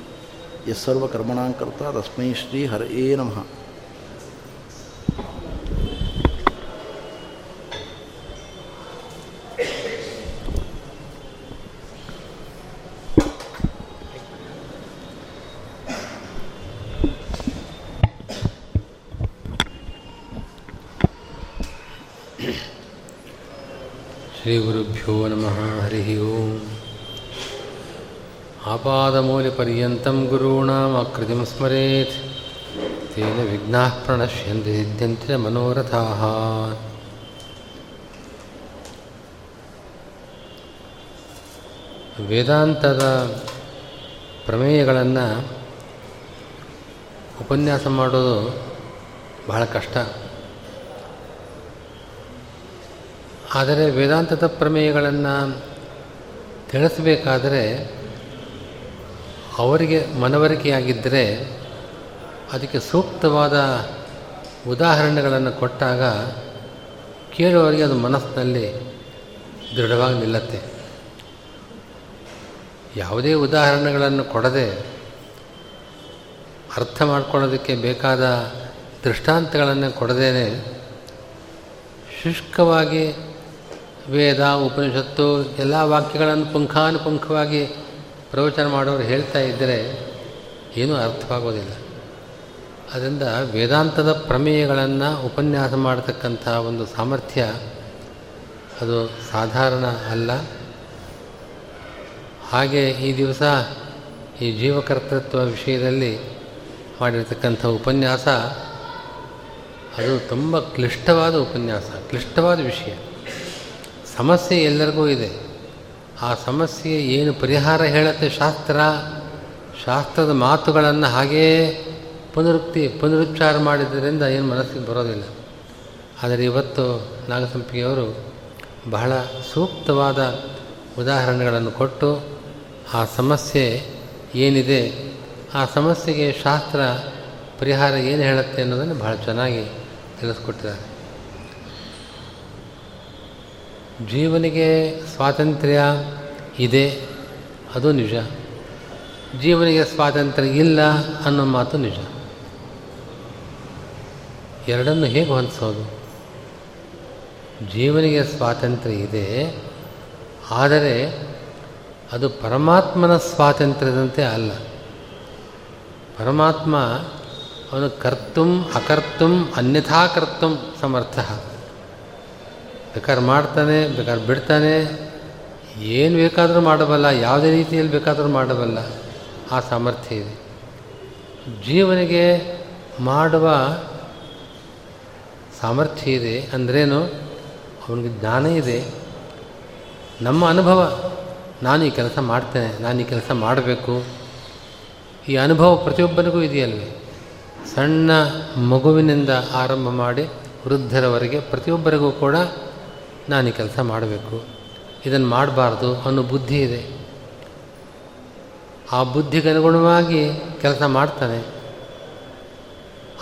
ಯಸ್ಸರ್ವಕರ್ಮಣಾಂಕರ್ತ ತಸ್ಮೈ ಶ್ರೀ ಹರೇ ನಮಃ. श्रीगुरुभ्यो नमः हरिः ओम् आपादमूल्यपर्यन्तं गुरूणामाकृतिं स्मरेत् तेन विघ्नाः प्रणश्यन्ति सिद्ध्यन्ति च मनोरथाः ವೇದಾಂತದ ಪ್ರಮೇಯಗಳನ್ನು ಉಪನ್ಯಾಸ ಮಾಡೋದು ಬಹಳ ಕಷ್ಟ ಆದರೆ ವೇದಾಂತದ ಪ್ರಮೇಯಗಳನ್ನು ತಿಳಿಸಬೇಕಾದರೆ ಅವರಿಗೆ ಮನವರಿಕೆಯಾಗಿದ್ದರೆ ಅದಕ್ಕೆ ಸೂಕ್ತವಾದ ಉದಾಹರಣೆಗಳನ್ನು ಕೊಟ್ಟಾಗ ಕೇಳುವವರಿಗೆ ಅದು ಮನಸ್ಸಿನಲ್ಲಿ ದೃಢವಾಗಿ ನಿಲ್ಲತ್ತೆ. ಯಾವುದೇ ಉದಾಹರಣೆಗಳನ್ನು ಕೊಡದೆ ಅರ್ಥ ಮಾಡ್ಕೊಳ್ಳೋದಕ್ಕೆ ಬೇಕಾದ ದೃಷ್ಟಾಂತಗಳನ್ನು ಕೊಡದೇ ಶುಷ್ಕವಾಗಿ ವೇದ, ಉಪನಿಷತ್ತು ಎಲ್ಲ ವಾಕ್ಯಗಳನ್ನು ಪುಂಖಾನುಪುಂಖವಾಗಿ ಪ್ರವಚನ ಮಾಡೋರು ಹೇಳ್ತಾ ಇದ್ದರೆ ಏನೂ ಅರ್ಥವಾಗೋದಿಲ್ಲ. ಅದರಿಂದ ವೇದಾಂತದ ಪ್ರಮೇಯಗಳನ್ನು ಉಪನ್ಯಾಸ ಮಾಡತಕ್ಕಂಥ ಒಂದು ಸಾಮರ್ಥ್ಯ ಅದು ಸಾಧಾರಣ ಅಲ್ಲ. ಹಾಗೆ ಈ ದಿವಸ ಈ ಜೀವಕರ್ತೃತ್ವ ವಿಷಯದಲ್ಲಿ ಮಾಡಿರ್ತಕ್ಕಂಥ ಉಪನ್ಯಾಸ ಅದು ತುಂಬ ಕ್ಲಿಷ್ಟವಾದ ಉಪನ್ಯಾಸ, ಕ್ಲಿಷ್ಟವಾದ ವಿಷಯ. ಸಮಸ್ಯೆ ಎಲ್ಲರಿಗೂ ಇದೆ. ಆ ಸಮಸ್ಯೆ ಏನು ಪರಿಹಾರ ಹೇಳುತ್ತೆ ಶಾಸ್ತ್ರ? ಶಾಸ್ತ್ರದ ಮಾತುಗಳನ್ನು ಹಾಗೇ ಪುನರುಕ್ತಿ, ಪುನರುಚ್ಚಾರ ಮಾಡಿದ್ದರಿಂದ ಏನು ಮನಸ್ಸಿಗೆ ಬರೋದಿಲ್ಲ. ಆದರೆ ಇವತ್ತು ನಾಗಸಂಪಿಗೆಯವರು ಬಹಳ ಸೂಕ್ತವಾದ ಉದಾಹರಣೆಗಳನ್ನು ಕೊಟ್ಟು ಆ ಸಮಸ್ಯೆ ಏನಿದೆ, ಆ ಸಮಸ್ಯೆಗೆ ಶಾಸ್ತ್ರ ಪರಿಹಾರ ಏನು ಹೇಳುತ್ತೆ ಅನ್ನೋದನ್ನು ಬಹಳ ಚೆನ್ನಾಗಿ ತಿಳಿಸ್ಕೊಟ್ಟಿದ್ದಾರೆ. ಜೀವನಿಗೆ ಸ್ವಾತಂತ್ರ್ಯ ಇದೆ, ಅದು ನಿಜ. ಜೀವನಿಗೆ ಸ್ವಾತಂತ್ರ್ಯ ಇಲ್ಲ ಅನ್ನೋ ಮಾತು ನಿಜ. ಎರಡನ್ನು ಹೇಗೆ ಹೊಂದಿಸೋದು? ಜೀವನಿಗೆ ಸ್ವಾತಂತ್ರ್ಯ ಇದೆ, ಆದರೆ ಅದು ಪರಮಾತ್ಮನ ಸ್ವಾತಂತ್ರ್ಯದಂತೆ ಅಲ್ಲ. ಪರಮಾತ್ಮ ಅವನು ಕರ್ತು ಅಕರ್ತು ಅನ್ಯಥಾ ಕರ್ತುಂ ಸಮರ್ಥ. ಬೇಕಾದ್ರೆ ಮಾಡ್ತಾನೆ, ಬೇಕಾದ್ರೆ ಬಿಡ್ತಾನೆ. ಏನು ಬೇಕಾದರೂ ಮಾಡಬಲ್ಲ, ಯಾವುದೇ ರೀತಿಯಲ್ಲಿ ಬೇಕಾದರೂ ಮಾಡಬಲ್ಲ. ಆ ಸಾಮರ್ಥ್ಯ ಇದೆ. ಜೀವನಿಗೆ ಮಾಡುವ ಸಾಮರ್ಥ್ಯ ಇದೆ ಅಂದ್ರೇನು? ಅವನಿಗೆ ಜ್ಞಾನ ಇದೆ. ನಮ್ಮ ಅನುಭವ, ನಾನು ಈ ಕೆಲಸ ಮಾಡ್ತೇನೆ, ನಾನು ಈ ಕೆಲಸ ಮಾಡಬೇಕು. ಈ ಅನುಭವ ಪ್ರತಿಯೊಬ್ಬನಿಗೂ ಇದೆಯಲ್ವೇ? ಸಣ್ಣ ಮಗುವಿನಿಂದ ಆರಂಭ ಮಾಡಿ ವೃದ್ಧರವರೆಗೆ ಪ್ರತಿಯೊಬ್ಬರಿಗೂ ಕೂಡ ನಾನು ಈ ಕೆಲಸ ಮಾಡಬೇಕು. ಇದನ್ನು ಮಾಡಬಾರ್ದು ಅನ್ನೋ ಬುದ್ಧಿ ಇದೆ. ಆ ಬುದ್ಧಿಗೆ ಅನುಗುಣವಾಗಿ ಕೆಲಸ ಮಾಡ್ತಾನೆ.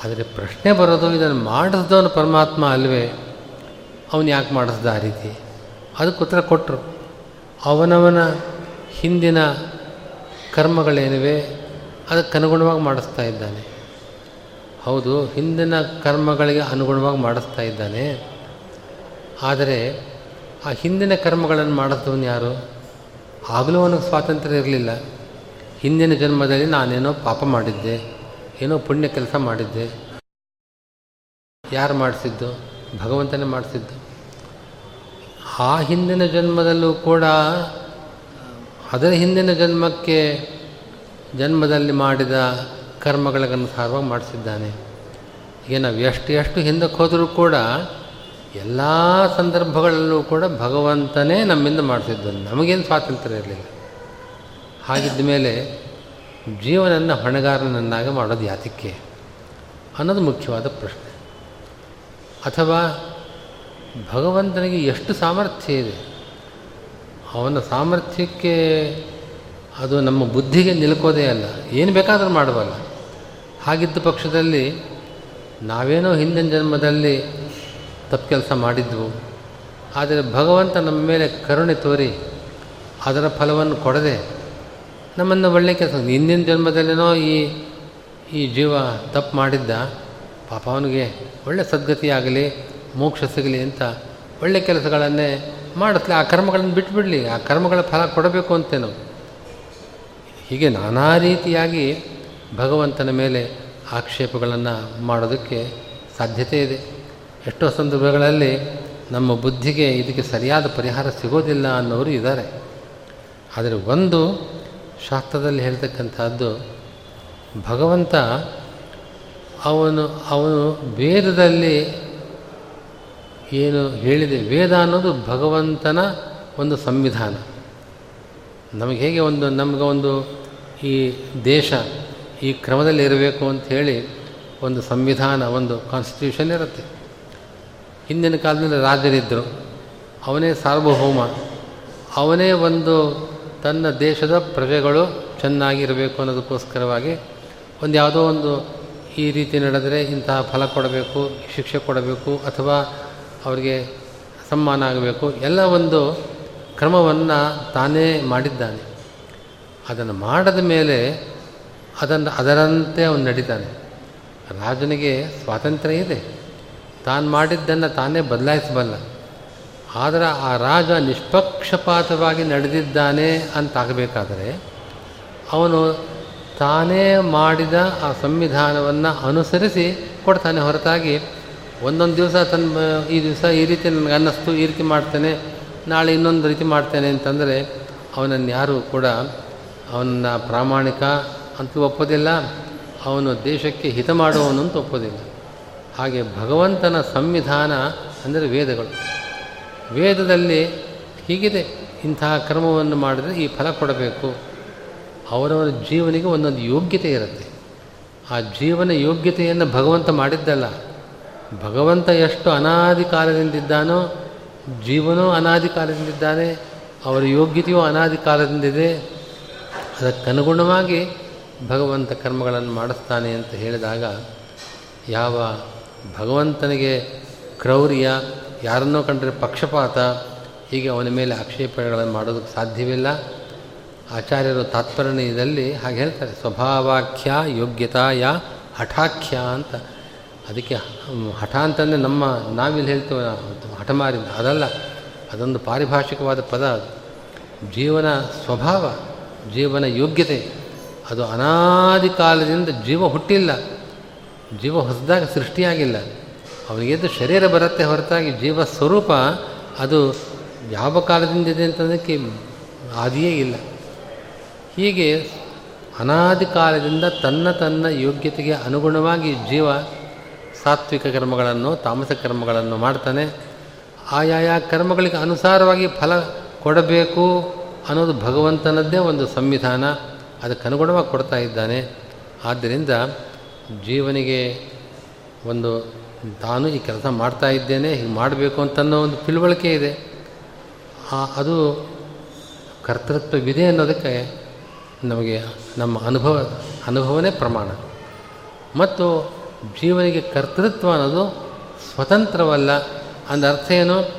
ಆದರೆ ಪ್ರಶ್ನೆ ಬರೋದು, ಇದನ್ನು ಮಾಡಿಸ್ದವನು ಪರಮಾತ್ಮ ಅಲ್ವೇ? ಅವನು ಯಾಕೆ ಮಾಡಿಸ್ದ ಆ ರೀತಿ? ಅದಕ್ಕೆ ಉತ್ತರ ಕೊಟ್ಟರು. ಅವನವನ ಹಿಂದಿನ ಕರ್ಮಗಳೇನಿವೆ, ಅದಕ್ಕೆ ಅನುಗುಣವಾಗಿ ಮಾಡಿಸ್ತಾ ಇದ್ದಾನೆ. ಹೌದು, ಹಿಂದಿನ ಕರ್ಮಗಳಿಗೆ ಅನುಗುಣವಾಗಿ ಮಾಡಿಸ್ತಾ ಇದ್ದಾನೆ. ಆದರೆ ಆ ಹಿಂದಿನ ಕರ್ಮಗಳನ್ನು ಮಾಡಿದವನು ಯಾರು? ಆಗಲೂ ಅವನಿಗೆ ಸ್ವಾತಂತ್ರ್ಯ ಇರಲಿಲ್ಲ. ಹಿಂದಿನ ಜನ್ಮದಲ್ಲಿ ನಾನೇನೋ ಪಾಪ ಮಾಡಿದ್ದೆ, ಏನೋ ಪುಣ್ಯ ಕೆಲಸ ಮಾಡಿದ್ದೆ. ಯಾರು ಮಾಡಿಸಿದ್ದು? ಭಗವಂತನೇ ಮಾಡಿಸಿದ್ದು. ಆ ಹಿಂದಿನ ಜನ್ಮದಲ್ಲೂ ಕೂಡ ಅದರ ಹಿಂದಿನ ಜನ್ಮಕ್ಕೆ ಜನ್ಮದಲ್ಲಿ ಮಾಡಿದ ಕರ್ಮಗಳಿಗನುಸಾರವಾಗಿ ಮಾಡಿಸಿದ್ದಾನೆ. ನಾವು ಎಷ್ಟು ಎಷ್ಟು ಹಿಂದಕ್ಕೆ ಹೋದರೂ ಕೂಡ ಎಲ್ಲ ಸಂದರ್ಭಗಳಲ್ಲೂ ಕೂಡ ಭಗವಂತನೇ ನಮ್ಮಿಂದ ಮಾಡ್ತಿದ್ದನು ನಮಗೇನು ಸ್ವಾತಂತ್ರ್ಯ ಇರಲಿಲ್ಲ. ಹಾಗಿದ್ದ ಮೇಲೆ ಜೀವನನ್ನು ಹೊಣೆಗಾರನನ್ನಾಗಿ ಮಾಡೋದು ಯಾತಕ್ಕೆ ಅನ್ನೋದು ಮುಖ್ಯವಾದ ಪ್ರಶ್ನೆ. ಅಥವಾ ಭಗವಂತನಿಗೆ ಎಷ್ಟು ಸಾಮರ್ಥ್ಯ ಇದೆ? ಅವನ ಸಾಮರ್ಥ್ಯಕ್ಕೆ ಅದು ನಮ್ಮ ಬುದ್ಧಿಗೆ ನಿಲ್ಕೋದೇ ಅಲ್ಲ. ಏನು ಬೇಕಾದರೂ ಮಾಡಬಲ್ಲ ಹಾಗಿದ್ದ ಪಕ್ಷದಲ್ಲಿ ನಾವೇನೋ ಹಿಂದಿನ ಜನ್ಮದಲ್ಲಿ ತಪ್ಪು ಕೆಲಸ ಮಾಡಿದ್ವು. ಆದರೆ ಭಗವಂತ ನಮ್ಮ ಮೇಲೆ ಕರುಣೆ ತೋರಿ ಅದರ ಫಲವನ್ನು ಕೊಡದೆ ನಮ್ಮನ್ನು ಒಳ್ಳೆಯ ಕೆಲಸ ಹಿಂದಿನ ಜನ್ಮದಲ್ಲೇನೋ ಈ ಈ ಜೀವ ತಪ್ಪು ಮಾಡಿದ್ದ. ಪಾಪ ಅವನಿಗೆ ಒಳ್ಳೆ ಸದ್ಗತಿ ಆಗಲಿ, ಮೋಕ್ಷ ಸಿಗಲಿ ಅಂತ ಒಳ್ಳೆ ಕೆಲಸಗಳನ್ನೇ ಮಾಡಿಸ್ಲಿ. ಆ ಕರ್ಮಗಳನ್ನು ಬಿಟ್ಬಿಡಲಿ. ಆ ಕರ್ಮಗಳ ಫಲ ಕೊಡಬೇಕು ಅಂತೇನು. ಹೀಗೆ ನಾನಾ ರೀತಿಯಾಗಿ ಭಗವಂತನ ಮೇಲೆ ಆಕ್ಷೇಪಗಳನ್ನು ಮಾಡೋದಕ್ಕೆ ಸಾಧ್ಯತೆ ಇದೆ. ಎಷ್ಟೋ ಸಂದರ್ಭಗಳಲ್ಲಿ ನಮ್ಮ ಬುದ್ಧಿಗೆ ಇದಕ್ಕೆ ಸರಿಯಾದ ಪರಿಹಾರ ಸಿಗೋದಿಲ್ಲ ಅನ್ನೋರು ಇದ್ದಾರೆ. ಆದರೆ ಒಂದು ಶಾಸ್ತ್ರದಲ್ಲಿ ಹೇಳ್ತಕ್ಕಂಥದ್ದು, ಭಗವಂತ ಅವನು ಅವನು ವೇದದಲ್ಲಿ ಏನು ಹೇಳಿದೆ, ವೇದ ಅನ್ನೋದು ಭಗವಂತನ ಒಂದು ಸಂವಿಧಾನ. ನಮಗೆ ಹೇಗೆ ಒಂದು, ನಮಗೆ ಒಂದು ಈ ದೇಶ ಈ ಕ್ರಮದಲ್ಲಿ ಇರಬೇಕು ಅಂತ ಹೇಳಿ ಒಂದು ಸಂವಿಧಾನ, ಒಂದು ಕಾನ್ಸ್ಟಿಟ್ಯೂಷನ್ ಇರುತ್ತೆ. ಹಿಂದಿನ ಕಾಲದಲ್ಲಿ ರಾಜರಿದ್ದರು ಅವನೇ ಸಾರ್ವಭೌಮ. ಅವನೇ ಒಂದು ತನ್ನ ದೇಶದ ಪ್ರಜೆಗಳು ಚೆನ್ನಾಗಿರಬೇಕು ಅನ್ನೋದಕ್ಕೋಸ್ಕರವಾಗಿ ಒಂದು ಯಾವುದೋ ಒಂದು ಈ ರೀತಿ ನಡೆದರೆ ಇಂತಹ ಫಲ ಕೊಡಬೇಕು, ಶಿಕ್ಷೆ ಕೊಡಬೇಕು ಅಥವಾ ಅವರಿಗೆ ಸಮ್ಮಾನ ಆಗಬೇಕು, ಎಲ್ಲ ಒಂದು ಕ್ರಮವನ್ನು ತಾನೇ ಮಾಡಿದ್ದಾನೆ. ಅದನ್ನು ಮಾಡದ ಮೇಲೆ ಅದನ್ನು ಅದರಂತೆ ಅವನು ನಡೀತಾನೆ. ರಾಜನಿಗೆ ಸ್ವಾತಂತ್ರ್ಯ ಇದೆ. ತಾನು ಮಾಡಿದ್ದನ್ನು ತಾನೇ ಬದಲಾಯಿಸಬಲ್ಲ. ಆದರೆ ಆ ರಾಜ ನಿಷ್ಪಕ್ಷಪಾತವಾಗಿ ನಡೆದಿದ್ದಾನೆ ಅಂತಾಗಬೇಕಾದರೆ ಅವನು ತಾನೇ ಮಾಡಿದ ಆ ಸಂವಿಧಾನವನ್ನು ಅನುಸರಿಸಿ ಕೊಡ್ತಾನೆ ಹೊರತಾಗಿ ಒಂದೊಂದು ದಿವಸ ತನ್ನ ಈ ದಿವಸ ಈ ರೀತಿ ನನಗೆ ಅನ್ನಿಸ್ತು, ಈ ರೀತಿ ಮಾಡ್ತೇನೆ, ನಾಳೆ ಇನ್ನೊಂದು ರೀತಿ ಮಾಡ್ತೇನೆ ಅಂತಂದರೆ ಅವನನ್ನು ಯಾರೂ ಕೂಡ ಅವನ ಪ್ರಾಮಾಣಿಕ ಅಂತೂ ಒಪ್ಪೋದಿಲ್ಲ, ಅವನು ದೇಶಕ್ಕೆ ಹಿತ ಮಾಡುವವನು ಅಂತ ಒಪ್ಪೋದಿಲ್ಲ. ಹಾಗೆ ಭಗವಂತನ ಸಂವಿಧಾನ ಅಂದರೆ ವೇದಗಳು. ವೇದದಲ್ಲಿ ಹೀಗಿದೆ, ಇಂತಹ ಕರ್ಮವನ್ನು ಮಾಡಿದರೆ ಈ ಫಲ ಕೊಡಬೇಕು. ಅವರವರ ಜೀವನಿಗೆ ಒಂದೊಂದು ಯೋಗ್ಯತೆ ಇರುತ್ತೆ. ಆ ಜೀವನ ಯೋಗ್ಯತೆಯನ್ನು ಭಗವಂತ ಮಾಡಿದ್ದಲ್ಲ. ಭಗವಂತ ಎಷ್ಟು ಅನಾದಿ ಕಾಲದಿಂದಿದ್ದಾನೋ, ಜೀವನೂ ಅನಾದಿ ಕಾಲದಿಂದಿದ್ದಾನೆ, ಅವರ ಯೋಗ್ಯತೆಯೂ ಅನಾದಿ ಕಾಲದಿಂದಿದೆ. ಅದಕ್ಕನುಗುಣವಾಗಿ ಭಗವಂತ ಕರ್ಮಗಳನ್ನು ಮಾಡಿಸ್ತಾನೆ ಅಂತ ಹೇಳಿದಾಗ ಯಾವ ಭಗವಂತನಿಗೆ ಕ್ರೌರ್ಯ, ಯಾರನ್ನೋ ಕಂಡ್ರೆ ಪಕ್ಷಪಾತ, ಹೀಗೆ ಅವನ ಮೇಲೆ ಆಕ್ಷೇಪಣೆಗಳನ್ನು ಮಾಡೋದಕ್ಕೆ ಸಾಧ್ಯವಿಲ್ಲ. ಆಚಾರ್ಯರು ತಾತ್ಪರ್ಯದಲ್ಲಿ ಹಾಗೆ ಹೇಳ್ತಾರೆ, ಸ್ವಭಾವಾಖ್ಯ ಯೋಗ್ಯತಾಯ ಹಠಾಖ್ಯ ಅಂತ. ಅದಕ್ಕೆ ಹಠ ಅಂತಂದರೆ ನಮ್ಮ ನಾವಿಲ್ಲಿ ಹೇಳ್ತೇವೆ ಹಠಮಾರಿಂದ ಅದಲ್ಲ, ಅದೊಂದು ಪಾರಿಭಾಷಿಕವಾದ ಪದ ಅದು. ಜೀವನ ಸ್ವಭಾವ, ಜೀವನ ಯೋಗ್ಯತೆ, ಅದು ಅನಾದಿ ಕಾಲದಿಂದ ಜೀವ ಹುಟ್ಟಿಲ್ಲ. ಜೀವ ಹೊಸದಾಗ ಸೃಷ್ಟಿಯಾಗಿಲ್ಲ. ಅವನಿಗೆದ್ದು ಶರೀರ ಬರುತ್ತೆ ಹೊರತಾಗಿ ಜೀವ ಸ್ವರೂಪ ಅದು ಯಾವ ಕಾಲದಿಂದ ಇದೆ ಅಂತಂದಕ್ಕೆ ಆದಿಯೇ ಇಲ್ಲ. ಹೀಗೆ ಅನಾದಿ ಕಾಲದಿಂದ ತನ್ನ ತನ್ನ ಯೋಗ್ಯತೆಗೆ ಅನುಗುಣವಾಗಿ ಜೀವ ಸಾತ್ವಿಕ ಕರ್ಮಗಳನ್ನು, ತಾಮಸ ಕರ್ಮಗಳನ್ನು ಮಾಡ್ತಾನೆ. ಆಯಾಯ ಕರ್ಮಗಳಿಗೆ ಅನುಸಾರವಾಗಿ ಫಲ ಕೊಡಬೇಕು ಅನ್ನೋದು ಭಗವಂತನದ್ದೇ ಒಂದು ಸಂವಿಧಾನ. ಅದಕ್ಕನುಗುಣವಾಗಿ ಕೊಡ್ತಾ ಇದ್ದಾನೆ. ಆದ್ದರಿಂದ ಜೀವನಿಗೆ ಒಂದು ತಾನು ಈ ಕೆಲಸ ಮಾಡ್ತಾ ಇದ್ದೇನೆ, ಹೀಗೆ ಮಾಡಬೇಕು ಅಂತನ್ನೋ ಒಂದು ತಿಳುವಳಿಕೆ ಇದೆ. ಅದು ಕರ್ತೃತ್ವವಿದೆ ಅನ್ನೋದಕ್ಕೆ ನಮಗೆ ನಮ್ಮ ಅನುಭವ, ಅನುಭವನೇ ಪ್ರಮಾಣ. ಮತ್ತು ಜೀವನಿಗೆ ಕರ್ತೃತ್ವ ಅನ್ನೋದು ಸ್ವತಂತ್ರವಲ್ಲ. ಅಂದ ಅರ್ಥ ಏನು?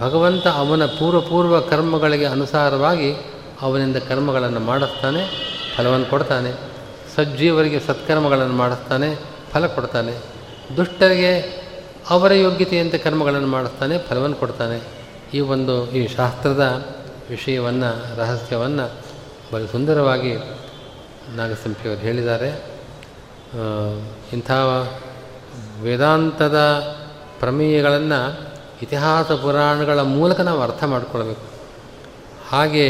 ಭಗವಂತ ಅವನ ಪೂರ್ವ ಪೂರ್ವ ಕರ್ಮಗಳಿಗೆ ಅನುಸಾರವಾಗಿ ಅವನಿಂದ ಕರ್ಮಗಳನ್ನು ಮಾಡಿಸ್ತಾನೆ, ಫಲವನ್ನು ಕೊಡ್ತಾನೆ. ಸಜ್ಜೀವರಿಗೆ ಸತ್ಕರ್ಮಗಳನ್ನು ಮಾಡಿಸ್ತಾನೆ, ಫಲ ಕೊಡ್ತಾನೆ. ದುಷ್ಟರಿಗೆ ಅವರ ಯೋಗ್ಯತೆಯಂತೆ ಕರ್ಮಗಳನ್ನು ಮಾಡಿಸ್ತಾನೆ, ಫಲವನ್ನು ಕೊಡ್ತಾನೆ. ಈ ಒಂದು ಈ ಶಾಸ್ತ್ರದ ವಿಷಯವನ್ನು, ರಹಸ್ಯವನ್ನು ಬಹಳ ಸುಂದರವಾಗಿ ನಾಗಸಂಪಿಯವರು ಹೇಳಿದ್ದಾರೆ. ಇಂಥ ವೇದಾಂತದ ಪ್ರಮೇಯಗಳನ್ನು ಇತಿಹಾಸ ಪುರಾಣಗಳ ಮೂಲಕ ನಾವು ಅರ್ಥ ಮಾಡಿಕೊಳ್ಬೇಕು. ಹಾಗೆ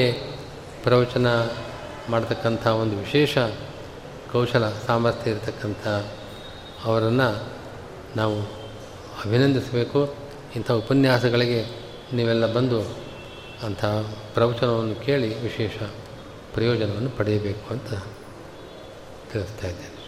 ಪ್ರವಚನ ಮಾಡತಕ್ಕಂಥ ಒಂದು ವಿಶೇಷ ಕೌಶಲ ಸಾಮರ್ಥ್ಯ ಇರತಕ್ಕಂಥ ಅವರನ್ನು ನಾವು ಅಭಿನಂದಿಸಬೇಕು. ಇಂಥ ಉಪನ್ಯಾಸಗಳಿಗೆ ನೀವೆಲ್ಲ ಬಂದು ಅಂಥ ಪ್ರವಚನವನ್ನು ಕೇಳಿ ವಿಶೇಷ ಪ್ರಯೋಜನವನ್ನು ಪಡೆಯಬೇಕು ಅಂತ ತಿಳಿಸ್ತಾ ಇದ್ದೇನೆ.